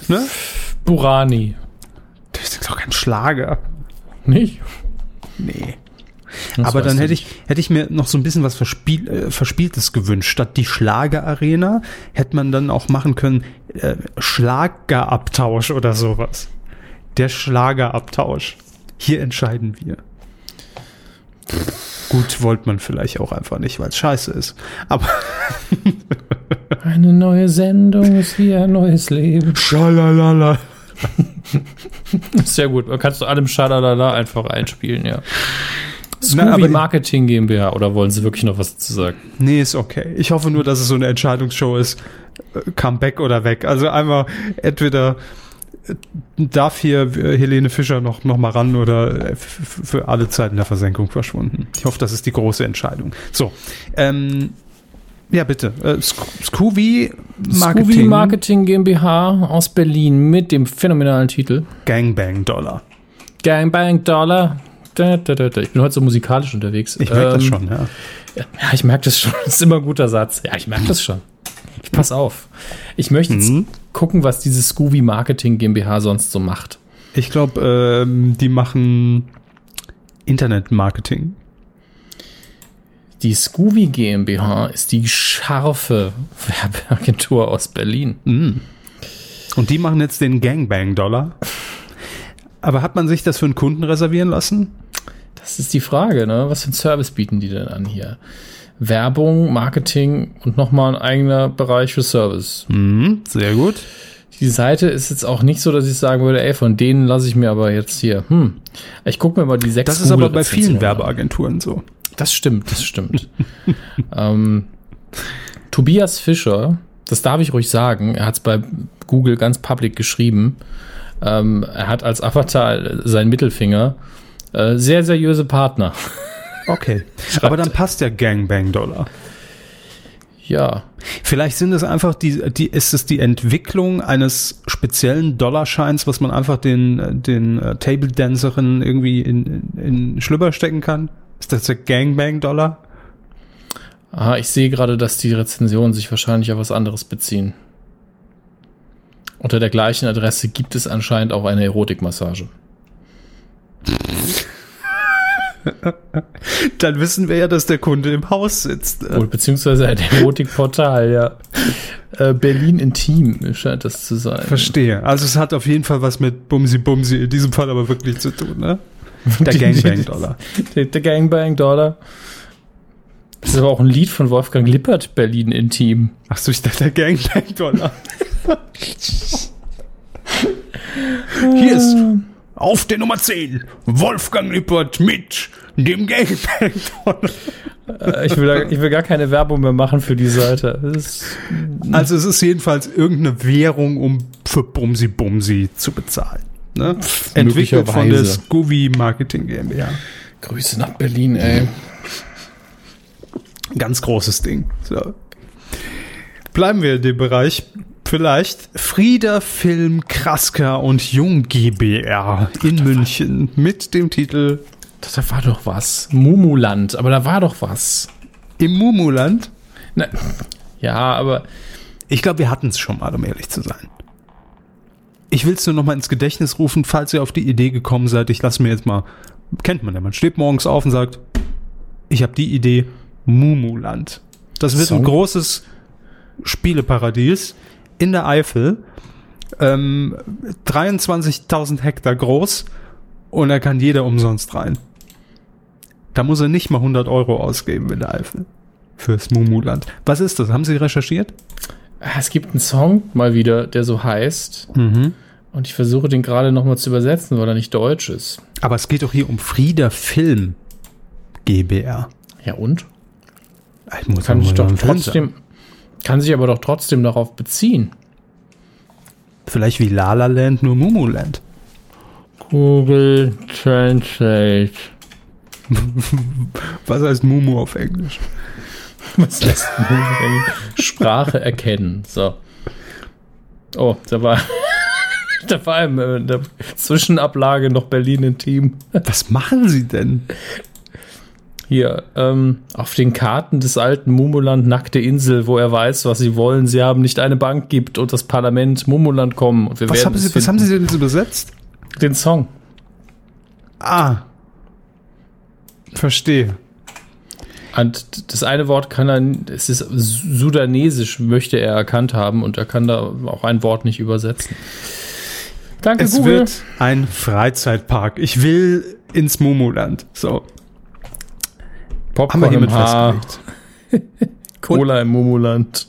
S1: ne? Burani.
S2: Das ist doch kein Schlager.
S1: Nicht?
S2: Nee. Das Aber dann hätte ich, hätte ich mir noch so ein bisschen was Verspiel, äh, Verspieltes gewünscht. Statt die Schlagerarena hätte man dann auch machen können äh, Schlagerabtausch oder sowas. Der Schlagerabtausch. Hier entscheiden wir. Gut, wollte man vielleicht auch einfach nicht, weil es scheiße ist. Aber
S1: Eine neue Sendung ist wie ein neues Leben.
S2: schalalala.
S1: Sehr gut. Man kannst du allem Schalalala einfach einspielen, ja. Scooby Marketing GmbH oder wollen Sie wirklich noch was dazu sagen?
S2: Nee, ist okay. Ich hoffe nur, dass es so eine Entscheidungsshow ist. Äh, Comeback oder weg. Also einmal entweder äh, darf hier äh, Helene Fischer noch, noch mal ran oder für alle Zeiten der Versenkung verschwunden. Ich hoffe, das ist die große Entscheidung. So, ähm, ja bitte. Äh, Sc Scooby Marketing,
S1: Scooby Marketing GmbH aus Berlin mit dem phänomenalen Titel
S2: Gangbang Dollar.
S1: Gangbang Dollar. Da, da, da. Ich bin heute so musikalisch unterwegs.
S2: Ich merke das
S1: Ähm,
S2: schon, ja.
S1: Ja, ich merke das schon. Das ist immer ein guter Satz. Ja, ich merke das schon. Ich pass auf. Ich möchte jetzt
S2: Mhm.
S1: gucken, was diese Scooby Marketing GmbH sonst so macht.
S2: Ich glaube, ähm, die machen Internetmarketing.
S1: Die Scooby GmbH ist die scharfe Werbeagentur aus Berlin.
S2: Und die machen jetzt den Gangbang-Dollar. Aber hat man sich das für einen Kunden reservieren lassen?
S1: Das ist die Frage, ne? Was für einen Service bieten die denn an hier? Werbung, Marketing und nochmal ein eigener Bereich für Service.
S2: Mhm, sehr gut.
S1: Die Seite ist jetzt auch nicht so, dass ich sagen würde, ey, von denen lasse ich mir aber jetzt hier, hm, ich gucke mir mal die sechs
S2: Das ist aber bei vielen. Werbeagenturen so.
S1: Das stimmt, das stimmt. ähm, Tobias Fischer, das darf ich ruhig sagen, er hat es bei Google ganz public geschrieben. Ähm, er hat als Avatar seinen Mittelfinger. Äh, sehr seriöse Partner.
S2: Okay. Aber dann passt der Gangbang-Dollar.
S1: Ja,
S2: Vielleicht sind es einfach die, die, ist es die Entwicklung eines speziellen Dollarscheins, was man einfach den, den äh, Table Dancerinnen irgendwie in, in, in Schlüpper stecken kann? Ist das der Gangbang-Dollar?
S1: Aha, ich sehe gerade, dass die Rezensionen sich wahrscheinlich auf was anderes beziehen. Unter der gleichen Adresse gibt es anscheinend auch eine Erotikmassage.
S2: Dann wissen wir ja, dass der Kunde im Haus sitzt.
S1: Oder beziehungsweise ein Erotikportal, ja. Äh, Berlin Intim scheint das zu sein.
S2: Verstehe. Also es hat auf jeden Fall was mit Bumsi Bumsi in diesem Fall aber wirklich zu tun, ne? Der Gangbang-Dollar.
S1: Der, der Gangbang Dollar. Das ist aber auch ein Lied von Wolfgang Lippert, Berlin Intim.
S2: Ach so, ich dachte, der Gangbang-Dollar. Hier ist auf der Nummer 10 Wolfgang Lippert mit dem Gangbang-Dollar.
S1: Äh, ich, will ich will gar keine Werbung mehr machen für die Seite. Ist,
S2: Also es ist jedenfalls irgendeine Währung, um für Bumsi Bumsi zu bezahlen. Ne? Entwickelt von der. Scooby Marketing GmbH.
S1: Grüße nach Berlin, ey.
S2: Ganz großes Ding. So. Bleiben wir in dem Bereich. Vielleicht Frieda Film Krasker und Jung GBR in München mit dem Titel
S1: Da war doch was. Mumuland, aber da war doch was.
S2: Im Mumuland.
S1: Na, ja, aber
S2: Ich glaube, wir hatten es schon mal, um ehrlich zu sein. Ich will es nur noch mal ins Gedächtnis rufen, falls ihr auf die Idee gekommen seid. Ich lasse mir jetzt mal, kennt man ja, man steht morgens auf und sagt, ich habe die Idee, Mumuland. Das wird ein
S1: Song?
S2: großes Spieleparadies in der Eifel. Ähm, 23.000 Hektar groß und da kann jeder umsonst rein. Da muss er nicht mal 100 Euro ausgeben in der Eifel. Fürs Mumuland. Was ist das? Haben Sie recherchiert?
S1: es gibt einen Song mal wieder, der so heißt.
S2: Mhm.
S1: Und ich versuche den gerade nochmal zu übersetzen, weil er nicht deutsch ist.
S2: Aber es geht doch hier um Frieda Film GBR.
S1: Ja, und?
S2: Ich muss
S1: Kann sich doch trotzdem, kann sich aber doch trotzdem darauf beziehen.
S2: Vielleicht wie La La Land, nur Mumuland.
S1: Google Translate.
S2: Was heißt Mumu auf Englisch?
S1: Was lässt Google Sprache erkennen? So. Oh, da war, da war im, äh, in der Zwischenablage noch Berlin Intim.
S2: Was machen Sie denn?
S1: Hier, ähm, auf den Karten des alten Mumuland nackte Insel, wo er weiß, was sie wollen. Sie haben nicht eine Bank gibt und das Parlament Mumuland kommen. Und wir
S2: Was
S1: werden
S2: haben, Sie, was haben Sie denn jetzt übersetzt?
S1: Den Song.
S2: Ah. Verstehe.
S1: Und das eine Wort kann er, es ist sudanesisch, möchte er erkannt haben und er kann da auch ein Wort nicht übersetzen. Danke,
S2: Es
S1: Google.
S2: wird ein Freizeitpark. Ich will ins Mumuland. So.
S1: Popcorn
S2: Haben wir hiermit
S1: im Haar,
S2: festgelegt.
S1: Cola im Mumuland.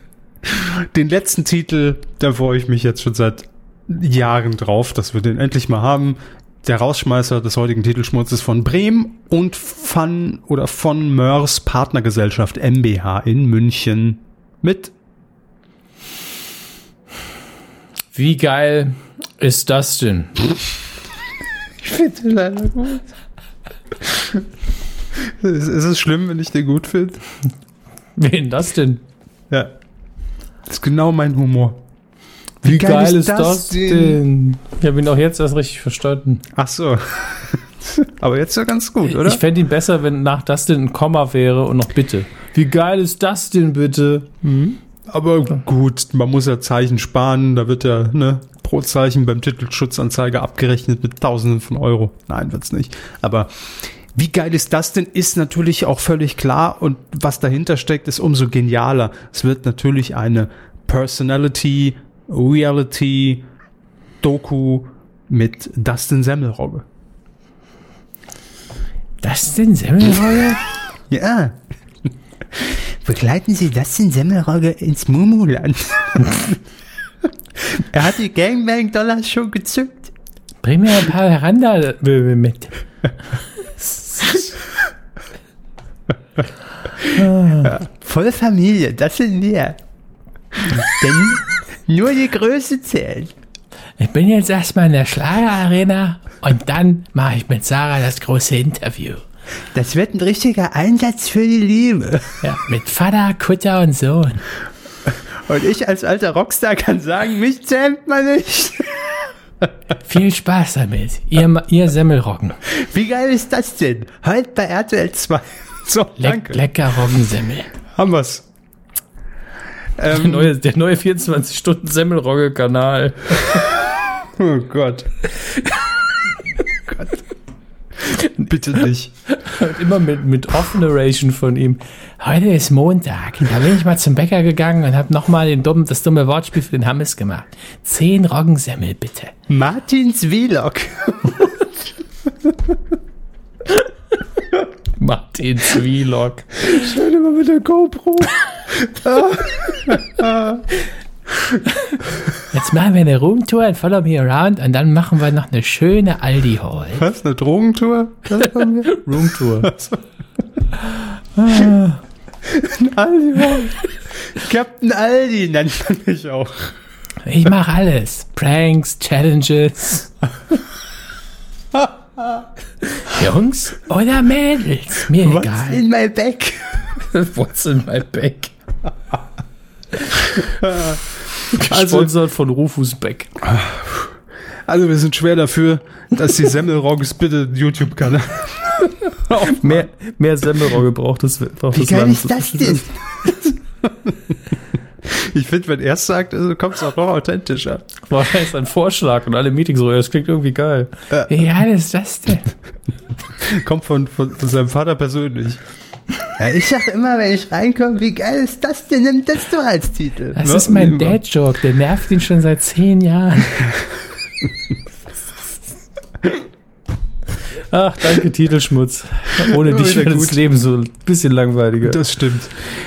S2: Den letzten Titel, da freue ich mich jetzt schon seit Jahren drauf, dass wir den endlich mal haben. Der Rausschmeißer des heutigen Titelschmutzes von Bremen und von oder von Mörs Partnergesellschaft MBH in München mit
S1: Wie geil ist das denn?
S2: Ich finde leider gut. Ist, ist es schlimm, wenn ich den gut finde?
S1: Wen das denn?
S2: Ja. Das ist genau mein Humor.
S1: Wie, geil, ist das, denn? Ich habe ihn auch jetzt erst richtig verstanden.
S2: Ach so. Aber jetzt ja ganz gut, oder?
S1: Ich fände ihn besser, wenn nach das denn ein Komma wäre und noch bitte. Wie geil ist das denn bitte?
S2: Aber gut, man muss ja Zeichen sparen. Da wird ja ne, pro Zeichen beim Titelschutzanzeiger abgerechnet mit Tausenden von Euro. Nein, wird's nicht. Aber wie geil ist das denn? Ist natürlich auch völlig klar. Und was dahinter steckt, ist umso genialer. Es wird natürlich eine Personality, Reality, Doku mit Dustin Semmelrogge.
S1: Denn Semmelrogge?
S2: Ja. Begleiten Sie Dustin Semmelrogge ins Mumuland. er hat die Gangbang-Dollars schon gezückt.
S1: Bring mir ein paar Randa mit.
S2: Volle Familie, das sind wir. Denn nur die Größe zählt.
S1: Ich bin jetzt erstmal in der Schlagerarena und dann mache ich mit Sarah das große Interview.
S2: Das wird ein richtiger Einsatz für die Liebe.
S1: Ja, mit Vater, Kutter und Sohn.
S2: Und ich als alter Rockstar kann sagen, mich zähmt man nicht.
S1: Viel Spaß damit. Ihr, ihr Semmelroggen.
S2: Wie geil ist das denn? Heute bei RTL 2. So,
S1: Leck,
S2: danke.
S1: lecker Roggensemmel.
S2: Haben wir's.
S1: Der
S2: Ähm,
S1: neue, der neue 24-Stunden-Semmelrogge-Kanal.
S2: oh Gott. Gott. Bitte nicht.
S1: Immer mit, mit Off-Narration von ihm. Heute ist Montag. Da bin ich mal zum Bäcker gegangen und habe nochmal den dummen, das dumme Wortspiel für den Hammes gemacht. Zehn Roggensemmel, bitte.
S2: Martins Vlog.
S1: Martin Zwielok.
S2: Schön immer mit der GoPro.
S1: Jetzt machen wir eine Roomtour und follow me around und dann machen wir noch eine schöne Aldi-Haul.
S2: Was, eine Drogentour?
S1: Roomtour.
S2: Aldi, Mann. Captain Aldi nennt man mich auch.
S1: Ich mache alles. Pranks, Challenges. Jungs oder Mädels, mir
S2: What's
S1: egal.
S2: in my bag?
S1: What's in my bag?
S2: Also-
S1: Gesponsert von Rufus Beck.
S2: Also wir sind schwer dafür, dass die Semmelrogges bitte einen YouTube-Kanal.
S1: Mehr, mehr Semmelrogge braucht das, braucht
S2: Wie
S1: das
S2: geil
S1: Land.
S2: ist das denn? Ich finde, wenn er es sagt, also kommt es auch noch authentischer.
S1: War jetzt ein Vorschlag und alle Meetings so, ja, das klingt irgendwie geil.
S2: Ja.
S1: Wie geil ist das denn?
S2: Kommt von, von, von seinem Vater persönlich. Ja, ich sag immer, wenn ich reinkomme, wie geil ist das denn? Nimm das doch als Titel.
S1: Das
S2: Ja,
S1: ist mein. Dad-Joke, der nervt ihn schon seit zehn Jahren. Ach, danke, Titelschmutz. Ohne dich wäre das. Leben so ein bisschen langweiliger.
S2: Das stimmt.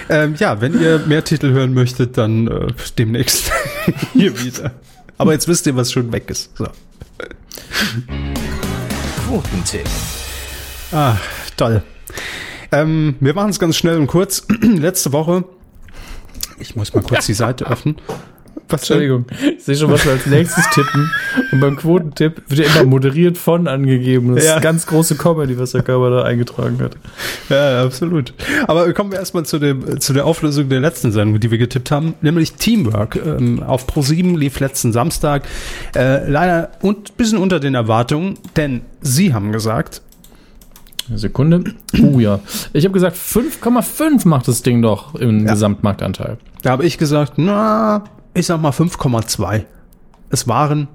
S2: Ähm, ja, wenn ihr mehr Titel hören möchtet, dann äh, demnächst hier wieder. Aber jetzt wisst ihr, was schon weg ist. So.
S3: Quotentipp.
S2: Ah, toll. Ähm, wir machen es ganz schnell und kurz. Letzte Woche. Ich muss mal kurz die Seite öffnen. Was?
S1: Entschuldigung, ich sehe schon, was wir als nächstes tippen. Und beim Quotentipp wird ja immer moderiert von angegeben. Das
S2: Ja.
S1: ist ganz große Comedy, was der Körper da eingetragen hat.
S2: Ja, absolut. Aber kommen wir erstmal zu, dem, zu der Auflösung der letzten Sendung, die wir getippt haben, nämlich Teamwork. Ähm, auf Pro7 lief letzten Samstag äh, leider und bisschen unter den Erwartungen, denn sie haben gesagt,
S1: Eine Sekunde. Oh ja. Ich habe gesagt, 5,5 macht das Ding doch im
S2: Ja.
S1: Gesamtmarktanteil.
S2: da habe ich gesagt, na, ich sag mal 5,2. Es waren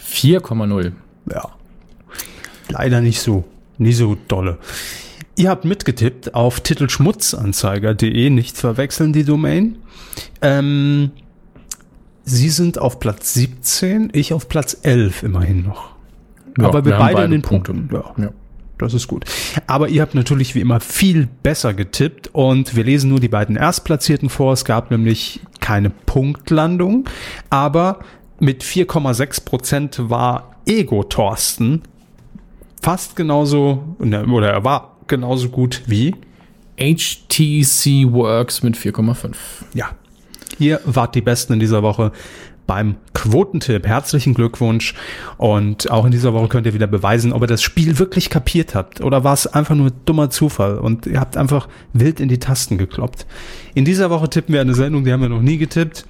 S1: 4,0.
S2: Ja. Leider nicht so, nie so dolle. Ihr habt mitgetippt auf titelschmutzanzeiger.de, nicht verwechseln die Domain. Ähm, Sie sind auf Platz 17, ich auf Platz 11 immerhin noch.
S1: Ja,
S2: Aber wir,
S1: haben
S2: beide in den
S1: Punkte.
S2: Punkten. Ja.
S1: Ja.
S2: Das ist gut. Aber ihr habt natürlich wie immer viel besser getippt und wir lesen nur die beiden Erstplatzierten vor. Es gab nämlich keine Punktlandung, aber mit 4,6 Prozent war Ego Thorsten fast genauso, ne, oder er war genauso gut wie
S1: HTC Works mit 4,5.
S2: Ja. Ihr wart die Besten in dieser Woche beim Quotentipp. Herzlichen Glückwunsch. Und auch in dieser Woche könnt ihr wieder beweisen, ob ihr das Spiel wirklich kapiert habt oder war es einfach nur dummer Zufall und ihr habt einfach wild in die Tasten gekloppt. In dieser Woche tippen wir eine Sendung, die haben wir noch nie getippt.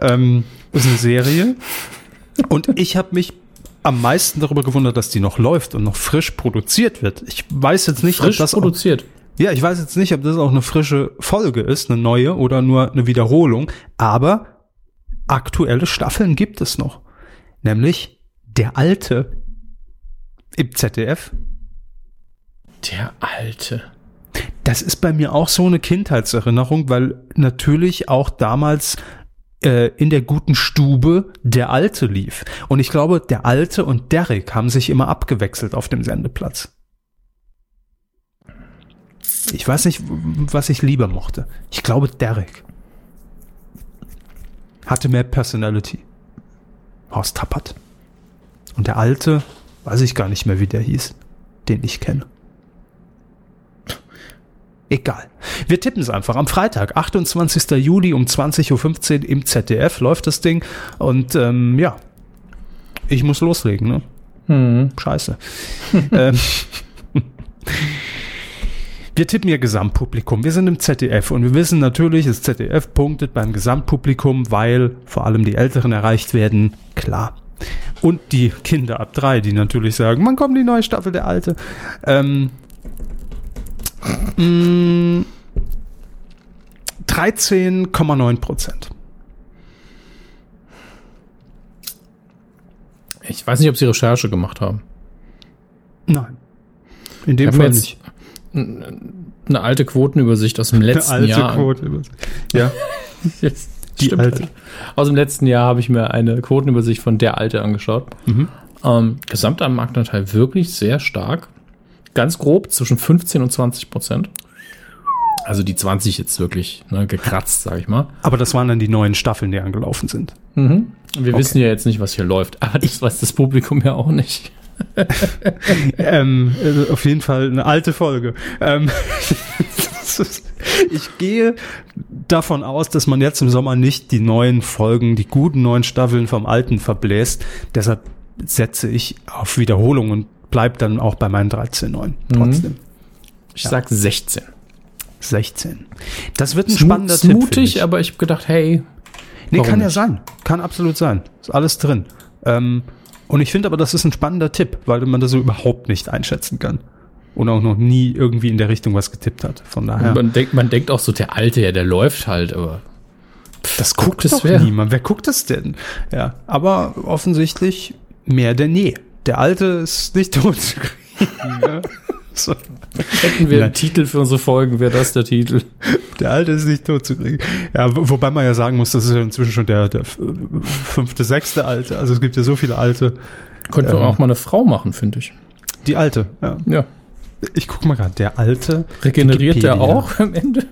S2: Ähm, das ist eine Serie. Und ich habe mich am meisten darüber gewundert, dass die noch läuft und noch frisch produziert wird. Ich weiß jetzt nicht,
S1: Frisch
S2: ob das
S1: produziert.
S2: Auch, ja, ich weiß jetzt nicht, ob das auch eine frische Folge ist, eine neue oder nur eine Wiederholung, aber aktuelle Staffeln gibt es noch. Nämlich der alte im ZDF.
S1: Der alte.
S2: Das ist bei mir auch so eine Kindheitserinnerung, weil natürlich auch damals äh, in der guten Stube der Alte lief. Und ich glaube, der Alte und Derek haben sich immer abgewechselt auf dem Sendeplatz. Ich weiß nicht, was ich lieber mochte. Ich glaube, Derek hatte mehr Personality. Horst Tappert. Und der Alte, weiß ich gar nicht mehr, wie der hieß, den ich kenne. Egal. Wir tippen es einfach. Am Freitag, 28. Juli um 20.15 Uhr im ZDF läuft das Ding. Und ähm, ja, ich muss loslegen. Ne?
S1: Hm.
S2: Scheiße. ähm, wir tippen hier Gesamtpublikum. Wir sind im ZDF und wir wissen natürlich, das ZDF punktet beim Gesamtpublikum, weil vor allem die Älteren erreicht werden. Klar. Und die Kinder ab drei, die natürlich sagen, wann kommt die neue Staffel der Alte? Ähm, mh, 13,9 Prozent.
S1: Ich weiß nicht, ob sie Recherche gemacht haben.
S2: Nein. In dem Fall nicht.
S1: Eine alte Quotenübersicht aus dem letzten
S2: Alte
S1: Jahr.
S2: Quote. Ja.
S1: Jetzt,
S2: Die
S1: stimmt
S2: alte.
S1: halt. Aus dem letzten Jahr habe ich mir eine Quotenübersicht von der alte angeschaut.
S2: Mhm.
S1: Ähm, gesamter Marktanteil wirklich sehr stark. Ganz grob zwischen 15 und 20 Prozent. Also die 20 jetzt wirklich ne, gekratzt, sage ich mal.
S2: Aber das waren dann die neuen Staffeln, die angelaufen sind.
S1: Wir
S2: Okay.
S1: wissen ja jetzt nicht, was hier läuft, aber das weiß das Publikum ja auch nicht.
S2: ähm, also auf jeden Fall eine alte Folge. Ähm, ich gehe davon aus, dass man jetzt im Sommer nicht die neuen Folgen, die guten neuen Staffeln vom alten verbläst. Deshalb setze ich auf Wiederholung und bleib dann auch bei meinen 13,9. Trotzdem.
S1: Ich sag 16.
S2: 16. Das wird ein
S1: Ist
S2: spannender Tipp.
S1: mutig,
S2: ich.
S1: aber ich habe gedacht, hey,
S2: Nee, kann ja
S1: nicht?
S2: sein. Kann absolut sein. Ist alles drin. Ähm, und ich finde aber, das ist ein spannender Tipp, weil man das so überhaupt nicht einschätzen kann. Und auch noch nie irgendwie in der Richtung was getippt hat. Von daher.
S1: man, denkt, man denkt auch so, der Alte, ja, der läuft halt, aber
S2: das guckt
S1: das
S2: doch
S1: wer?
S2: niemand. Wer guckt das denn? Ja, aber offensichtlich mehr denn je. Der Alte ist nicht tot zu kriegen. So.
S1: hätten wir
S2: Nein.
S1: einen Titel für unsere Folgen, wäre das der Titel.
S2: Der Alte ist nicht tot zu kriegen. Ja, wo- wobei man ja sagen muss, das ist ja inzwischen schon der, der fünfte, sechste Alte. Also es gibt ja so viele Alte.
S1: Könnte man
S2: Ähm.
S1: auch mal eine Frau machen, finde ich.
S2: Die Alte, ja.
S1: Ja.
S2: Ich guck mal gerade, der Alte.
S1: Regeneriert der
S2: Wikipedia.
S1: auch am Ende?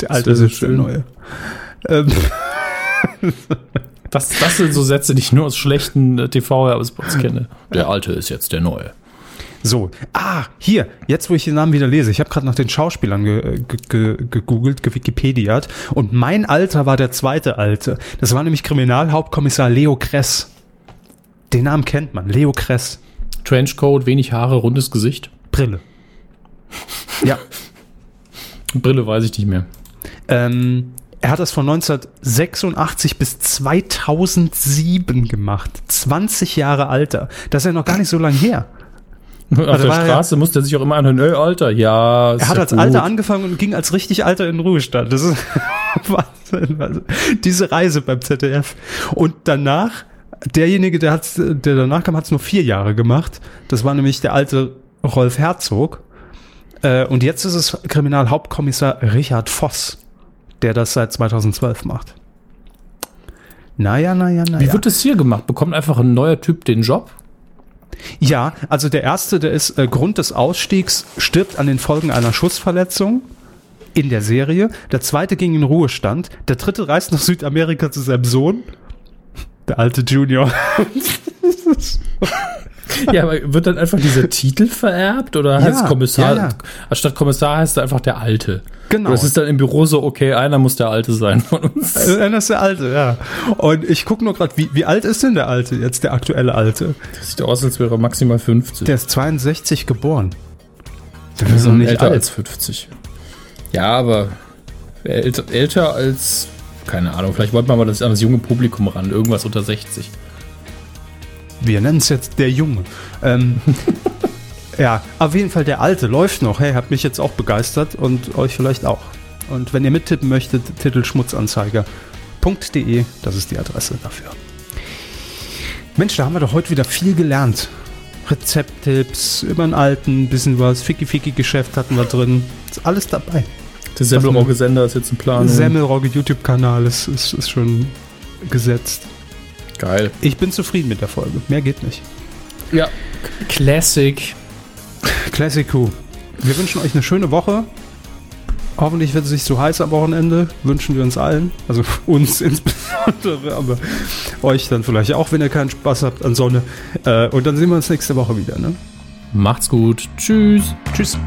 S2: Der Alte
S1: Das
S2: ist der
S1: schön.
S2: Neue. Ähm,
S1: Das, das sind so Sätze, die ich nur aus schlechten äh, TV-Werbespots kenne. Der Alte ist jetzt der Neue.
S2: So, ah, hier, jetzt wo ich den Namen wieder lese, ich habe gerade nach den Schauspielern ge, ge, ge, gegoogelt, gewikipediat und mein Alter war der zweite Alte. Das war nämlich Kriminalhauptkommissar Leo Kress. Den Namen kennt man, Leo Kress.
S1: Trenchcoat, wenig Haare, rundes Gesicht.
S2: Brille. Ja,
S1: Brille weiß ich nicht mehr.
S2: ähm, er hat das von 1986 bis 2007 gemacht. 20 Jahre Alter. Das ist ja noch gar nicht so lang her.
S1: Auf der
S2: war ja-
S1: Straße musste er sich auch immer anhören, ey, Alter, ja.
S2: Er hat
S1: ja
S2: als
S1: gut.
S2: Alter angefangen und ging als richtig Alter in den Ruhestand. Das ist Wahnsinn. Also, diese Reise beim ZDF. Und danach, derjenige, der, hat's, der danach kam, hat es nur vier Jahre gemacht. Das war nämlich der alte Rolf Herzog. Äh, Und jetzt ist es Kriminalhauptkommissar Richard Voss, der das seit 2012 macht. Naja, naja, naja.
S1: Wie wird das hier gemacht? Bekommt einfach ein neuer Typ den Job?
S2: Ja, also der erste, der ist äh, Grund des Ausstiegs, stirbt an den Folgen einer Schussverletzung in der Serie. Der zweite ging in Ruhestand. Der dritte reist nach Südamerika zu seinem Sohn. Der alte Junior.
S1: Ja, aber wird dann einfach dieser Titel vererbt oder heißt
S2: Ja,
S1: Kommissar?
S2: ja, ja.
S1: Anstatt Kommissar heißt er einfach der Alte.
S2: Genau.
S1: Es ist dann im Büro so, okay, einer muss der Alte sein von uns.
S2: Äh, Das ist der alte, ja. Und ich gucke nur gerade, wie, wie alt ist denn der alte, jetzt der aktuelle alte?
S1: Das sieht aus, als wäre er maximal 50.
S2: Der ist 62 geboren. Der
S1: ist
S2: ist noch nicht
S1: älter
S2: alt.
S1: als 50. Ja, aber älter, älter als, keine Ahnung, vielleicht wollte man mal das, an das junge Publikum ran, irgendwas unter 60.
S2: Wir nennen es jetzt der Junge. Ähm, ja, auf jeden Fall der alte läuft noch. Hey, hat mich jetzt auch begeistert und euch vielleicht auch. Und wenn ihr mittippen möchtet, Titel schmutzanzeiger.de, das ist die Adresse dafür. Mensch, da haben wir doch heute wieder viel gelernt. Rezepttipps, über einen alten, bisschen was, Ficky-Ficky-Geschäft hatten wir drin. Ist alles dabei.
S1: Der Semmelrogge-Sender ist jetzt in Planung.
S2: Semmelrogge YouTube-Kanal ist, ist, ist schon gesetzt.
S1: Geil.
S2: Ich bin zufrieden mit der Folge. Mehr geht nicht.
S1: Ja. Classic.
S2: Classic Who. Wir wünschen euch eine schöne Woche. Hoffentlich wird es nicht so heiß am Wochenende. Wünschen wir uns allen. Also uns insbesondere, aber euch dann vielleicht auch, wenn ihr keinen Spaß habt an Sonne. Äh, Und dann sehen wir uns nächste Woche wieder. Ne?
S1: Macht's gut. Tschüss.
S2: Tschüss.